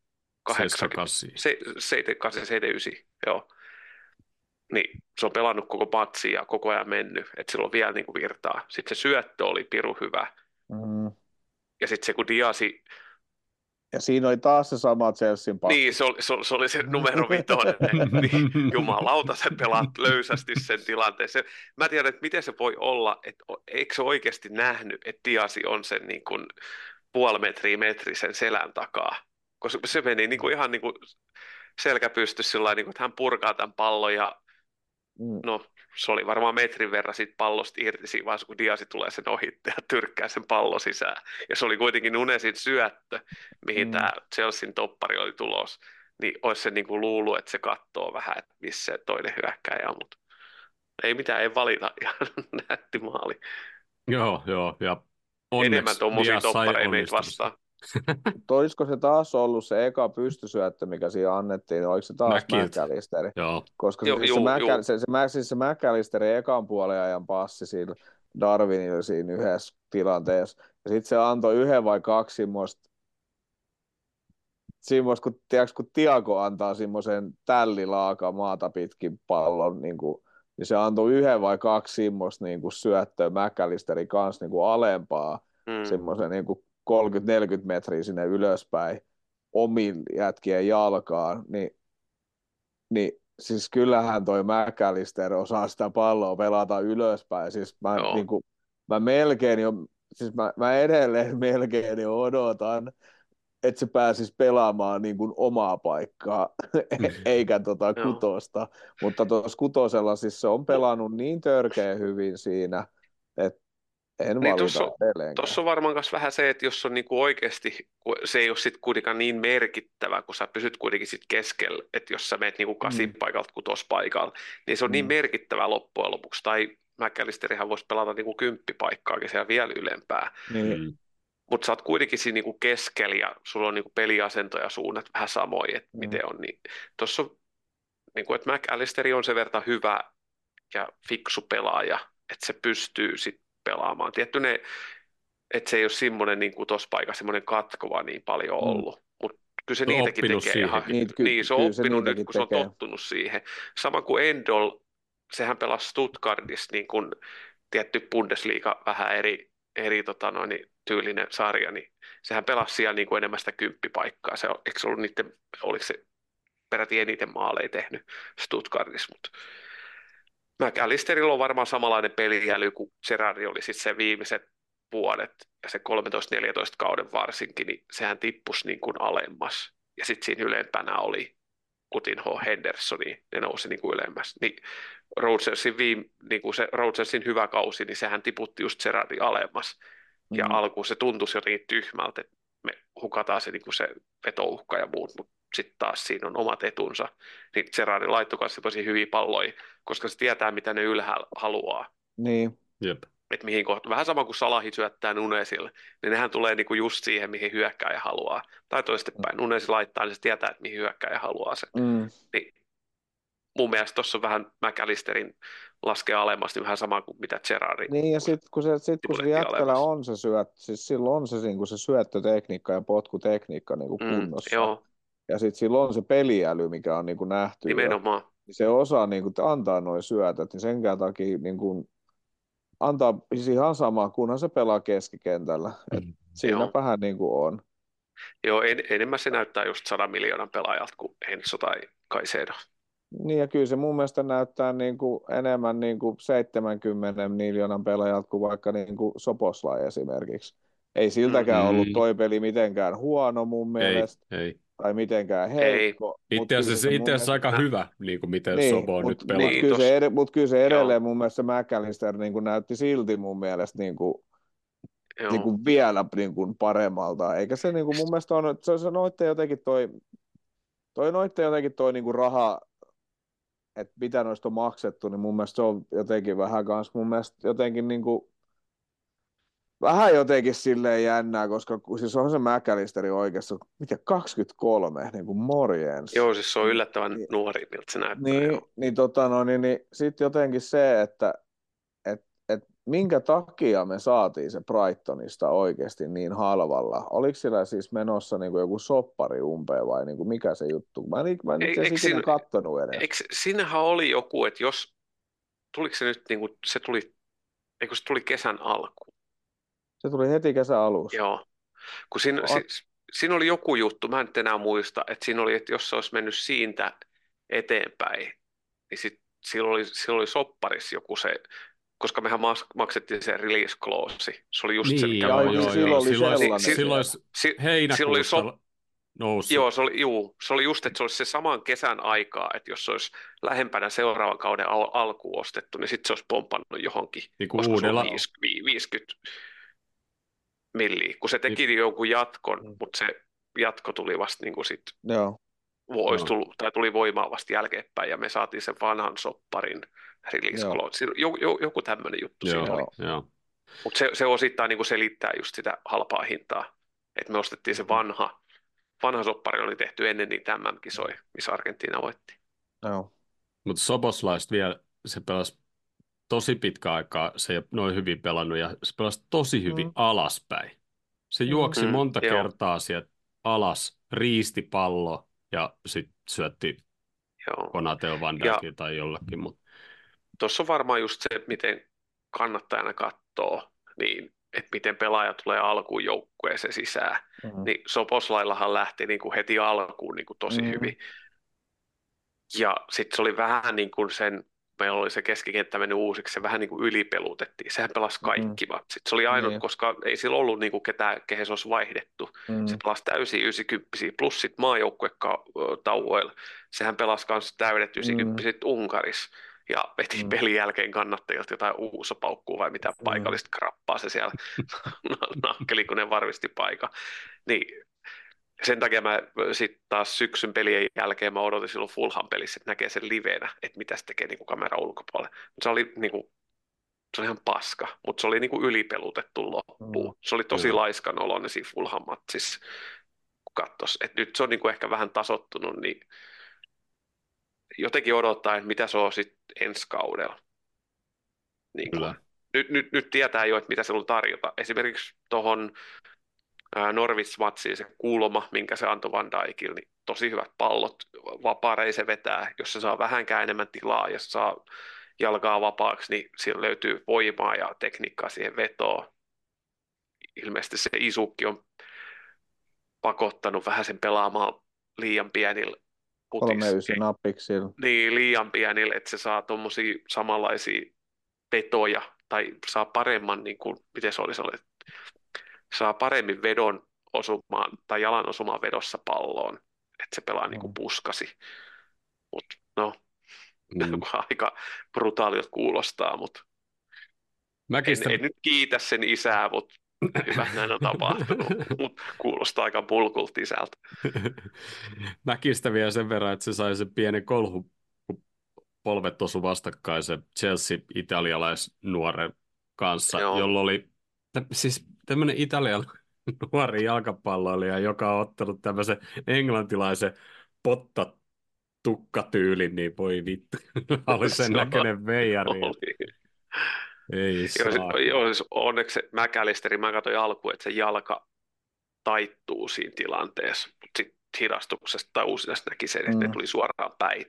78. 79, joo. Niin se on pelannut koko patsi ja koko ajan mennyt, että sillä on vielä niin kuin virtaa. Sitten se syöttö oli piru hyvä. Mm. Ja sitten se, kun Diasi ja siinä oli taas se sama Chelsean pakki. Niin, se oli se, se, oli se numero vitonen. niin, jumalauta, se pelaat löysästi sen tilanteen. mä tiedän, että miten se voi olla, että eikö se oikeasti nähnyt, että Diasi on sen niin kuin puoli metriä metri sen selän takaa. Koska se meni niin kuin ihan niin kuin selkä pysty sillä niin kuin, että hän purkaa tämän pallon ja mm. no, se oli varmaan metrin verran siitä pallosta irti siinä vaiheessa, kun Diasi tulee sen ohitte ja tyrkkää sen pallo sisään. Ja se oli kuitenkin Nunesin syöttö, mihin mm. tämä Chelsean toppari oli tulos. Niin olisi se niinku luullut, että se katsoo vähän, että missä toinen hyökkäjä on, mutta ei mitään, ei valita. Ihan nätti maali. Joo, joo. Ja Enemmän tuommoisia toppareja meitä vastaan. Olisiko se taas ollut se eka pystysyöttö, mikä siinä annettiin, oliko se taas McAllisteri? Joo. Koska joo, se, juu, se, juu. se, se, siis se McAllisterin ekan puolen ajan passi siinä Darwinille siinä yhdessä tilanteessa. Ja sitten se antoi yhden vai kaksi semmoista semmoista, kun, tiedätkö, kun Tiago antaa semmoisen tällilaaka maata pitkin pallon, niin, kuin, niin se antoi yhden vai kaksi semmoista niin kuin syöttöä McAllisterin kanssa niin kuin alempaa, mm. semmoisen niin kuin 30-40 metriä sinne ylöspäin omin jätkien jalkaan, niin, niin siis kyllähän toi McAllister osaa sitä palloa pelata ylöspäin. Siis mä, niin kuin, mä melkein jo, siis mä, mä edelleen melkein jo odotan, että se pääsisi pelaamaan niin kuin omaa paikkaa, eikä tota kutosta. Mutta tuossa kutosella siis se on pelannut niin törkeä hyvin siinä, että en niin tuossa, tuossa on varmaan myös vähän se, että jos on niinku oikeasti, se ei ole sitten kuitenkaan niin merkittävä, kun sä pysyt kuitenkin sit keskellä, että jos sä meet niinku kasin mm. paikalta kutospaikalle, niin se on niin mm. niin merkittävä loppujen lopuksi. Tai McAllisterihan voisi pelata niinku kymppipaikkaakin siellä vielä ylempää. Niin. Mm. Mutta sä oot kuitenkin siinä niinku keskellä ja sulla on niinku peliasento ja suunnat vähän samoin, että mm. miten on. Niin, tuossa on, niinku, että McAllisteri on se verta hyvä ja fiksu pelaaja, että se pystyy sitten pelaamaan. Tietty ne, että se ei ole semmoinen niin kuin tuossa paikassa semmoinen katkova niin paljon mm. ollut, mm. mutta kyllä se, se niitäkin tekee siihen. ihan niin, ky- niin, se on oppinut se nyt, kun tekee. se on tottunut siihen. Sama kuin Endol, sehän pelasi Stuttgartissa niin kuin tietty Bundesliga vähän eri, eri tota noin, tyylinen sarja, niin sehän pelasi siellä niin kuin enemmän sitä kymppipaikkaa. Se, eikö se ollut niiden, oliko se peräti eniten maaleja tehnyt Stuttgartissa, mutta McAllisterilla on varmaan samanlainen pelijäly kuin Gerardi oli sitten se viimeiset vuodet ja se 13-14 kauden varsinkin, niin sehän tippusi niin kuin alemmas. Ja sitten siinä ylempänä oli Kutinho Hendersoni, ne nousi niin kuin ylemmäs. Niin Rodgersin, viime, niin kuin se Rodgersin hyvä kausi, niin sehän tiputti just Gerardi alemmas. Ja mm. alkuun se tuntuisi jotenkin tyhmältä, että me hukataan se, niin kuin se vetouhka ja muut, mutta sitten taas siinä on omat etunsa. Niin Gerardi laittoi kanssa tosi hyviä palloja, koska se tietää, mitä ne ylhäällä haluaa. Niin. Jep. Et mihin kohta, vähän sama kuin Salahi syöttää Nunesille, niin nehän tulee niinku just siihen, mihin hyökkääjä haluaa. Tai toistepäin, mm. Nunesi laittaa, niin se tietää, että mihin hyökkääjä haluaa sen. Mm. Niin, mun mielestä tuossa on vähän McAllisterin laskee alemmas, niin vähän sama kuin mitä Gerardi. Niin, ja sitten kun se, sit, kun se jätkällä on se syöt, siis silloin on se, niin kuin se syöttötekniikka ja potkutekniikka niin kuin mm, kunnossa. Joo. Ja sitten silloin on se peliäly, mikä on niin kuin nähty. Nimenomaan. Ja se osaa niin kuin, antaa noin syötöt, niin senkään takia niin kuin, antaa siis ihan sama, kunhan se pelaa keskikentällä. Et mm. Siinä Joo. vähän niin kuin on. Joo, en, enemmän se näyttää just 100 miljoonan pelaajalta kuin Enso tai Kaisedo. Niin ja kyllä se mun mielestä näyttää niin kuin enemmän niin kuin 70 miljoonan pelaajalta kuin vaikka niin kuin Soposlai esimerkiksi. Ei siltäkään mm-hmm. ollut toi peli mitenkään huono mun mielestä. Ei, ei tai mitenkään heikko. Itse asiassa, itse asiassa aika hyvä, niin kuin miten niin, Sobo mut, nyt pelaa. Mutta kyllä, se, mut kyllä se edelleen Joo. mun mielestä McAllister niin kuin näytti silti mun mielestä niin kuin Joo. niin kuin vielä niin kuin paremmalta. Eikä se niin kuin mun mielestä on, se, se noitte jotenkin toi, toi noitte jotenkin toi niin kuin raha, että mitä noista on maksettu, niin mun mielestä se on jotenkin vähän kans mun mielestä jotenkin niin kuin, vähän jotenkin silleen jännää, koska siis on se McAllisteri oikeassa, mitä 23, niin kuin morjens. Joo, siis se on yllättävän niin- nuori, miltä se näyttää. Niin, joo. niin, tota, no, niin, niin sitten jotenkin se, että et, et minkä takia me saatiin se Brightonista oikeasti niin halvalla? Oliko sillä siis menossa niin kuin joku soppari umpeen vai niin kuin mikä se juttu? Mä en, mä en itse asiassa ikinä kattonut edes. Eikö, siinähän oli joku, että jos, tuliko se nyt niin kuin, se tuli, eikö se tuli kesän alkuun? Se tuli heti kesän alussa. Joo. Kun siinä, si, siinä oli joku juttu, mä en nyt enää muista, että siinä oli, että jos se olisi mennyt siitä eteenpäin, niin sit, silloin, oli, silloin oli sopparissa joku se, koska mehän mas, maksettiin se release clause. Se oli just se, Niin, mikä joo, me joo, maksettiin. silloin oli silloin, sellainen silloin. Si, silloin oli so- nousi. Joo, se oli, juu, se oli just, että se olisi se saman kesän aikaa, että jos se olisi lähempänä seuraavan kauden al- alkuun ostettu, niin sitten se olisi pompannut johonkin, niin kuin se uudella, ollut 50, 50 milliä, kun se teki jonkun jatkon, Mm. mutta se jatko tuli vasta niin kuin sit, Joo. olisi Joo. tullut, tai tuli voimaan vasta jälkeenpäin, ja me saatiin sen vanhan sopparin release Joo. clause. Siinä- Joku, joku, joku tämmöinen juttu joo, siinä oli. joo. Mutta se, se osittain niin kuin selittää just sitä halpaa hintaa, että me ostettiin se vanha, vanha soppari oli tehty ennen niitä MM-kisoja, missä Argentiina voitti. Joo. Mutta Soboslaista vielä, se pelasi tosi pitkä aikaa, se ei noin hyvin pelannut, ja se pelasi tosi hyvin Mm. alaspäin. Se juoksi Mm, monta joo. kertaa sieltä alas, riisti pallo, ja sitten syötti. Konateo Van Dijkin tai jollakin. Mut. Tuossa on varmaan just se, että miten kannattajana katsoo, niin että miten pelaaja tulee alkuun joukkueeseen sisään. Mm. Niin Soposlaillahan lähti niin kuin heti alkuun niin kuin tosi Mm. hyvin. Ja sitten se oli vähän niin kuin sen, meillä oli se keskikenttä mennyt uusiksi, se vähän niin kuin ylipelutettiin. Sehän pelasi kaikki mm. matsit. Se oli ainut, Niin. koska ei sillä ollut niin kuin ketään, kehen se olisi vaihdettu. Mm. Se pelasi täysin 90 plus sitten maajoukkuetauoilla. Sehän pelasi myös täydet 90 mm. Unkarissa ja veti Mm. pelin jälkeen kannattajilta jotain uusapaukkua vai mitä Mm. paikallista krappaa se siellä nakkeli, kun ne varmisti paikan. Niin sen takia mä sitten taas syksyn pelien jälkeen mä odotin silloin Fulham pelissä, että näkee sen livenä, että mitä se tekee niin kuin kamera ulkopuolella. Mut se oli niin kuin, se oli ihan paska, mutta se oli niin kuin ylipelutettu loppuun. Mm. Se oli tosi laiskan oloinen siinä Fulham-matsissa, kun katsos. Et nyt se on niin kuin ehkä vähän tasottunut, niin jotenkin odottaa, että mitä se on sitten ensi kaudella. Niin kuin, Kyllä. nyt, nyt, nyt tietää jo, että mitä se on tarjota. Esimerkiksi tuohon Norwich-matsiin se kulma, minkä se antoi Van Dijkille, niin tosi hyvät pallot, vapaa se vetää, jos se saa vähänkään enemmän tilaa, jos saa jalkaa vapaaksi, niin siellä löytyy voimaa ja tekniikkaa siihen vetoon. Ilmeisesti se Isukki on pakottanut vähän sen pelaamaan liian pienillä napiksilla. Niin, liian pienillä, että se saa tuommoisia samanlaisia petoja tai saa paremman, niin kuin, miten se oli, se oli, saa paremmin vedon osumaan tai jalan osumaan vedossa palloon, että se pelaa niin kuin Mm. puskasi. Mutta no, Mm. aika brutaalit kuulostaa, mutta Mäkistä, en, en nyt kiitä sen isää, mutta hyvä näin on tapahtunut, mutta kuulostaa aika pulkulta isältä. Mäkistä vielä sen verran, että se sai sen pienen kolhu, polvet osu vastakkain se Chelsea-italialaisnuoren kanssa, Joo. jolla oli siis tämmöinen italialainen nuori jalkapalloilija, joka on ottanut tämmöisen englantilaisen potta tukkatyylin, niin voi vittu, oli sen Se näköinen veijari. Oli. Ei Joo, se, joo, siis onneksi se McAllisteri, mä katsoin alkuun, että se jalka taittuu siinä tilanteessa, mutta sitten hidastuksesta tai uusinasta näki sen, että Mm. ne tuli suoraan päin.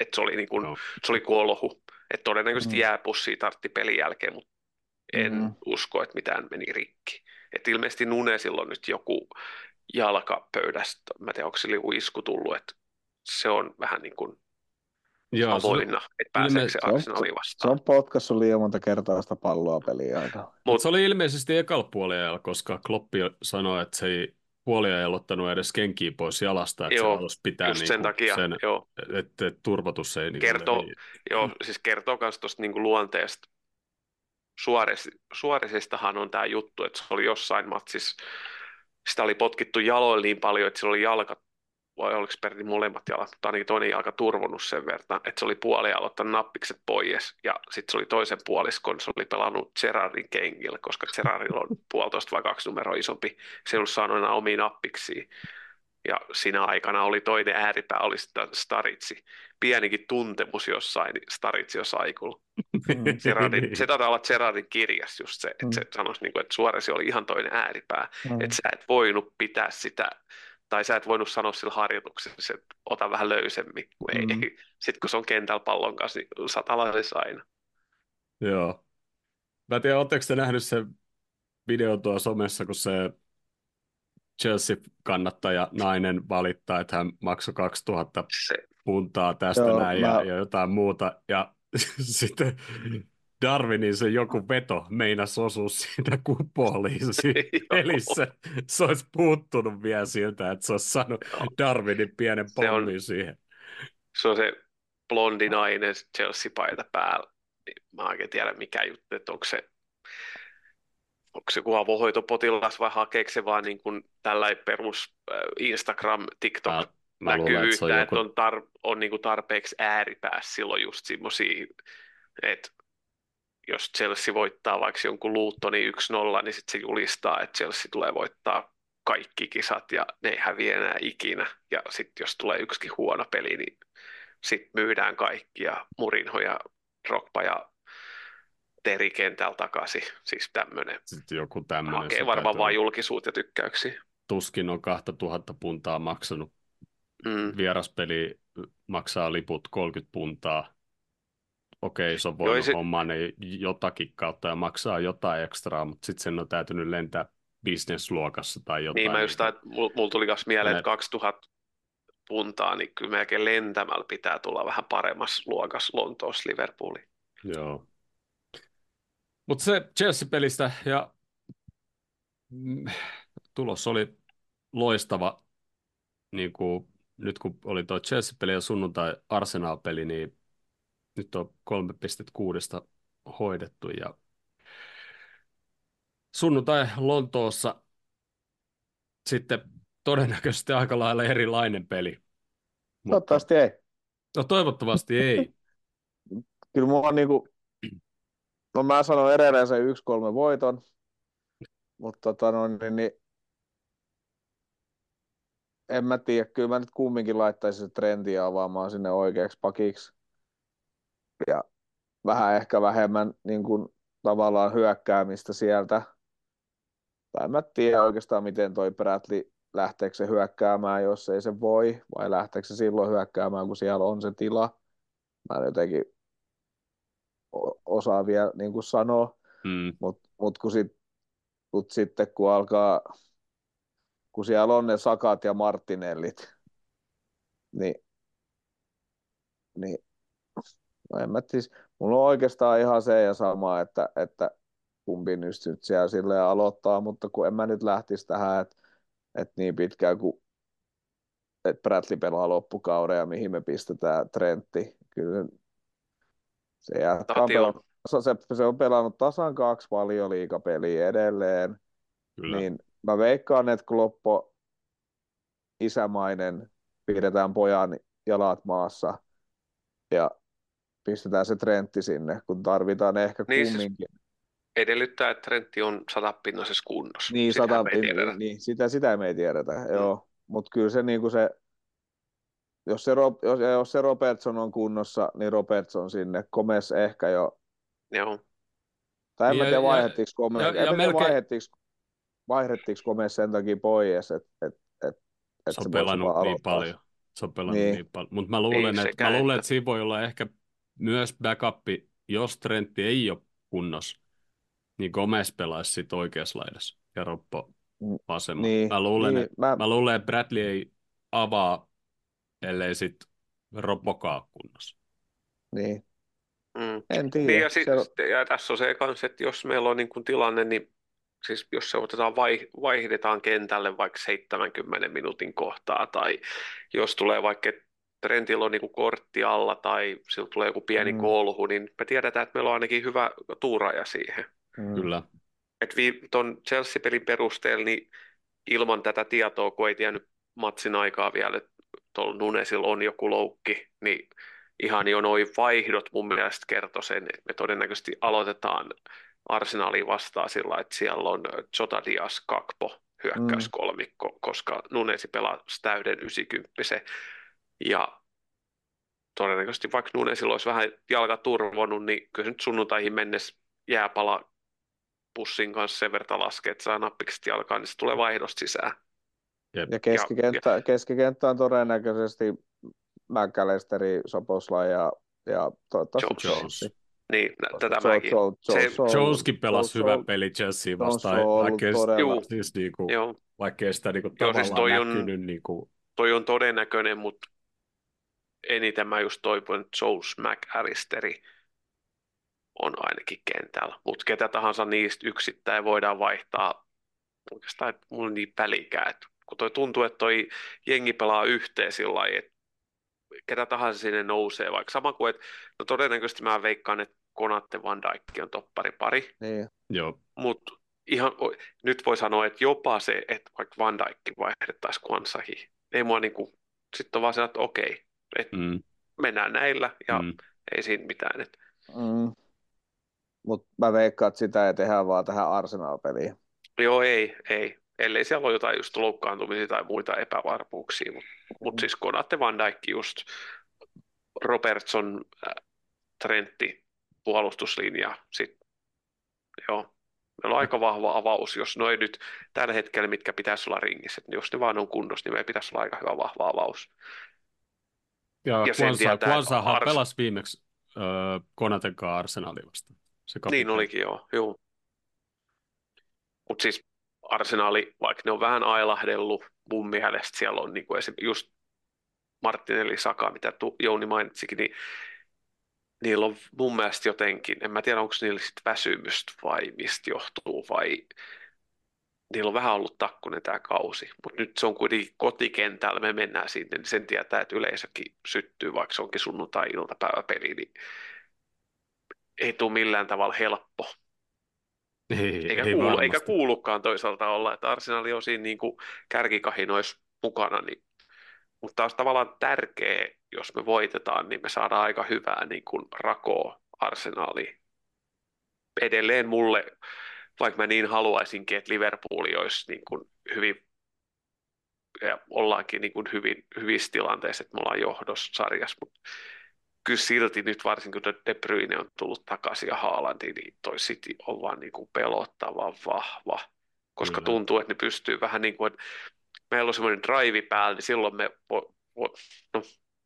Että se oli, niin kuin, Joo. se oli kolhu. Että todennäköisesti Mm. jääpussia tartti pelin jälkeen, mutta en Mm. usko, että mitään meni rikki. Että ilmeisesti Nunesilla on nyt joku jalka pöydästä, mä en tiedä, onko sillä joku isku tullut, että se on vähän niin kuin Joo, se avoinna, että pääseekö se se on- Arsenali Se vastaan. on potkassut liian monta kertaa sitä palloa peliä aikana. Mutta se oli ilmeisesti ekalla puoliajalla, koska Kloppi sanoi, että se ei puoliajalla ottanut edes kenkiä pois jalasta, että Joo, se halusi pitää niinku sen takia, sen joo. että et turvotus ei... Niinku Kertoo- ei- Joo, siis kertoo myös tuosta niinku luonteesta Suores, Suoresistahan on tämä juttu, että se oli jossain matsissa, sitä oli potkittu jaloille niin paljon, että sillä oli jalka, vai oliko peräti molemmat jalat, mutta ainakin toinen jalka turvonnut sen verran, että se oli puoli aloittanut nappikset pois, ja sitten se oli toisen puoliskon, se oli pelannut Gerardin kengillä, koska Gerardilla on puolitoista vai kaksi numeroa isompi, se ei ollut saanut enää omia nappiksi. Ja siinä aikana oli toinen ääripää, oli Staritsi. Pienikin tuntemus jossain Staritsi saikulla. Gerardin, se taitaa olla Gerardin kirjas just se, että mm. se sanoisi, niin kuin, että Suoresi oli ihan toinen ääripää. Mm. Että sä et voinut pitää sitä, tai sä et voinut sanoa sillä harjoituksessa, että ota vähän löysemmin. Kun mm. ei. Sitten kun se on kentällä pallon kanssa, niin satalaisessa aina. Joo. Mä en tiedä, oletteko te nähnyt se video tuo somessa, kun se Chelsea-kannattaja nainen valittaa, että hän maksoi 2000 puntaa tästä Joo, näin mä... ja, ja jotain muuta. Ja sitten Darwinin se joku veto meinas osua siitä kupoliin Eli se, se olisi puuttunut vielä siltä, että se olisi saanut Darwinin pienen pommin siihen. Se on se blondi nainen Chelsea-paita päällä. Mä en tiedä mikä juttu, että onko se onko se joku avohoitopotilas vai hakeeko se vaan niin kuin tällä perus äh, Instagram, TikTok mä, mä näkyvyyttä, että, on, joku... että on, tar- on niin kuin tarpeeksi ääripäässä silloin just semmoisia, että jos Chelsea voittaa vaikka jonkun Luuttoni 1-0, niin sitten se julistaa, että Chelsea tulee voittaa kaikki kisat ja ne ei häviä enää ikinä. Ja sitten jos tulee yksikin huono peli, niin sitten myydään kaikki ja Murinho ja Rokpa ja Teri kentällä takaisin. Siis tämmöinen. Sitten joku tämmöinen. Hakee varmaan vain julkisuutta ja tykkäyksiä. Tuskin on 2000 puntaa maksanut. Mm. Vieraspeli maksaa liput 30 puntaa. Okei, se on voinut se... hommaa ne jotakin kautta ja maksaa jotain ekstraa, mutta sitten sen on täytynyt lentää bisnesluokassa tai jotain. Niin, mä just että mulla mul tuli myös mieleen, että 2000 puntaa, niin kyllä melkein lentämällä pitää tulla vähän paremmassa luokassa Lontoossa Liverpooliin. Joo. Mutta se Chelsea-pelistä ja mm, tulos oli loistava. Niin kuin, nyt kun oli tuo Chelsea-peli ja sunnuntai Arsenal-peli, niin nyt on 3.6 hoidettu ja sunnuntai Lontoossa sitten todennäköisesti aika lailla erilainen peli. Toivottavasti ei. No toivottavasti ei. Kyllä mua on niinku No mä sanon edelleen sen 1-3 voiton, mutta tota no, niin, niin, en mä tiedä, kyllä mä nyt kumminkin laittaisin se trendiä avaamaan sinne oikeaksi pakiksi. Ja vähän ehkä vähemmän niin kuin, tavallaan hyökkäämistä sieltä. Tai en mä tiedä oikeastaan, miten toi Bradley lähteekö se hyökkäämään, jos ei se voi, vai lähteekö se silloin hyökkäämään, kun siellä on se tila. Mä jotenkin osaa vielä niin kuin sanoa, mm. mutta mut kun, sit, mut sitten kun alkaa, kun siellä on ne Sakat ja Martinellit, niin, niin no en mä siis, mulla on oikeastaan ihan se ja sama, että, että kumpi nyt siellä sille aloittaa, mutta kun en mä nyt lähtisi tähän, että, että niin pitkään kuin että Bradley pelaa loppukauden ja mihin me pistetään Trentti. Kyllä se, jatkaa pelannut, se, se on pelannut tasan kaksi valioliikapeliä edelleen. Kyllä. Niin mä veikkaan, että Kloppo isämainen, pidetään pojan jalat maassa ja pistetään se Trentti sinne, kun tarvitaan ehkä niin, siis kumminkin. Siis edellyttää, että Trentti on satapinnaisessa kunnossa. Niin, sata, niin sitä, sitä me ei tiedetä, mm. joo. Mutta kyllä se, niin kuin se jos se, jos, jos se Robertson on kunnossa, niin Robertson sinne. Komes ehkä jo. Joo. Tai en ja, tiedä, vaihdettiinko Komes, ja, ja, melkein... vaihdettiinko, vaihdettiinko Komes sen takia pois, että et, et, et se, se on pelannut niin paljon. Se on pelannut niin, niin paljon. Mutta mä luulen, että, mä luulen, että siinä voi olla ehkä myös backup, jos Trentti ei ole kunnossa, niin Gomez pelaisi sitten oikeassa laidassa ja Roppo mm, vasemmalla. Niin, mä, luulen, niin, että, mä... mä luulen, että Bradley ei avaa ellei sitten robokaa kunnossa. Niin. Mm. En tiedä. Niin ja, sit, se... ja tässä on se kanssa, että jos meillä on niin kuin tilanne, niin siis jos se otetaan vai, vaihdetaan kentälle vaikka 70 minuutin kohtaa, tai jos tulee vaikka Trentillä on niin kuin kortti alla tai sillä tulee joku pieni Mm. kolhu, niin me tiedetään, että meillä on ainakin hyvä tuuraaja siihen. Mm. Kyllä. Et vi, ton Chelsea-pelin perusteella niin ilman tätä tietoa, kun ei tiennyt matsin aikaa vielä, että tuolla Nunesilla on joku loukki, niin ihan jo noin vaihdot mun mielestä kertoi sen, että me todennäköisesti aloitetaan Arsenaliin vastaan sillä, että siellä on Jota Diaz Kakpo hyökkäyskolmikko, koska Nunesi pelasi täyden 90 ja todennäköisesti vaikka Nunesilla olisi vähän jalka turvonnut, niin kyllä nyt sunnuntaihin mennessä jääpala pussin kanssa sen verran laskee, että saa nappikset jalkaan, niin se tulee vaihdosta sisään. Ja keskikenttä, keskikenttä on todennäköisesti McAllisteri, Soposla ja, ja toivottavasti Jones. Jones. Niin, tätä Joe- mäkin. Se- Joe- Joneskin pelasi Joe- hyvän peli Chelsea Jones vastaan, vaikkei, todella- siis niinku, Joo, vaikkei sitä niinku Joo, tavallaan siis toi on- näkynyt. Niinku, toi on todennäköinen, mutta eniten mä just toivon, että Jones McAllisteri on ainakin kentällä. Mutta ketä tahansa niistä yksittäin voidaan vaihtaa. Oikeastaan että mulla on niin välikään, että kun toi tuntuu, että toi jengi pelaa yhteen sillä lailla, että ketä tahansa sinne nousee, vaikka sama kuin, että no todennäköisesti mä veikkaan, että Konatte Van Dijk on toppari pari, Niin. joo, mutta ihan, nyt voi sanoa, että jopa se, että vaikka Van Dijk vaihdettaisiin Kwansahiin, ei mua niinku, sitten on vaan se, että okei, että mm, mennään näillä ja mm. ei siinä mitään. Et, Mm. Mutta mä veikkaan, että sitä ei tehdä vaan tähän Arsenal-peliin. joo, ei, ei. Ellei siellä ole jotain just loukkaantumisia tai muita epävarmuuksia, mutta mut siis Konate Van Dijk just, Robertson, äh, Trentti, puolustuslinja, sitten joo. Meillä on aika vahva avaus, jos noin nyt tällä hetkellä, mitkä pitäisi olla ringissä, että jos ne vaan on kunnossa, niin meillä pitäisi olla aika hyvä vahva avaus. Ja, Ja Kwanzahan Ars- pelasi viimeksi öö, Konaten kanssa Arsenalin vastaan. Se Niin olikin joo, joo. Mutta siis Arsenali, vaikka ne on vähän ailahdellut, mun mielestä siellä on niinku esim. just Martinelli Saka, mitä tu- Jouni mainitsikin, niin niillä on mun mielestä jotenkin, en mä tiedä onko niillä sit väsymystä vai mistä johtuu, vai niillä on vähän ollut takkunen tämä kausi, mutta nyt se on kuitenkin kotikentällä, me mennään sinne, niin sen tietää, että yleisökin syttyy, vaikka se onkin sunnuntai-iltapäiväpeli, niin ei tule millään tavalla helppo. Ei, Eikä, ei kuulu, varmasti. eikä kuulukaan toisaalta olla, että Arsenali on siinä niin kuin kärkikahinoissa mukana, niin, mutta taas tavallaan tärkeä, jos me voitetaan, niin me saadaan aika hyvää niin kuin rakoa Arsenaliin. Edelleen mulle, vaikka mä niin haluaisinkin, että Liverpool olisi niin kuin hyvin, ja ollaankin niin kuin hyvin, hyvissä tilanteissa, että me ollaan johdossa sarjassa, mutta kyllä silti nyt varsinkin kun De Bruyne on tullut takaisin ja Haalandi, niin toi City on vaan niin kuin pelottavan vahva, koska Kyllä. tuntuu, että ne pystyy vähän niin kuin, että meillä on semmoinen drive päällä, niin silloin me, vo, vo, no,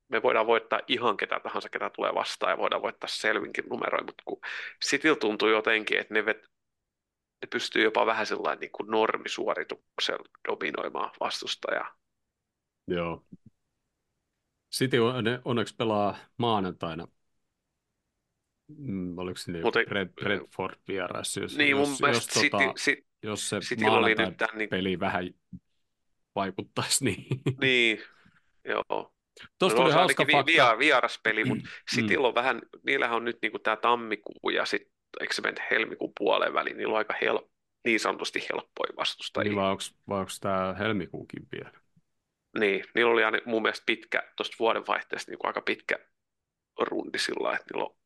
me voidaan voittaa ihan ketä tahansa, ketä tulee vastaan ja voidaan voittaa selvinkin numeroin, mutta kun Cityllä tuntuu jotenkin, että ne, vet, ne pystyy jopa vähän sellainen niin kuin normisuorituksella dominoimaan vastustajaa. Joo. City on- ne onneksi pelaa maanantaina. Mm, oliko se niin, Mutta- Brent, Brentford vieraissa? Jos, Niin mun jos, mielestä jos, City, tota, City, jos se Cityllä oli nyt tämän niin, peli vähän vaikuttaisi, niin... niin joo. Tuossa No, tuli se hauska vi- fakta. via- vieraspeli, mutta Mm. Cityllä on vähän, niillähän on nyt niinku tämä tammikuu ja sitten, eikö se mene helmikuun puoleen väliin, niillä on aika helppo, niin sanotusti helppoja vastustajia. Niin vai onko, vai onko tämä helmikuukin vielä? Niin, niillä oli aina mun mielestä pitkä, tuosta vuodenvaihteesta niin aika pitkä rundi sillä että niillä on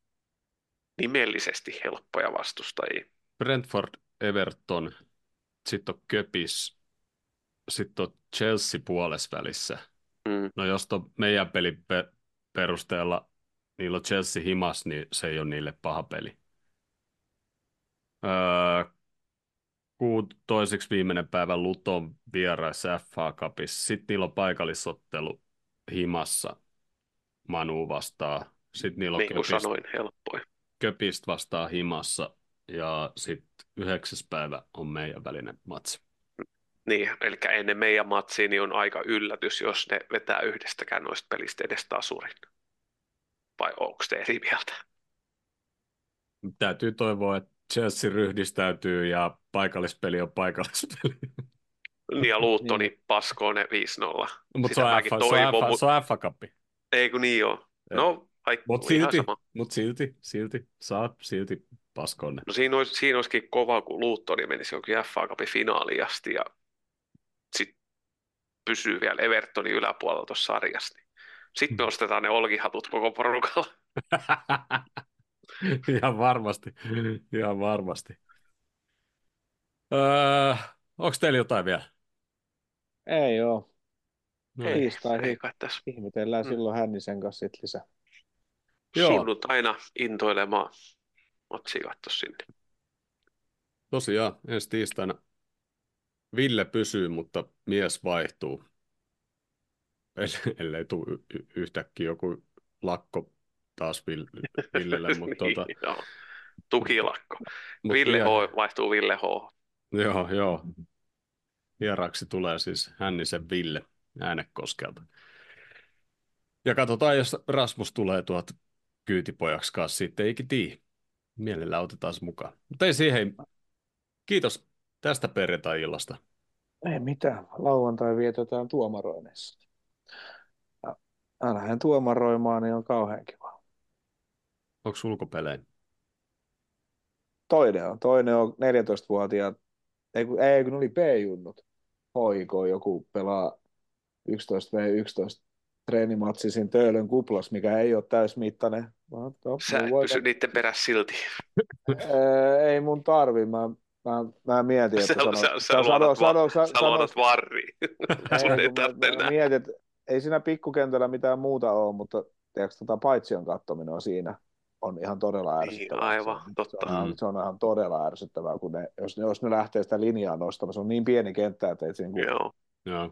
nimellisesti helppoja vastustajia. Brentford, Everton, sitten on Köpis, sitten on Chelsea puolessa välissä. Mm. No jos tuon meidän pelin pe- perusteella niillä on Chelsea himas, niin se ei ole niille paha peli. Öö, kuu toiseksi viimeinen päivä Luton vieraissa FA Cupissa. Sitten niillä on paikallisottelu himassa Manu vastaan. Sitten niillä on Niin kuin Köpist, sanoin. Köpist vastaan himassa. Ja sitten yhdeksäs päivä on meidän välinen matsi. Niin, eli ennen meidän matsia niin on aika yllätys, jos ne vetää yhdestäkään noista pelistä edes tasurin. Vai onko te eri mieltä? Täytyy toivoa, että Chelsea ryhdistäytyy ja paikallispeli on paikallispeli. Niin ja Luuttoni paskoo ne 5-0. Mutta se on F, toivon, F, mut- se on F Cup. Ei kun niin joo. No, Mutta silti, mut silti, silti, saat silti paskonne. No siinä, olisi, siinä olisikin kova, kun Luuttoni menisi jonkin FA Cupin finaaliin asti ja sitten pysyy vielä Evertonin yläpuolella tuossa sarjassa. Niin. Sitten me ostetaan ne olkihatut koko porukalla. Ihan varmasti, ihan varmasti. Öö, onko teillä jotain vielä? Ei oo. No, Ei. Tiistai ei kai tässä Ihmetellään Mm. silloin Hännisen kanssa sit lisää. Joo. sunnuntaina intoilemaan otsikattu sinne. Tosiaan, ensi tiistaina Ville pysyy, mutta mies vaihtuu. Ell- Ellei tule yhtäkkiä joku lakko taas Vil- Villelle, mutta tota, joo. Tukilakko. mut Ville H vaihtuu Ville H. Joo, joo. Vieraaksi tulee siis Hännisen Ville Äänekoskelta. Ja katsotaan, jos Rasmus tulee tuot kyytipojaksi kanssa, sitten eikin tiedä. Mielellä otetaan se mukaan. Mutta ei siihen. Kiitos tästä perjantai-illasta. Ei mitään. Lauantai vietetään tuomaroinnissa. Mä lähden tuomaroimaan, niin on kauhean kiva. Onko ulkopelejä? Toinen on. Toinen on 14-vuotiaat. Ei kun, ei, kun oli B-junnut. Hoiko joku pelaa 11v11 treenimatsi siinä Töölön kuplas, mikä ei ole täysmittainen. Mä, no, Sä et voi- pysy niiden perässä silti. Ei mun tarvi. Mä, mä, mä mietin, että Sä, sano, sä, sä, sano- luotat, sano- sä sano- luotat varriin. Sun Ei, mä, mietin, että ei siinä pikkukentällä mitään muuta ole, mutta tiedätkö, tota paitsion kattominen on siinä on ihan todella Niin, ärsyttävää. aivan, se, on, totta. Se on, Mm. se on ihan todella ärsyttävää, kun ne, jos, ne, jos ne lähtee sitä linjaa nostamaan. Se on niin pieni kenttä, että et, niin kuin, Joo. Joo.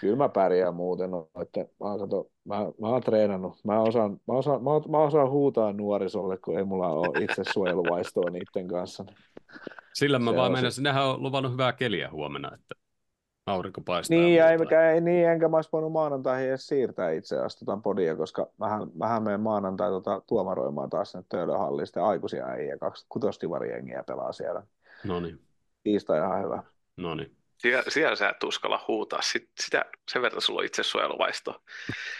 kyllä mä pärjään muuten. No, että mä, oon, kato, mä, mä oon treenannut. Mä osaan, mä, osaan, mä, mä osaan huutaa nuorisolle, kun ei mulla ole itse suojeluvaistoa niiden kanssa. Sillä mä Se vaan menen, nehän on luvannut hyvää keliä huomenna, että aurinko paistaa. Niin, ja ei, muuta. mikä, ei, niin, enkä mä olisi voinut maanantaihin edes siirtää itse asiassa tota podia, koska mähän, mähän menen maanantai tota, tuomaroimaan taas sinne Töölönhalliin, sitten aikuisia ei, ja kaksi kutostivari-jengiä pelaa siellä. No niin, Tiistai ihan hyvä. no niin. Siellä, siellä sä et uskalla huutaa. Sit, sitä, sen verran sulla on itse suojeluvaistoa.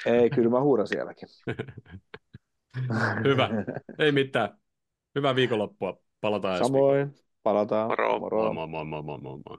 Ei, kyllä mä huudan sielläkin. Hyvä. Ei mitään. Hyvää viikonloppua. Palataan. Samoin. Palataan. Moro. Moro. Moi moi moi moi moi.